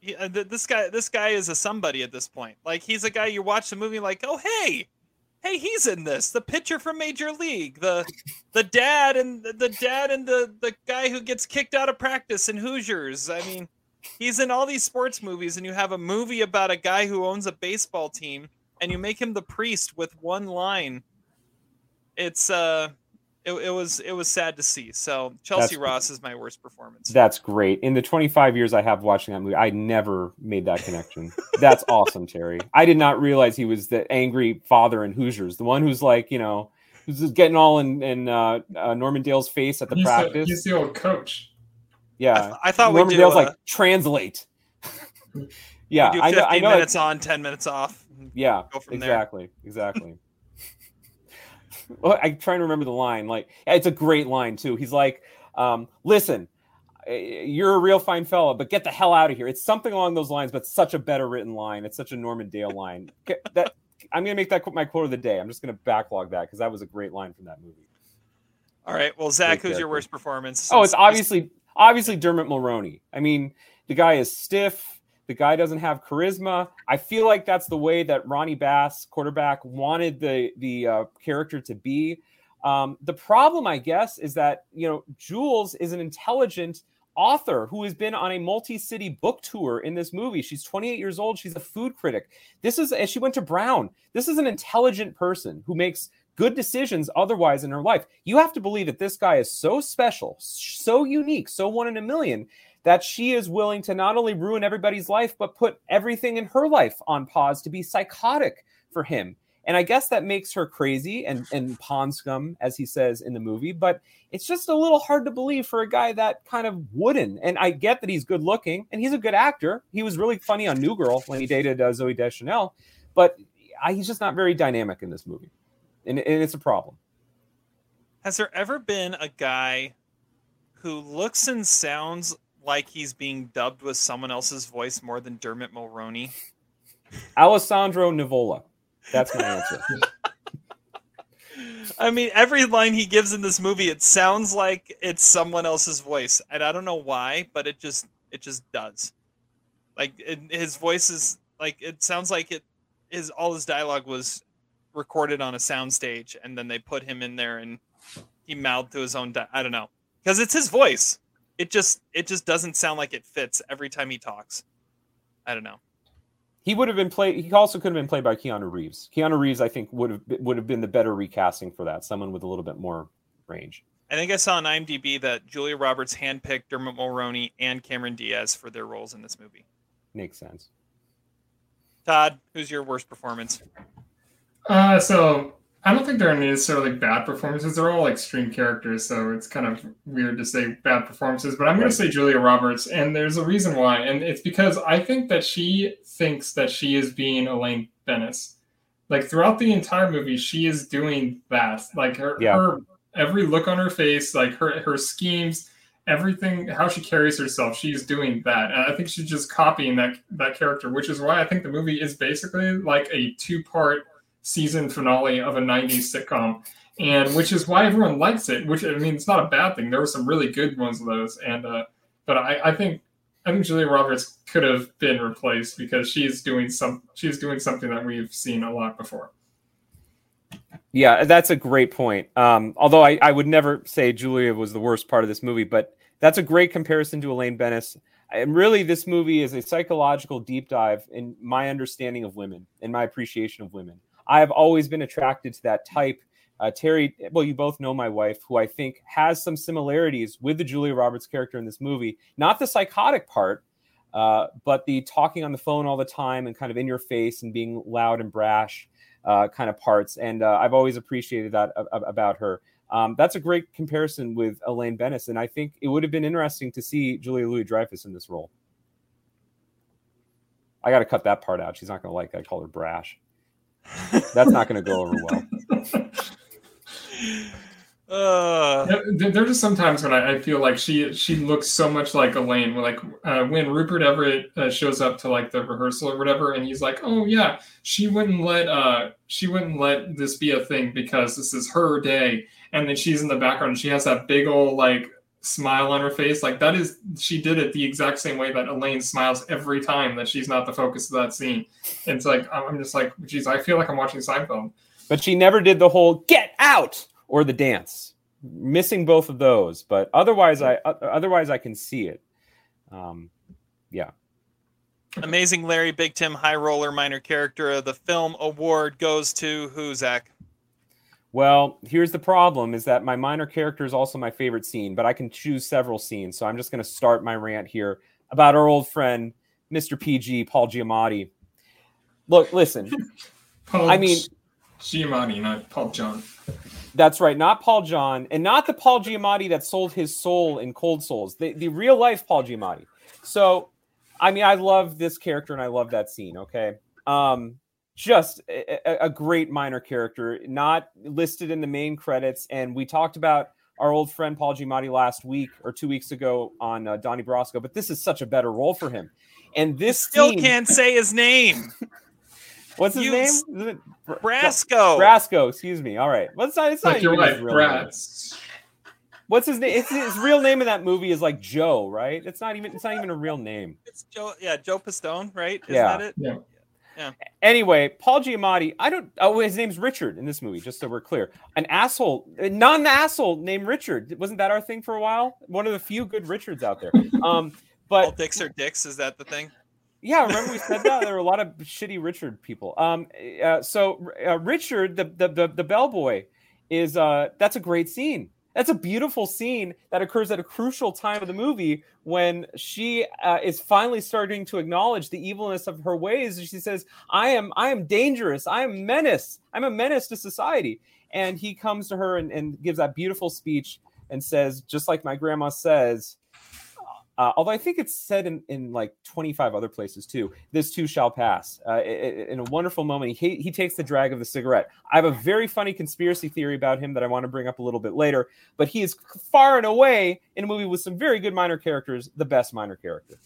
Th- this guy, this guy is a somebody at this point. Like he's a guy you watch the movie, like, oh hey, hey, he's in this. The pitcher from Major League, the the dad and the dad and the the guy who gets kicked out of practice in Hoosiers. I mean, he's in all these sports movies, and you have a movie about a guy who owns a baseball team, and you make him the priest with one line. It's uh it, it was it was sad to see. So Chelcie That's- Ross is my worst performance. That's great. In the 25 years I have watching that movie, I never made that connection. That's awesome, Terry. I did not realize he was the angry father in Hoosiers, the one who's like, you know, who's just getting all in, in uh, uh, Norman Dale's face at the he's, the, practice. he's the old coach. yeah, I thought we Norman do, Dale's uh, like translate. yeah, We do I know. 15 I know. minutes on, ten minutes off. Yeah, Go from there. exactly, exactly. well, I'm trying to remember the line. Like, it's a great line too. He's like, um, "Listen, eh, you're a real fine fella, but get the hell out of here." It's something along those lines, but such a better written line. It's such a Norman Dale line. That I'm gonna make that my quote of the day. I'm just gonna backlog that because that was a great line from that movie. All right. Well, Zach, Great who's your worst performance? Oh, it's obviously obviously Dermot Mulroney. I mean, the guy is stiff. The guy doesn't have charisma. I feel like that's the way that Ronnie Bass, quarterback, wanted the the uh, character to be. Um, the problem, I guess, is that you know Jules is an intelligent author who has been on a multi-city book tour in this movie. She's 28 years old. She's a food critic. This is she went to Brown. This is an intelligent person who makes good decisions otherwise in her life. You have to believe that this guy is so special, so unique, so one in a million that she is willing to not only ruin everybody's life, but put everything in her life on pause to be psychotic for him. And I guess that makes her crazy and, and pond scum, as he says in the movie. But it's just a little hard to believe for a guy that kind of wooden. And I get that he's good looking and he's a good actor. He was really funny on New Girl when he dated uh, Zooey Deschanel, but I, he's just not very dynamic in this movie. And, and it's a problem. Has there ever been a guy who looks and sounds like he's being dubbed with someone else's voice more than Dermot Mulroney? Alessandro Nivola. That's my answer. I mean, every line he gives in this movie, it sounds like it's someone else's voice, and I don't know why, but it just it just does. Like it, his voice is like it sounds like it. His all his dialogue was recorded on a soundstage, and then they put him in there, and he mouthed to his own. Di- I don't know, because it's his voice. It just it just doesn't sound like it fits every time he talks. I don't know. He would have been played. He also could have been played by Keanu Reeves. Keanu Reeves, I think, would have would have been the better recasting for that. Someone with a little bit more range. I think I saw on IMDb that Julia Roberts handpicked Dermot Mulroney and Cameron Diaz for their roles in this movie. Makes sense. Todd, who's your worst performance? Uh, so I don't think they're necessarily bad performances. They're all extreme characters, so it's kind of weird to say bad performances. But I'm going to say Julia Roberts, and there's a reason why, and it's because I think that she thinks that she is being Elaine Benes. Like throughout the entire movie, she is doing that. Like her, Yeah. her every look on her face, like her her schemes, everything, how she carries herself, she's doing that. And I think she's just copying that that character, which is why I think the movie is basically like a two part season finale of a 90s sitcom and which is why everyone likes it which i mean it's not a bad thing there were some really good ones of those and uh but i i think i think julia roberts could have been replaced because she's doing some she's doing something that we've seen a lot before Yeah, that's a great point. Um, although I, I would never say Julia was the worst part of this movie, but that's a great comparison to Elaine Benes. And really, this movie is a psychological deep dive in my understanding of women and my appreciation of women. I have always been attracted to that type. Uh, Terry, well, you both know my wife, who I think has some similarities with the Julia Roberts character in this movie. Not the psychotic part, uh, but the talking on the phone all the time and kind of in your face and being loud and brash uh, kind of parts. And uh, I've always appreciated that a- a- about her. Um, that's a great comparison with Elaine Benes, and I think it would have been interesting to see Julia Louis Dreyfus in this role. I got to cut that part out. She's not going to like that. I call her brash. That's not going to go over well. Uh, There, there are just sometimes when I, I feel like she she looks so much like Elaine. Like uh, when Rupert Everett uh, shows up to like the rehearsal or whatever, and he's like, "Oh yeah, she wouldn't let uh she wouldn't let this be a thing because this is her day." And then she's in the background. and She has that big old like smile on her face. Like that is she did it the exact same way that Elaine smiles every time that she's not the focus of that scene. And it's like I'm I'm just like, geez, I feel like I'm watching Seinfeld. But she never did the whole "get out" or the dance. Missing both of those, but otherwise, I otherwise I can see it. Um, yeah. Amazing Larry Big Tim High Roller Minor Character of the Film Award goes to who, Zach? Well, here's the problem: is that my minor character is also my favorite scene, but I can choose several scenes. So I'm just going to start my rant here about our old friend, Mr. PG, Paul Giamatti. Look, listen. Paul I mean, Giamatti, not Paul John. That's right, not Paul John, and not the Paul Giamatti that sold his soul in Cold Souls. The the real life Paul Giamatti. So, I mean, I love this character and I love that scene. Okay, um, just a, a- a great minor character, not listed in the main credits. And we talked about our old friend Paul Giamatti last week or two weeks ago on uh, Donnie Brasco, but this is such a better role for him. And this Still scene- can't say his name. What's his You name? s- Isn't it Br- Brasco. Brasco, excuse me. All right. Well, not. It's not Like you're right, real name. What's his name? It's, his real name in that movie is like Joe, right? It's not even. It's not even a real name. It's Joe. Yeah, Joe Pistone, right? Isn't Yeah. that it? Yeah. Yeah. Anyway, Paul Giamatti. I don't. Oh, his name's Richard in this movie. Just so we're clear, an asshole, not an asshole named Richard. Wasn't that our thing for a while? One of the few good Richards out there. Um, but All dicks are dicks. Is that the thing? Yeah, remember we said that there were a lot of shitty Richard people. Um, uh, so uh, Richard, the, the the the bellboy, is uh that's a great scene. That's a beautiful scene that occurs at a crucial time of the movie when she uh, is finally starting to acknowledge the evilness of her ways. She says, "I am I am dangerous. I am menace. I'm a menace to society." And he comes to her and, and gives that beautiful speech and says, just like my grandma says, uh, although I think it's said in, in like 25 other places too. This too shall pass. Uh, in a wonderful moment, he, he takes the drag of the cigarette. I have a very funny conspiracy theory about him that I want to bring up a little bit later, but he is far and away in a movie with some very good minor characters, the best minor character.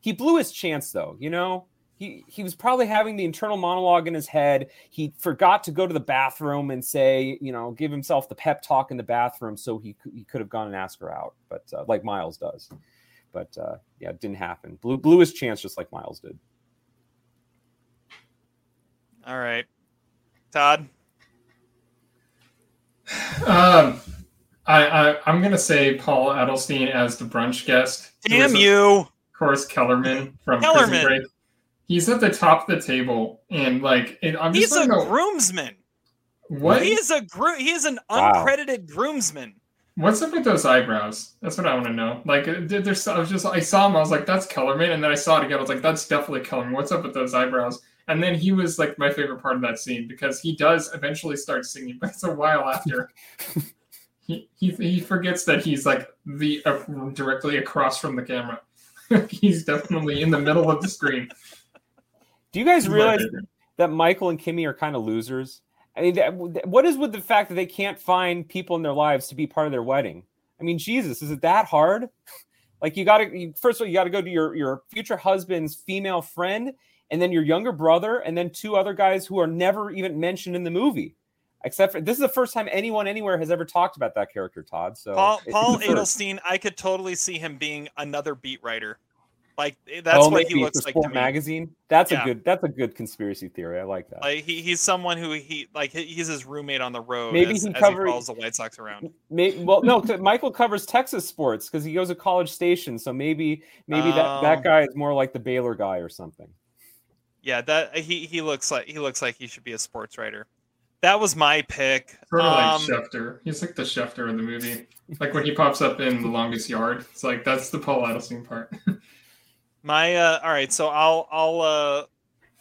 He blew his chance though, you know? He, he was probably having the internal monologue in his head. He forgot to go to the bathroom and say, you know, give himself the pep talk in the bathroom so he, could- he could have gone and asked her out, but uh, like Miles does but uh, yeah, it didn't happen. Blew blew his chance just like Miles did. All right, Todd. Um, I, I I'm gonna say Paul Adelstein as the brunch guest. Damn is, of you! course, Kellerman from Kellerman. Prison Break. He's at the top of the table, and like, it, I'm just He's a don't know groomsman. what He is a gro- He is an Wow. uncredited groomsman. what's up with those eyebrows. That's what I want to know. Like, uh, there's I was just I saw him, I was like, that's Kellerman, and then I saw it again, I was like, that's definitely Kellerman. What's up with those eyebrows? And then he was like my favorite part of that scene because he does eventually start singing, but it's a while after. he, he he forgets that he's like the uh, directly across from the camera. he's definitely in the middle of the screen. Do you guys realize that Michael and Kimmy are kind of losers? I mean, that, what is with the fact that they can't find people in their lives to be part of their wedding? I mean, Jesus, is it that hard? Like, you got to first of all, you got to go to your your future husband's female friend, and then your younger brother, and then two other guys who are never even mentioned in the movie. Except for this is the first time anyone anywhere has ever talked about that character, Todd. So Paul it- Paul. Adelstein. I could totally see him being another beat writer. Like that's Oh, what maybe he looks for like to Sport me. magazine. That's Yeah. a good. That's a good conspiracy theory. I like that. Like he, he's someone who he like he's his roommate on the road Maybe as, he as he follows the White Sox around. May, well, no, Michael covers Texas sports because he goes to College Station. So maybe maybe that, Oh. that guy is more like the Baylor guy or something. Yeah, that he he looks like he looks like he should be a sports writer. That was my pick. Sort of Um, like Schefter. He's like the Schefter in the movie. Like when he pops up in The Longest Yard. It's like that's the Paul Adelstein part. My uh all right, so I'll I'll uh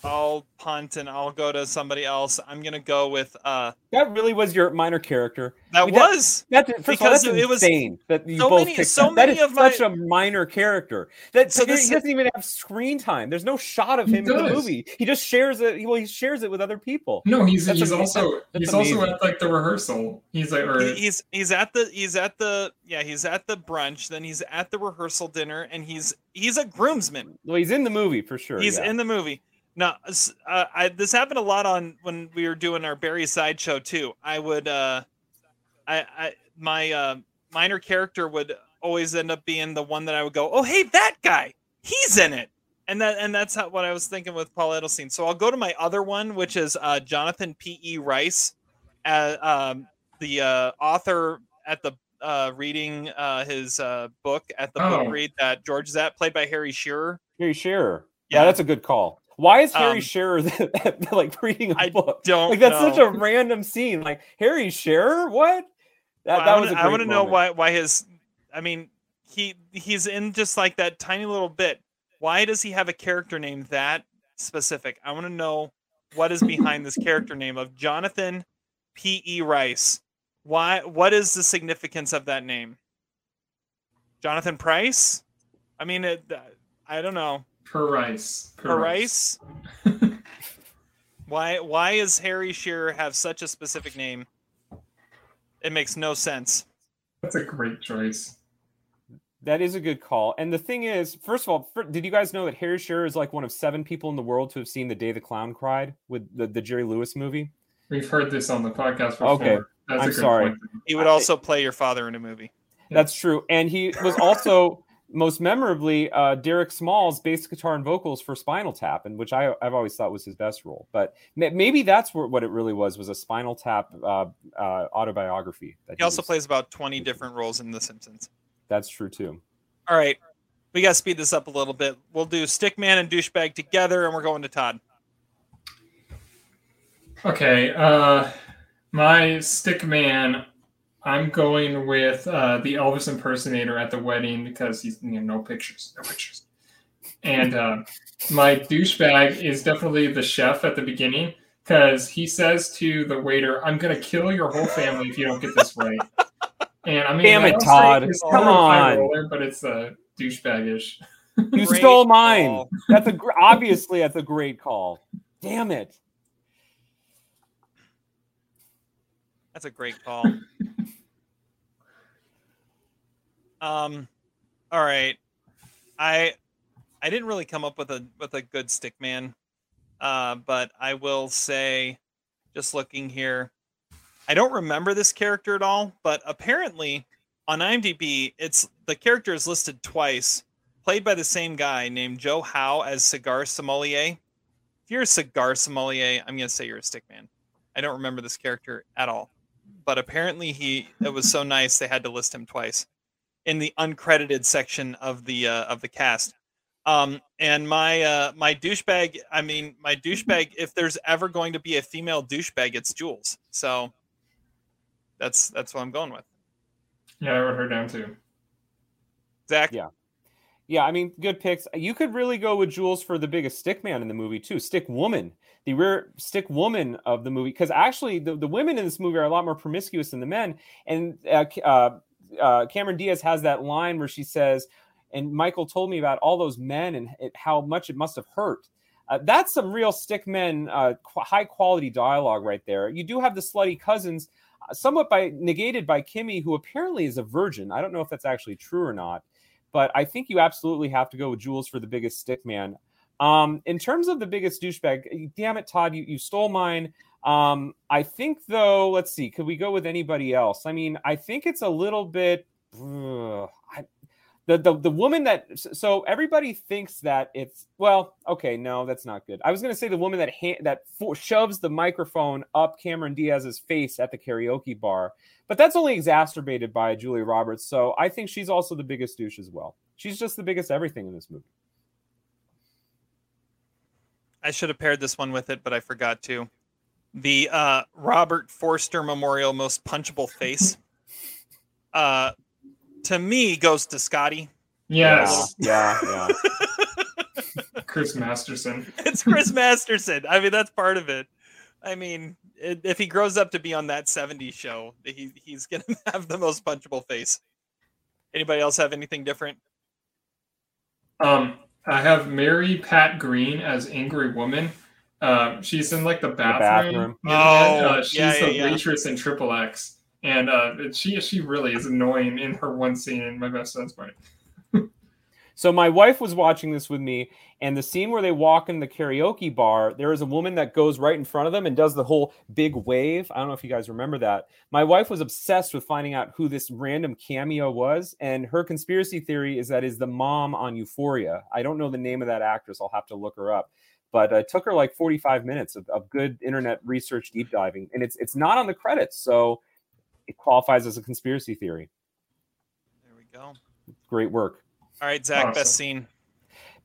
I'll punt and I'll go to somebody else. I'm gonna go with uh That really was your minor character. that I mean, that- was That's first Because all, that's it was insane that you so both many- picked so that. That many is of my- such a minor character. That So he this- doesn't even have screen time. There's no shot of him in the movie. He just shares it. Well, he shares it with other people. No, he's That's he's ama- also that's he's also at like the rehearsal. He's like, or he's he's at the he's at the yeah he's at the brunch then he's at the rehearsal dinner and he's he's a groomsman Well, he's in the movie for sure. he's yeah. in the movie now uh, I, this happened a lot on when we were doing our barry sideshow too i would uh i i my uh minor character would always end up being the one that i would go oh hey that guy he's in it and that and that's how, what i was thinking with paul adelstein so i'll go to my other one which is uh jonathan p.e rice uh, um, the uh, author at the uh, reading uh, his uh, book at the Oh. book read that George is at, played by Harry Shearer. Harry Shearer. Yeah. Yeah. that's a good call. Why is Harry Um, like reading a I book? don't Like that's such a random scene. Like Harry Shearer, what? That, Well, that I was a wanna- I want to know why why his. I mean, he he's in just like that tiny little bit. Why does he have a character name that specific? I want to know what is behind this character name of Jonathan P. E. Rice. Why? What is the significance of that name? Jonathan Price. I mean, it, I don't know. Per rice. Per Per Rice. why? Why is Harry Shearer have such a specific name? It makes no sense. That's a great choice. That is a good call. And the thing is, first of all, fir- did you guys know that Harry Shearer is like one of seven people in the world to have seen The Day the Clown Cried with the, the Jerry Lewis movie? We've heard this on the podcast before. Okay, That's I'm a good sorry. Point. He would also play your father in a movie. That's true. And he was also most memorably uh, Derek Smalls bass guitar and vocals for Spinal Tap, and which I, I've always thought was his best role. But ma- maybe that's where, what it really was was a Spinal Tap uh, uh, autobiography. That He also was- plays about 20 different roles in The Simpsons. That's true too. All right. We got to speed this up a little bit. We'll do Stickman and Douchebag together, and we're going to Todd. Okay, uh, my stick man, I'm going with uh, the Elvis impersonator at the wedding because he's you know no pictures, no pictures. And uh, my douchebag is definitely the chef at the beginning because he says to the waiter, "I'm gonna kill your whole family if you don't get this right." And I mean, Damn it, Todd. it's Come kind of a high on. roller, but it's uh, douchebag-ish. You Great stole mine. call. That's a gr- obviously that's a great call. Damn it. That's a great call. um, all right. I I didn't really come up with a with a good stick man, uh, but I will say, just looking here, I don't remember this character at all. But apparently, on IMDb, it's the character is listed twice, played by the same guy named Joe Howe as Cigar Sommelier. If you're a cigar sommelier, I'm gonna say you're a stickman. I don't remember this character at all, but apparently he it was so nice they had to list him twice in the uncredited section of the uh, of the cast. Um, and my uh, my douchebag, I mean my douchebag. If there's ever going to be a female douchebag, it's Jules. So that's that's what I'm going with. Yeah, I wrote her down too. Zach, Yeah. Yeah, I mean, good picks. You could really go with Jules for the biggest stick man in the movie too. Stick woman, the rare stick woman of the movie, because actually the, the women in this movie are a lot more promiscuous than the men. And uh, uh, uh, Cameron Diaz has that line where she says, "And Michael told me about all those men and it, how much it must have hurt." Uh, that's some real stick men, uh, qu- high quality dialogue right there. You do have the slutty cousins, uh, somewhat by negated by Kimmy, who apparently is a virgin. I don't know if that's actually true or not but I think you absolutely have to go with Jules for the biggest stick man. Um, in terms of the biggest douchebag, damn it, Todd, you, you stole mine. Um, I think though, let's see, could we go with anybody else? I mean, I think it's a little bit. ugh, I, the, the the woman that so everybody thinks that it's well okay no that's not good i was going to say the woman that ha- that shoves the microphone up cameron diaz's face at the karaoke bar but that's only exacerbated by julia roberts so i think she's also the biggest douche as well she's just the biggest everything in this movie I should have paired this one with it, but I forgot to. The uh, Robert Forster Memorial Most Punchable Face. Uh, to me, goes to Scotty. Yes. yeah yeah Chris Masterson. it's Chris Masterson. I mean, that's part of it. I mean, i- if he grows up to be on that 70s show, he, he's going to have the most punchable face. Anybody else have anything different? Um, I have Mary Pat Green as Angry Woman. Um, she's in like the bathroom. bathroom. the end. Oh, uh, she's yeah, yeah, the yeah. waitress in Triple X, and uh, she she really is annoying in her one scene in My Best Friend's Wedding. So my wife was watching this with me, and the scene where they walk in the karaoke bar, there is a woman that goes right in front of them and does the whole big wave. I don't know if you guys remember that. My wife was obsessed with finding out who this random cameo was, and her conspiracy theory is that is the mom on Euphoria. I don't know the name of that actress. I'll have to look her up. But uh, it took her like 45 minutes of, of good internet research deep diving, and it's it's not on the credits, so it qualifies as a conspiracy theory. There we go. Great work. All right, Zach, Awesome. best scene.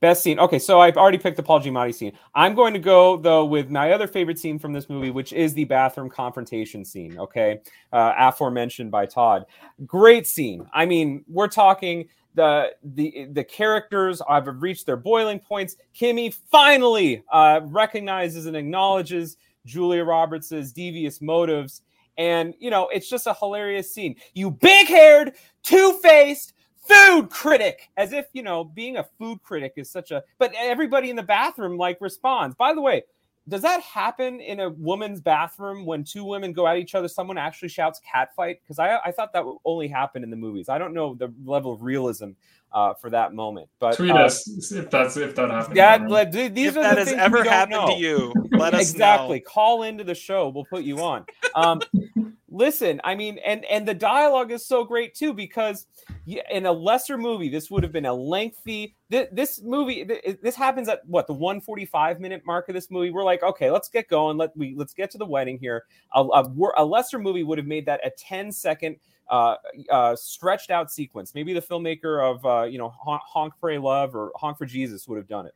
Best scene. Okay, so I've already picked the Paul Giamatti scene. I'm going to go though with my other favorite scene from this movie, which is the bathroom confrontation scene. Okay, uh, aforementioned by Todd. Great scene. I mean, we're talking the the the characters have reached their boiling points. Kimmy finally uh, recognizes and acknowledges Julia Roberts' devious motives, and you know it's just a hilarious scene. You big-haired, two-faced food critic as if you know being a food critic is such a but everybody in the bathroom like responds by the way does that happen in a woman's bathroom when two women go at each other someone actually shouts cat fight because I, I thought that would only happen in the movies i don't know the level of realism uh, for that moment but Tweet uh, us if that's if that happens. that, like, th- these if are that the has things ever happened know. to you, let us exactly know. call into the show we'll put you on um listen i mean and and the dialogue is so great too because y- in a lesser movie this would have been a lengthy this, this movie th- this happens at what the 145 minute mark of this movie we're like okay let's get going let we let's get to the wedding here a, a, a lesser movie would have made that a 10 second uh, uh, stretched out sequence. Maybe the filmmaker of uh, you know Honk, Honk Pray Love or Honk for Jesus would have done it.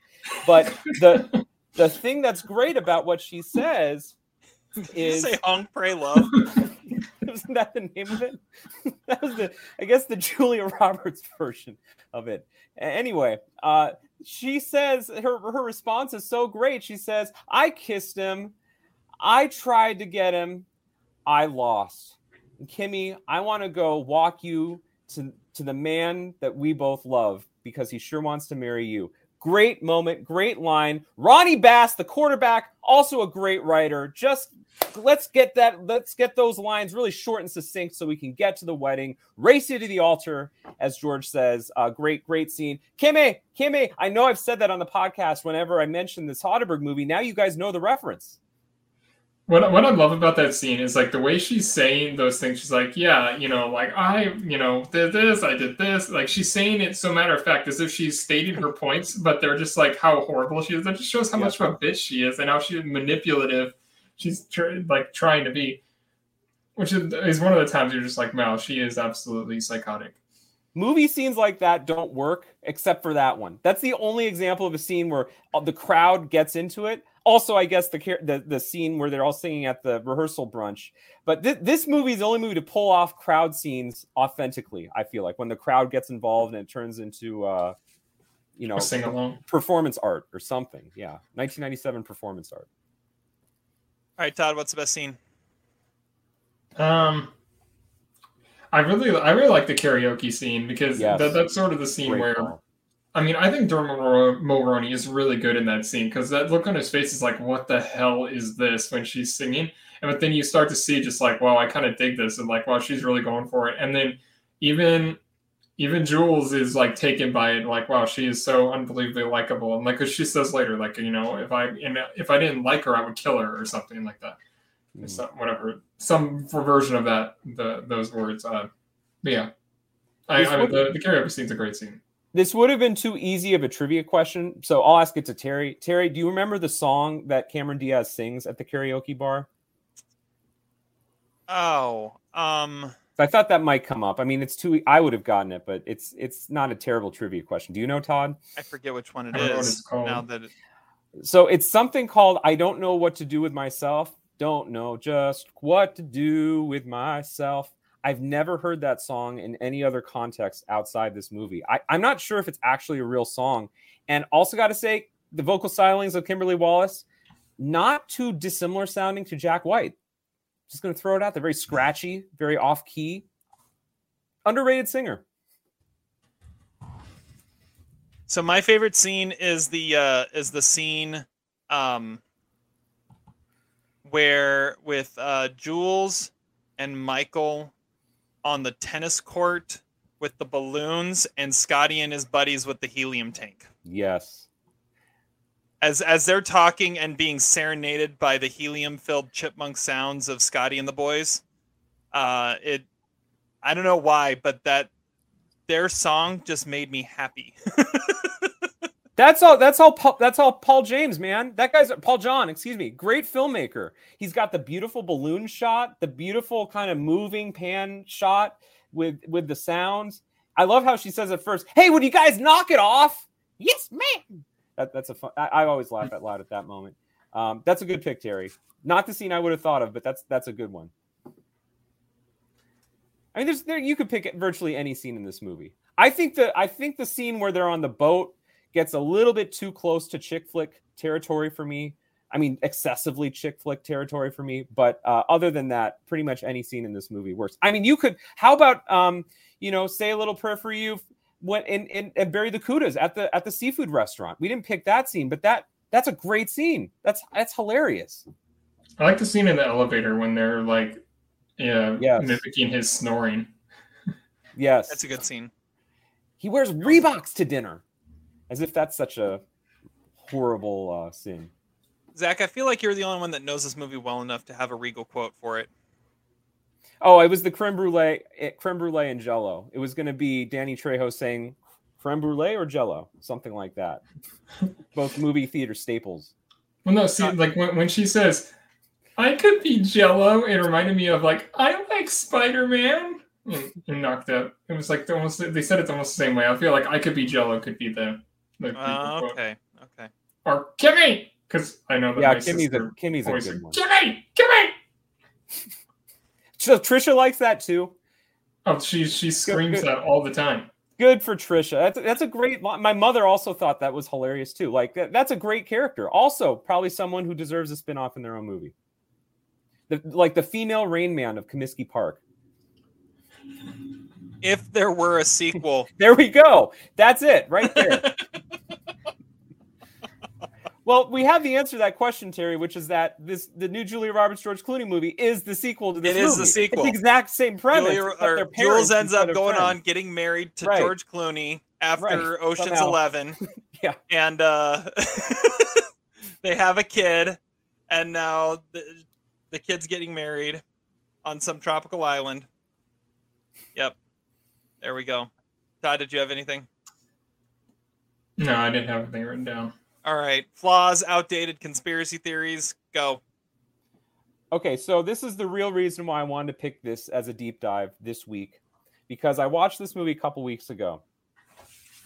But the the thing that's great about what she says Did you is say honk, pray, love? isn't that the name of it? that was the I guess the Julia Roberts version of it. Anyway, uh, she says her her response is so great. She says, "I kissed him. I tried to get him. I lost." Kimmy, I want to go walk you to to the man that we both love because he sure wants to marry you. Great moment, great line. Ronnie Bass, the quarterback, also a great writer. Just let's get that let's get those lines really short and succinct so we can get to the wedding. Race you to the altar as george says. Uh, great great scene. Kimmy kimmy i know i've said that on the podcast whenever i mention this Soderbergh movie. Now you guys know the reference What what I love about that scene is like the way she's saying those things. She's like, yeah, you know, like I, you know, did this, I did this. Like she's saying it so matter of fact, as if she's stating her points, but they're just like how horrible she is. That just shows how much of a bitch she is and how she's manipulative. She's tr- like trying to be, which is, is one of the times you're just like, wow, she is absolutely psychotic. movie scenes like that don't work except for that one that's the only example of a scene where uh, the crowd gets into it also i guess the the, the scene where they're all singing at the rehearsal brunch but thi- this movie is the only movie to pull off crowd scenes authentically i feel like when the crowd gets involved and it turns into uh you know A sing-along. performance art or something yeah 1997 performance art All right, Todd, what's the best scene? Um, I really, I really like the karaoke scene because Yes. that, that's sort of the scene Great where, call. I mean, I think Dermot Mulroney is really good in that scene because that look on his face is like, what the hell is this when she's singing? And but then you start to see just like, wow, I kind of dig this, and like, wow, she's really going for it. And then even, even Jules is like taken by it, like, wow, she is so unbelievably likable, and like, cause she says later, like, you know, if I, and if I didn't like her, I would kill her or something like that Mm. some, whatever some version of that the those words uh but yeah I, I mean, the, the karaoke scene's a great scene this would have been too easy of a trivia question so i'll ask it to terry terry do you remember the song that cameron diaz sings at the karaoke bar Oh, um, I thought that might come up. I mean, it's too. I would have gotten it, but it's it's not a terrible trivia question. Do you know, Todd? I forget which one it I don't know what is it's called. now that it, So it's something called "I don't know what to do with myself." Don't know just what to do with myself. I've never heard that song in any other context outside this movie. I, I'm not sure if it's actually a real song. And also got to say, the vocal stylings of Kimberly Wallace, not too dissimilar sounding to Jack White. Just going to throw it out. They're very scratchy, very off key. Underrated singer. So my favorite scene is the uh is the scene um where with uh Jules and Michael on the tennis court with the balloons and Scotty and his buddies with the helium tank. Yes. As as they're talking and being serenaded by the helium filled chipmunk sounds of Scotty and the boys. Uh it I don't know why, but that their song just made me happy. That's all. That's all. Paul, that's all. Paul James, man. That guy's Paul John. Excuse me. Great filmmaker. He's got the beautiful balloon shot, the beautiful kind of moving pan shot with with the sounds. I love how she says at first, "Hey, would you guys knock it off?" Yes, man. That, that's a fun. I, I always laugh out loud at that moment. Um, that's a good pick, Terry. Not the scene I would have thought of, but that's that's a good one. I mean, there's there you could pick virtually any scene in this movie. I think the I think the scene where they're on the boat gets a little bit too close to chick flick territory for me. I mean, excessively chick flick territory for me. But uh, other than that, pretty much any scene in this movie works. I mean, you could. How about um, you know, say a little prayer for you when in, in and bury the kudas at the at the seafood restaurant. We didn't pick that scene, but that that's a great scene. That's that's hilarious. I like the scene in the elevator when they're like, yeah, Yes. mimicking his snoring. Yes, That's a good scene. he wears Reeboks to dinner, as if that's such a horrible uh, sin. Zach, I feel like you're the only one that knows this movie well enough to have a regal quote for it. Oh, it was the creme brulee, eh, creme brulee and Jello. It was going to be Danny Trejo saying creme brulee or Jello, something like that. Both movie theater staples. Well, no, see, like when, when she says, "I could be Jello," it reminded me of like, "I like Spider Man." And, and knocked out. It was like the almost. They said it almost the same way. I feel like "I could be Jello" could be the. The Uh, quote. okay, okay. Or Kimmy, because I know that Yeah, my Kimmy's a Kimmy's a good one. Kimmy, Kimmy. So Trisha likes that too. Oh, she she screams good. that all the time. Good for Trisha. That's that's a great. My mother also thought that was hilarious too. Like that, that's a great character. Also, probably someone who deserves a spin off in their own movie. The, like the female Rain Man of Comiskey Park. If there were a sequel, There we go. That's it right there. well, we have the answer to that question, Terry, which is that this the new Julia Roberts George Clooney movie is the sequel to this It is the sequel. It's the exact same premise. Julia, except their parents Jules ends up going friends. on getting married to Right. George Clooney after Right, Ocean's somehow. Eleven. Yeah. and uh, they have a kid, and now the, the kid's getting married on some tropical island. Yep, there we go. Todd, did you have anything? No, I didn't have anything written down. All right, flaws, outdated conspiracy theories. Go. Okay, so this is the real reason why I wanted to pick this as a deep dive this week because I watched this movie a couple weeks ago.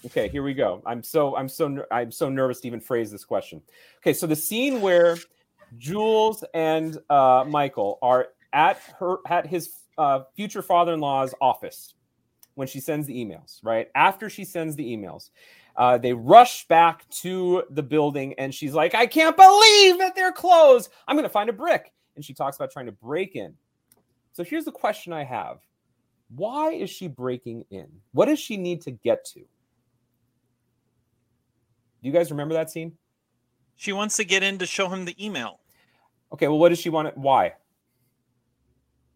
Okay, here we go. I'm so I'm so I'm so nervous to even phrase this question. Okay, so the scene where Jules and uh, Michael are at her at his uh, future father-in-law's office when she sends the emails. Right after she sends the emails, uh, they rush back to the building, and she's like, "I can't believe that they're closed. I'm going to find a brick." And she talks about trying to break in. So here's the question I have: Why is she breaking in? What does she need to get to? Do you guys remember that scene? She wants to get in to show him the email. Okay, well, what does she want? To, why?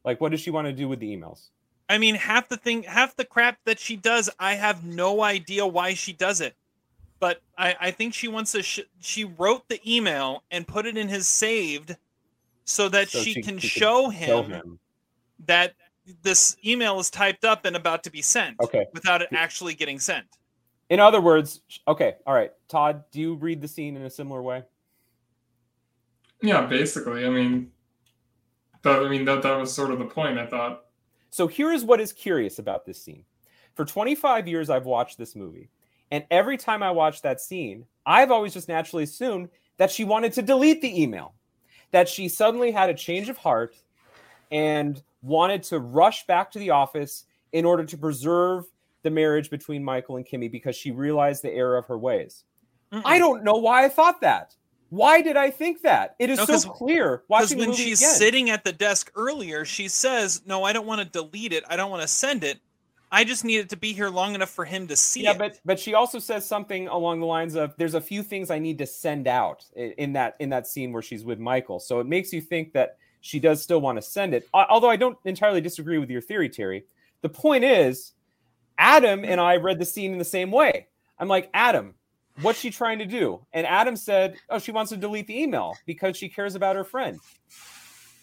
Like, what does she want to do with the emails? I mean, half the thing, half the crap that she does, I have no idea why she does it. But I, I think she wants to. Sh- she wrote the email and put it in his saved, so that So she, she- can she show show him, him. that this email is typed up and about to be sent. Okay. Without it actually getting sent. In other words, okay, all right, Todd, do you read the scene in a similar way? Yeah, basically. I mean, that, I mean that that was sort of the point. I thought. So here is what is curious about this scene. For 25 years, I've watched this movie. And every time I watch that scene, I've always just naturally assumed that she wanted to delete the email, that she suddenly had a change of heart and wanted to rush back to the office in order to preserve the marriage between Michael and Kimmy because she realized the error of her ways. I don't know why I thought that. Why did I think that? It is No, so clear Because when she's again. sitting at the desk earlier, she says, "No, I don't want to delete it. I don't want to send it. I just need it to be here long enough for him to see yeah, it." but but she also says something along the lines of there's a few things I need to send out in that in that scene where she's with Michael. So it makes you think that she does still want to send it. Although I don't entirely disagree with your theory, Terry. The point is, Adam and hmm. I read the scene in the same way. I'm like, Adam, what's she trying to do? And Adam said, Oh, she wants to delete the email because she cares about her friend.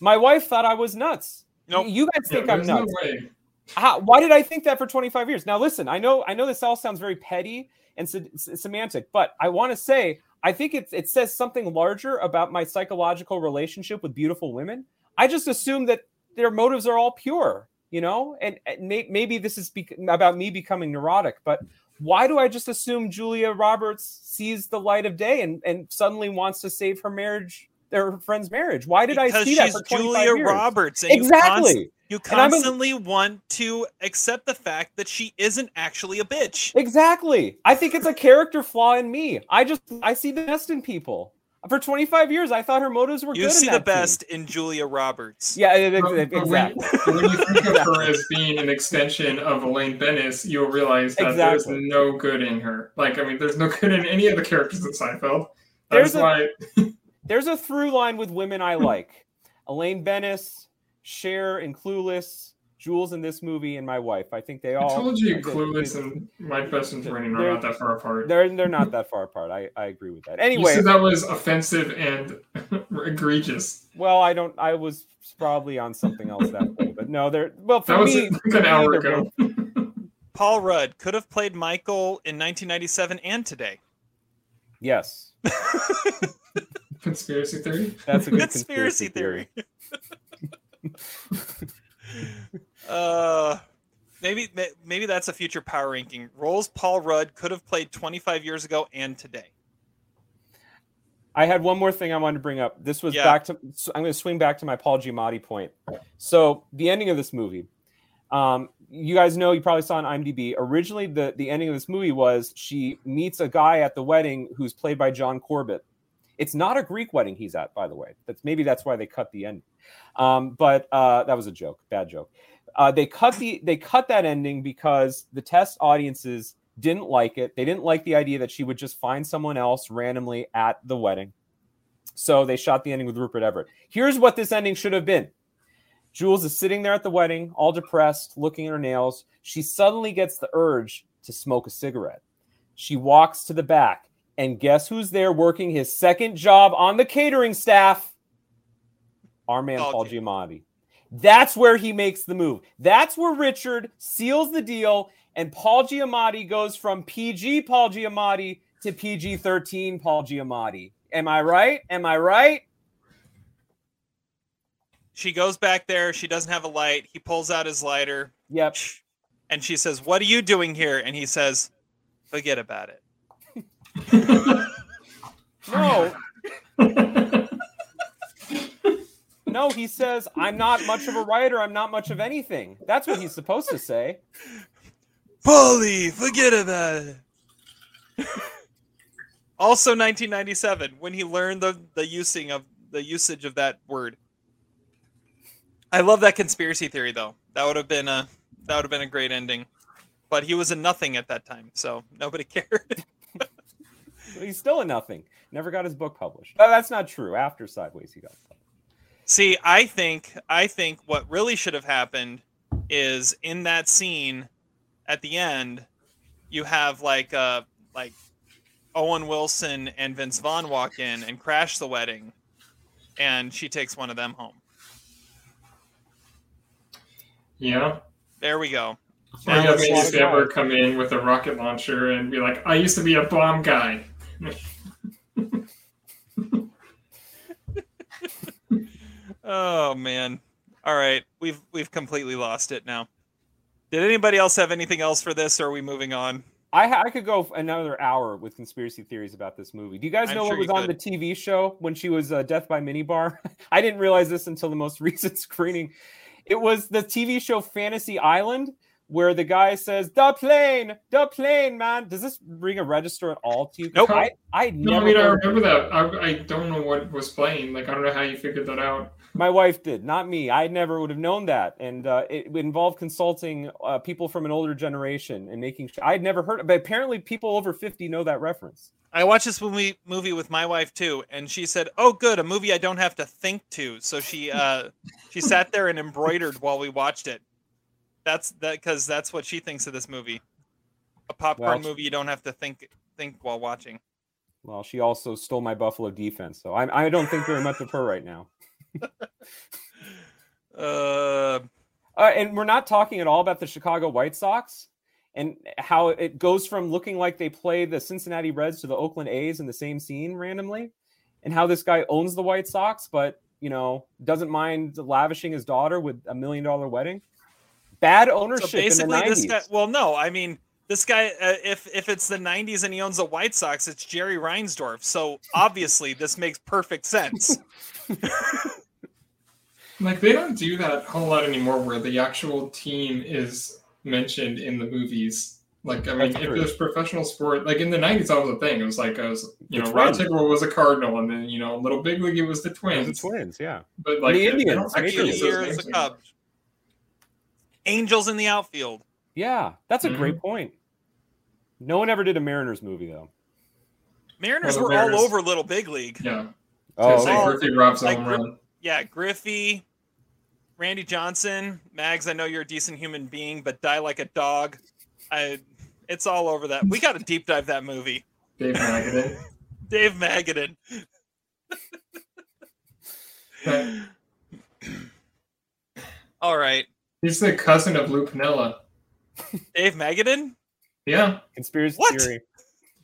My wife thought I was nuts. Nope. You guys Yeah, think I'm there's no nuts. How, why did I think that for 25 years? Now, listen, I know, I know this all sounds very petty and se- semantic, but I want to say I think it, it says something larger about my psychological relationship with beautiful women. I just assume that their motives are all pure, you know, and, and may, maybe this is bec- about me becoming neurotic, but why do I just assume Julia Roberts sees the light of day and, and suddenly wants to save her marriage, their friend's marriage? Why did because I see that for 25 Julia years? Roberts, and exactly. You, const- you And a- constantly want to accept the fact that she isn't actually a bitch. Exactly. I think it's a character flaw in me. I just I see the best in people. For 25 years, I thought her motives were You good. see in the that scene. best in Julia Roberts. Yeah, it- it- But- it- but when- exactly. when you think of her as being an extension of Elaine Benes, you'll realize that Exactly. there's no good in her. Like, I mean, there's no good in any of the characters in Seinfeld. That's There's a- why. There's a through line with women I like: Elaine Benes, Cher, and Clueless. Jules in this movie, and my wife. I think they I all. told you, I think- Clueless and Mike Beston's Running are They're- not that far apart. They're they're not that far apart. I, I agree with that. You Anyway, said that was offensive and egregious. well, I don't. I was probably on something else that day, but no, they're well for That was me. like an hour ago. both- Paul Rudd could have played Michael in 1997 and today. Yes, Conspiracy theory. that's a good Conspiracy theory. Uh, maybe maybe that's a future power ranking. Roles Paul Rudd could have played 25 years ago and today. I had one more thing I wanted to bring up. This was Yeah. back to. so I'm going to swing back to my Paul Giamatti point. So the ending of this movie, um, you guys know, you probably saw on IMDb. Originally, the the ending of this movie was she meets a guy at the wedding who's played by John Corbett. It's not a Greek wedding he's at, by the way. That's maybe that's why they cut the end. Um, but uh, that was a joke, bad joke. Uh, they cut the they cut that ending because the test audiences didn't like it. They didn't like the idea that she would just find someone else randomly at the wedding. So they shot the ending with Rupert Everett. Here's what this ending should have been. Jules is sitting there at the wedding, all depressed, looking at her nails. She suddenly gets the urge to smoke a cigarette. She walks to the back, and guess who's there working his second job on the catering staff? Our man Paul Giamatti. That's where he makes the move. That's where Richard seals the deal, and Paul Giamatti goes from PG Paul Giamatti to PG 13 Paul Giamatti. Am I right? Am I right? She goes back there. She doesn't have a light. He pulls out his lighter, Yep. and she says, "What are you doing here?" And he says, "Forget about it." No. no, he says, I'm not much of a writer. I'm not much of anything. That's what he's supposed to say. Polly, forget about it. also, 1997, when he learned the the using of the usage of that word. I love that conspiracy theory, though. That would have been a that would have been a great ending. But he was a nothing at that time, so nobody cared. He's still a nothing. Never got his book published. Oh, that's not true. After Sideways, he got it. See, I think I think what really should have happened is in that scene at the end, you have like uh like Owen Wilson and Vince Vaughn walk in and crash the wedding, and she takes one of them home. Yeah. There we go. Or Now you have let's Andy Samberg come in with a rocket launcher and be like, I used to be a bomb guy. Oh man. All right, we've we've completely lost it now. Did anybody else have anything else for this, or are we moving on? I, I could go another hour with conspiracy theories about this movie. Do you guys I'm know sure what was on could. the TV show when she was uh, Death by Minibar? I didn't realize this until the most recent screening. It was the TV show Fantasy Island, where the guy says the plane, the plane, man. Does this ring a register at all to you? Nope. I, I No, never I mean I heard- remember that. I, I don't know what was playing. Like I don't know how you figured that out. My wife did, not me. I never would have known that, and uh, it would involve consulting uh, people from an older generation and making. sure I'd never heard, but apparently people over fifty know that reference. I watched this movie movie with my wife too, and she said, "Oh, good, a movie I don't have to think to." So she uh she sat there and embroidered while we watched it. That's that because that's what she thinks of this movie, a popcorn Well, movie you don't have to think think while watching. Well, she also stole my Buffalo defense, so I, I don't think very much of her right now. Uh, Uh, and we're not talking at all about the Chicago White Sox and how it goes from looking like they play the Cincinnati Reds to the Oakland A's in the same scene randomly, and how this guy owns the White Sox, but you know doesn't mind lavishing his daughter with a million dollar wedding. Bad so ownership in the basically, this guy. Well, no, I mean this guy. Uh, if if it's the '90s and he owns the White Sox, it's Jerry Reinsdorf. So obviously, this makes perfect sense. Like they don't do that a whole lot anymore, where the actual team is mentioned in the movies. Like I mean, That's if there's professional sport, like in the '90s, that was a thing. It was like I was, you The know, Rod Twins. Tidwell was a Cardinal, and then you know, Little Big League, it was the It was Twins. the Twins, yeah. But like The they- they Indians, don't actually Major use League. those Here is names the. Cubs. Angels in the outfield. Yeah, that's a Mhm. great point. No one ever did a Mariners movie though. Mariners Well, the were all over Little Big League. Yeah. Oh, So say okay. Griffey robs a Like home run. Yeah, Griffey, Randy Johnson, Mags. I know you're a decent human being, but die like a dog. I. It's all over that. We got to deep dive that movie. Dave Magadan. Dave Magadan. All right, He's the cousin of Lou Piniella. Dave Magadan. Yeah, Conspiracy What? theory.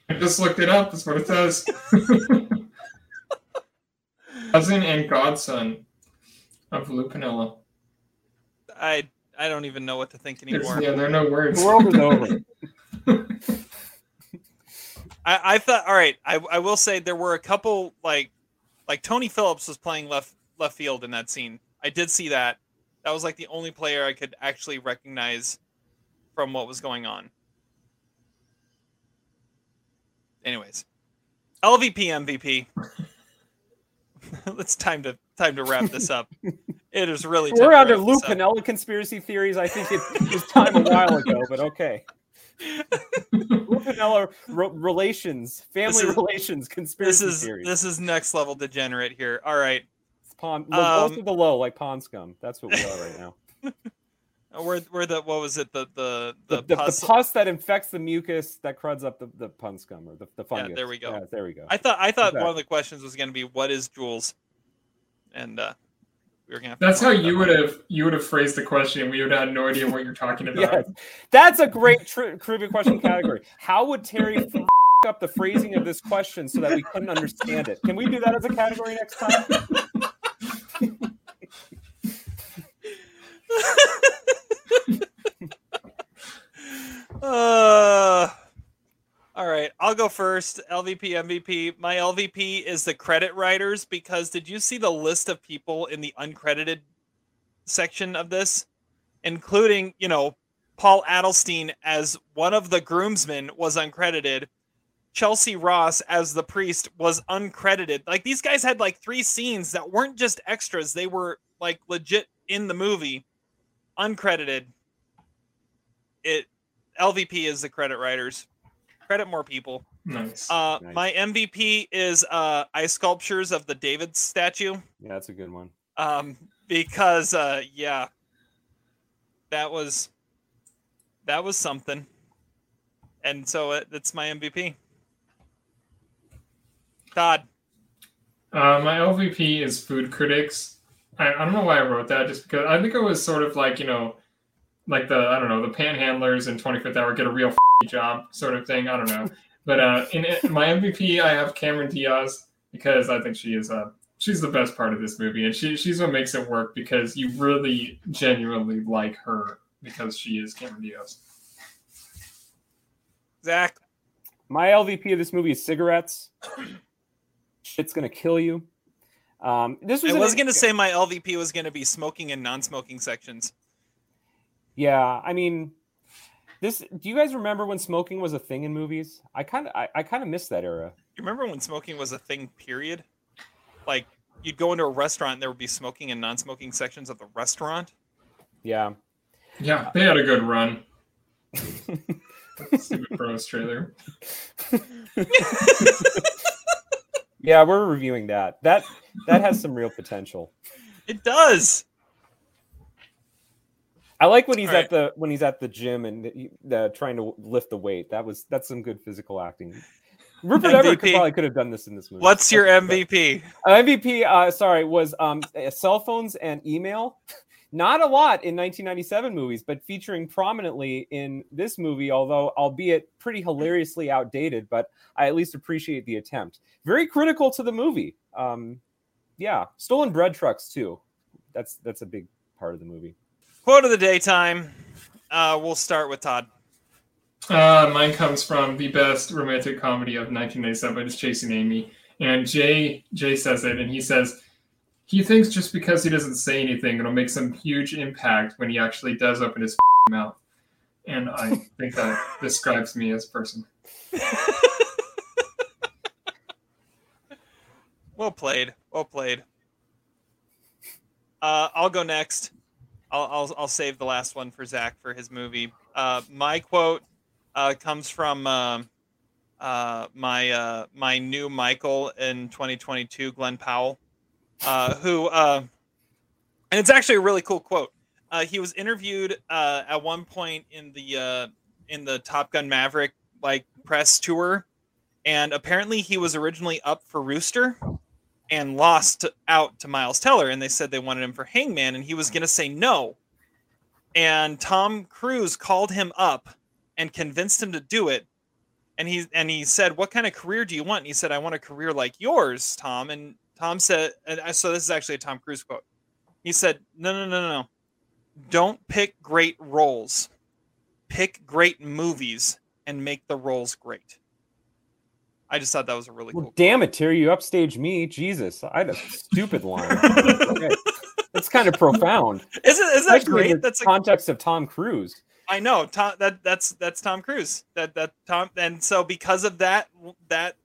I just looked it up. That's what it says. cousin and godson of Lou Piniella. I I don't even know what to think There's- anymore. yeah, there are no words. The world is over. I, I thought all right. I, I will say there were a couple like like Tony Phillips was playing left left field in that scene. I did see that. That was like the only player I could actually recognize from what was going on. Anyways, LVP MVP. it's time to time to wrap this up. It is really We're under Lou. Piniella conspiracy theories. I think it was time a while ago, but okay. Lou Piniella relations, family is- relations, This is theories. this is next level degenerate here. All right. It's pond, um, low to the low, like pond scum. That's what we are right now. Uh, Where where the what was it the the The, the, the, pus- the pus that infects the mucus that cruds up the, the pond scum or the, the fungus. there we go. Yeah, there we go. I thought I thought one of the questions was going to be what is Jules, and uh, we were gonna. Have to That's how you out. would have you would have phrased the question, we would have had no idea what you're talking about. Yes. That's a great tri- trivia question category. How would Terry f- up the phrasing of this question so that we couldn't understand it? Can we do that as a category next time? Uh, all right, I'll go first. LVP, MVP. My LVP is the credit writers because did you see the list of people in the uncredited section of this, including you know Paul Adelstein as one of the groomsmen was uncredited. Chelcie Ross as the priest was uncredited. Like these guys had like three scenes that weren't just extras; they were like legit in the movie, uncredited. It LVP is the credit writers. Credit more people. Nice. Uh, Nice. My MVP is uh, ice sculptures of the David statue Yeah, that's a good one. um, because uh, yeah, that was that was something, and so it, it's my MVP. Todd, Uh, my LVP is food critics. I, I don't know why I wrote that, just because I think it was sort of like you know, like the I don't know the panhandlers in 25th Hour get a real job sort of thing. I don't know, but uh, in it, my MVP I have Cameron Diaz because I think she is uh she's the best part of this movie, and she she's what makes it work because you really genuinely like her because she is Cameron Diaz. Zach, My LVP of this movie is cigarettes. Shit's gonna kill you. Um, this was I was gonna say my LVP was gonna be smoking and non-smoking sections. Yeah, I mean, This do you guys remember when smoking was a thing in movies? I kind of I, I kind of miss that era. You remember when smoking was a thing? Period. Like you'd go into a restaurant and there would be smoking and non-smoking sections of the restaurant. Yeah. Yeah, they had a good run. Stupid Bros trailer. Yeah, we're reviewing that. That that has some real potential. It does. I like when he's All at the when he's at the gym and he, uh, trying to lift the weight. That was that's some good physical acting. Rupert Everett could, probably could have done this in this movie. What's your MVP? Uh, MVP, uh, sorry, was um, uh, cell phones and email. Not a lot in 1997 movies, but featuring prominently in this movie, although albeit pretty hilariously outdated, but I at least appreciate the attempt. Very critical to the movie. Um, yeah, stolen bread trucks too. That's that's a big part of the movie. Quote of the daytime. Uh, we'll start with Todd. Uh, mine comes from the best romantic comedy of 1997. It's Chasing Amy, and Jay Jay says it, and he says he thinks just because he doesn't say anything, it'll make some huge impact when he actually does open his mouth. And I think that describes me as a person. Well played. Well played. Uh, I'll go next. I'll, I'll I'll save the last one for Zach for his movie. Uh, my quote uh, comes from um uh, my uh, my new Michael in 2022, Glen Powell, uh, who uh, and it's actually a really cool quote. Uh, he was interviewed uh, at one point in the uh, in the Top Gun Maverick like press tour, and apparently he was originally up for Rooster and lost out to Miles Teller, and they said they wanted him for Hangman, and he was going to say no. And Tom Cruise called him up and convinced him to do it. And he and he said, "What kind of career do you want?" And he said, "I want a career like yours, Tom." And Tom said, and I- "So this is actually a Tom Cruise quote." He said, "No, no, no, no, no. Don't pick great roles. Pick great movies and make the roles great." I just thought that was a really Well, cool. damn it, Terry, you upstage me. Jesus, I had a stupid line. Okay. That's kind of profound. Isn't isn't that Especially great? the That's a context of Tom Cruise. I know Tom. That that's that's Tom Cruise. That that Tom. And so because of that that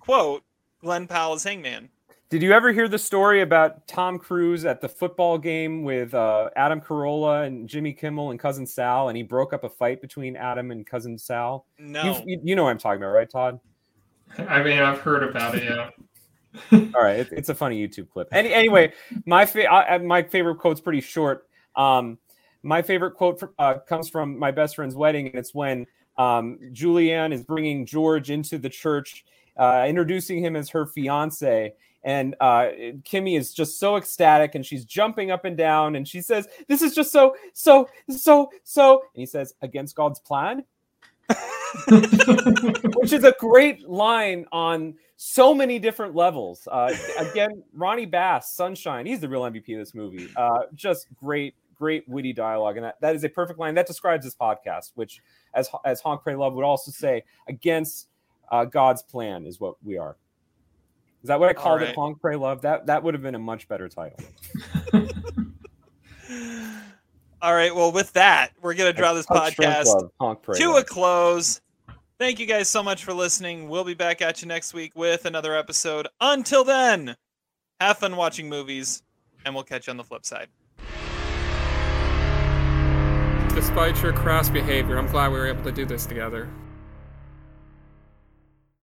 quote, Glen Powell is Hangman. Did you ever hear the story about Tom Cruise at the football game with uh, Adam Carolla and Jimmy Kimmel and cousin Sal, and he broke up a fight between Adam and cousin Sal? No. You've- You, you know what I'm talking about, right, Todd? I mean, I've heard about it. Yeah. All right, it, it's a funny YouTube clip. Any, anyway, my fa- I, I- my favorite quote's pretty short. Um, my favorite quote fr- uh, comes from my best friend's wedding, and it's when um, Julianne is bringing George into the church, uh, introducing him as her fiance. And uh, Kimmy is just so ecstatic, and she's jumping up and down, and she says, "This is just so, so, so, so." And he says, "Against God's plan." which is a great line on so many different levels. Uh, again, Ronnie Bass, Sunshine, he's the real MVP of this movie. Uh, just great, great witty dialogue, and that, that is a perfect line that describes this podcast. Which, as as Honk Pray Love would also say, against uh, God's plan is what we are. Is that what I called right. it? Honk Pray Love. That that would have been a much better title. All right. Well, with that, we're gonna draw this Touch podcast Love, Honk Pray to Love. a close. Thank you guys so much for listening. We'll be back at you next week with another episode. Until then, have fun watching movies, and we'll catch you on the flip side. Despite your crass behavior, I'm glad we were able to do this together.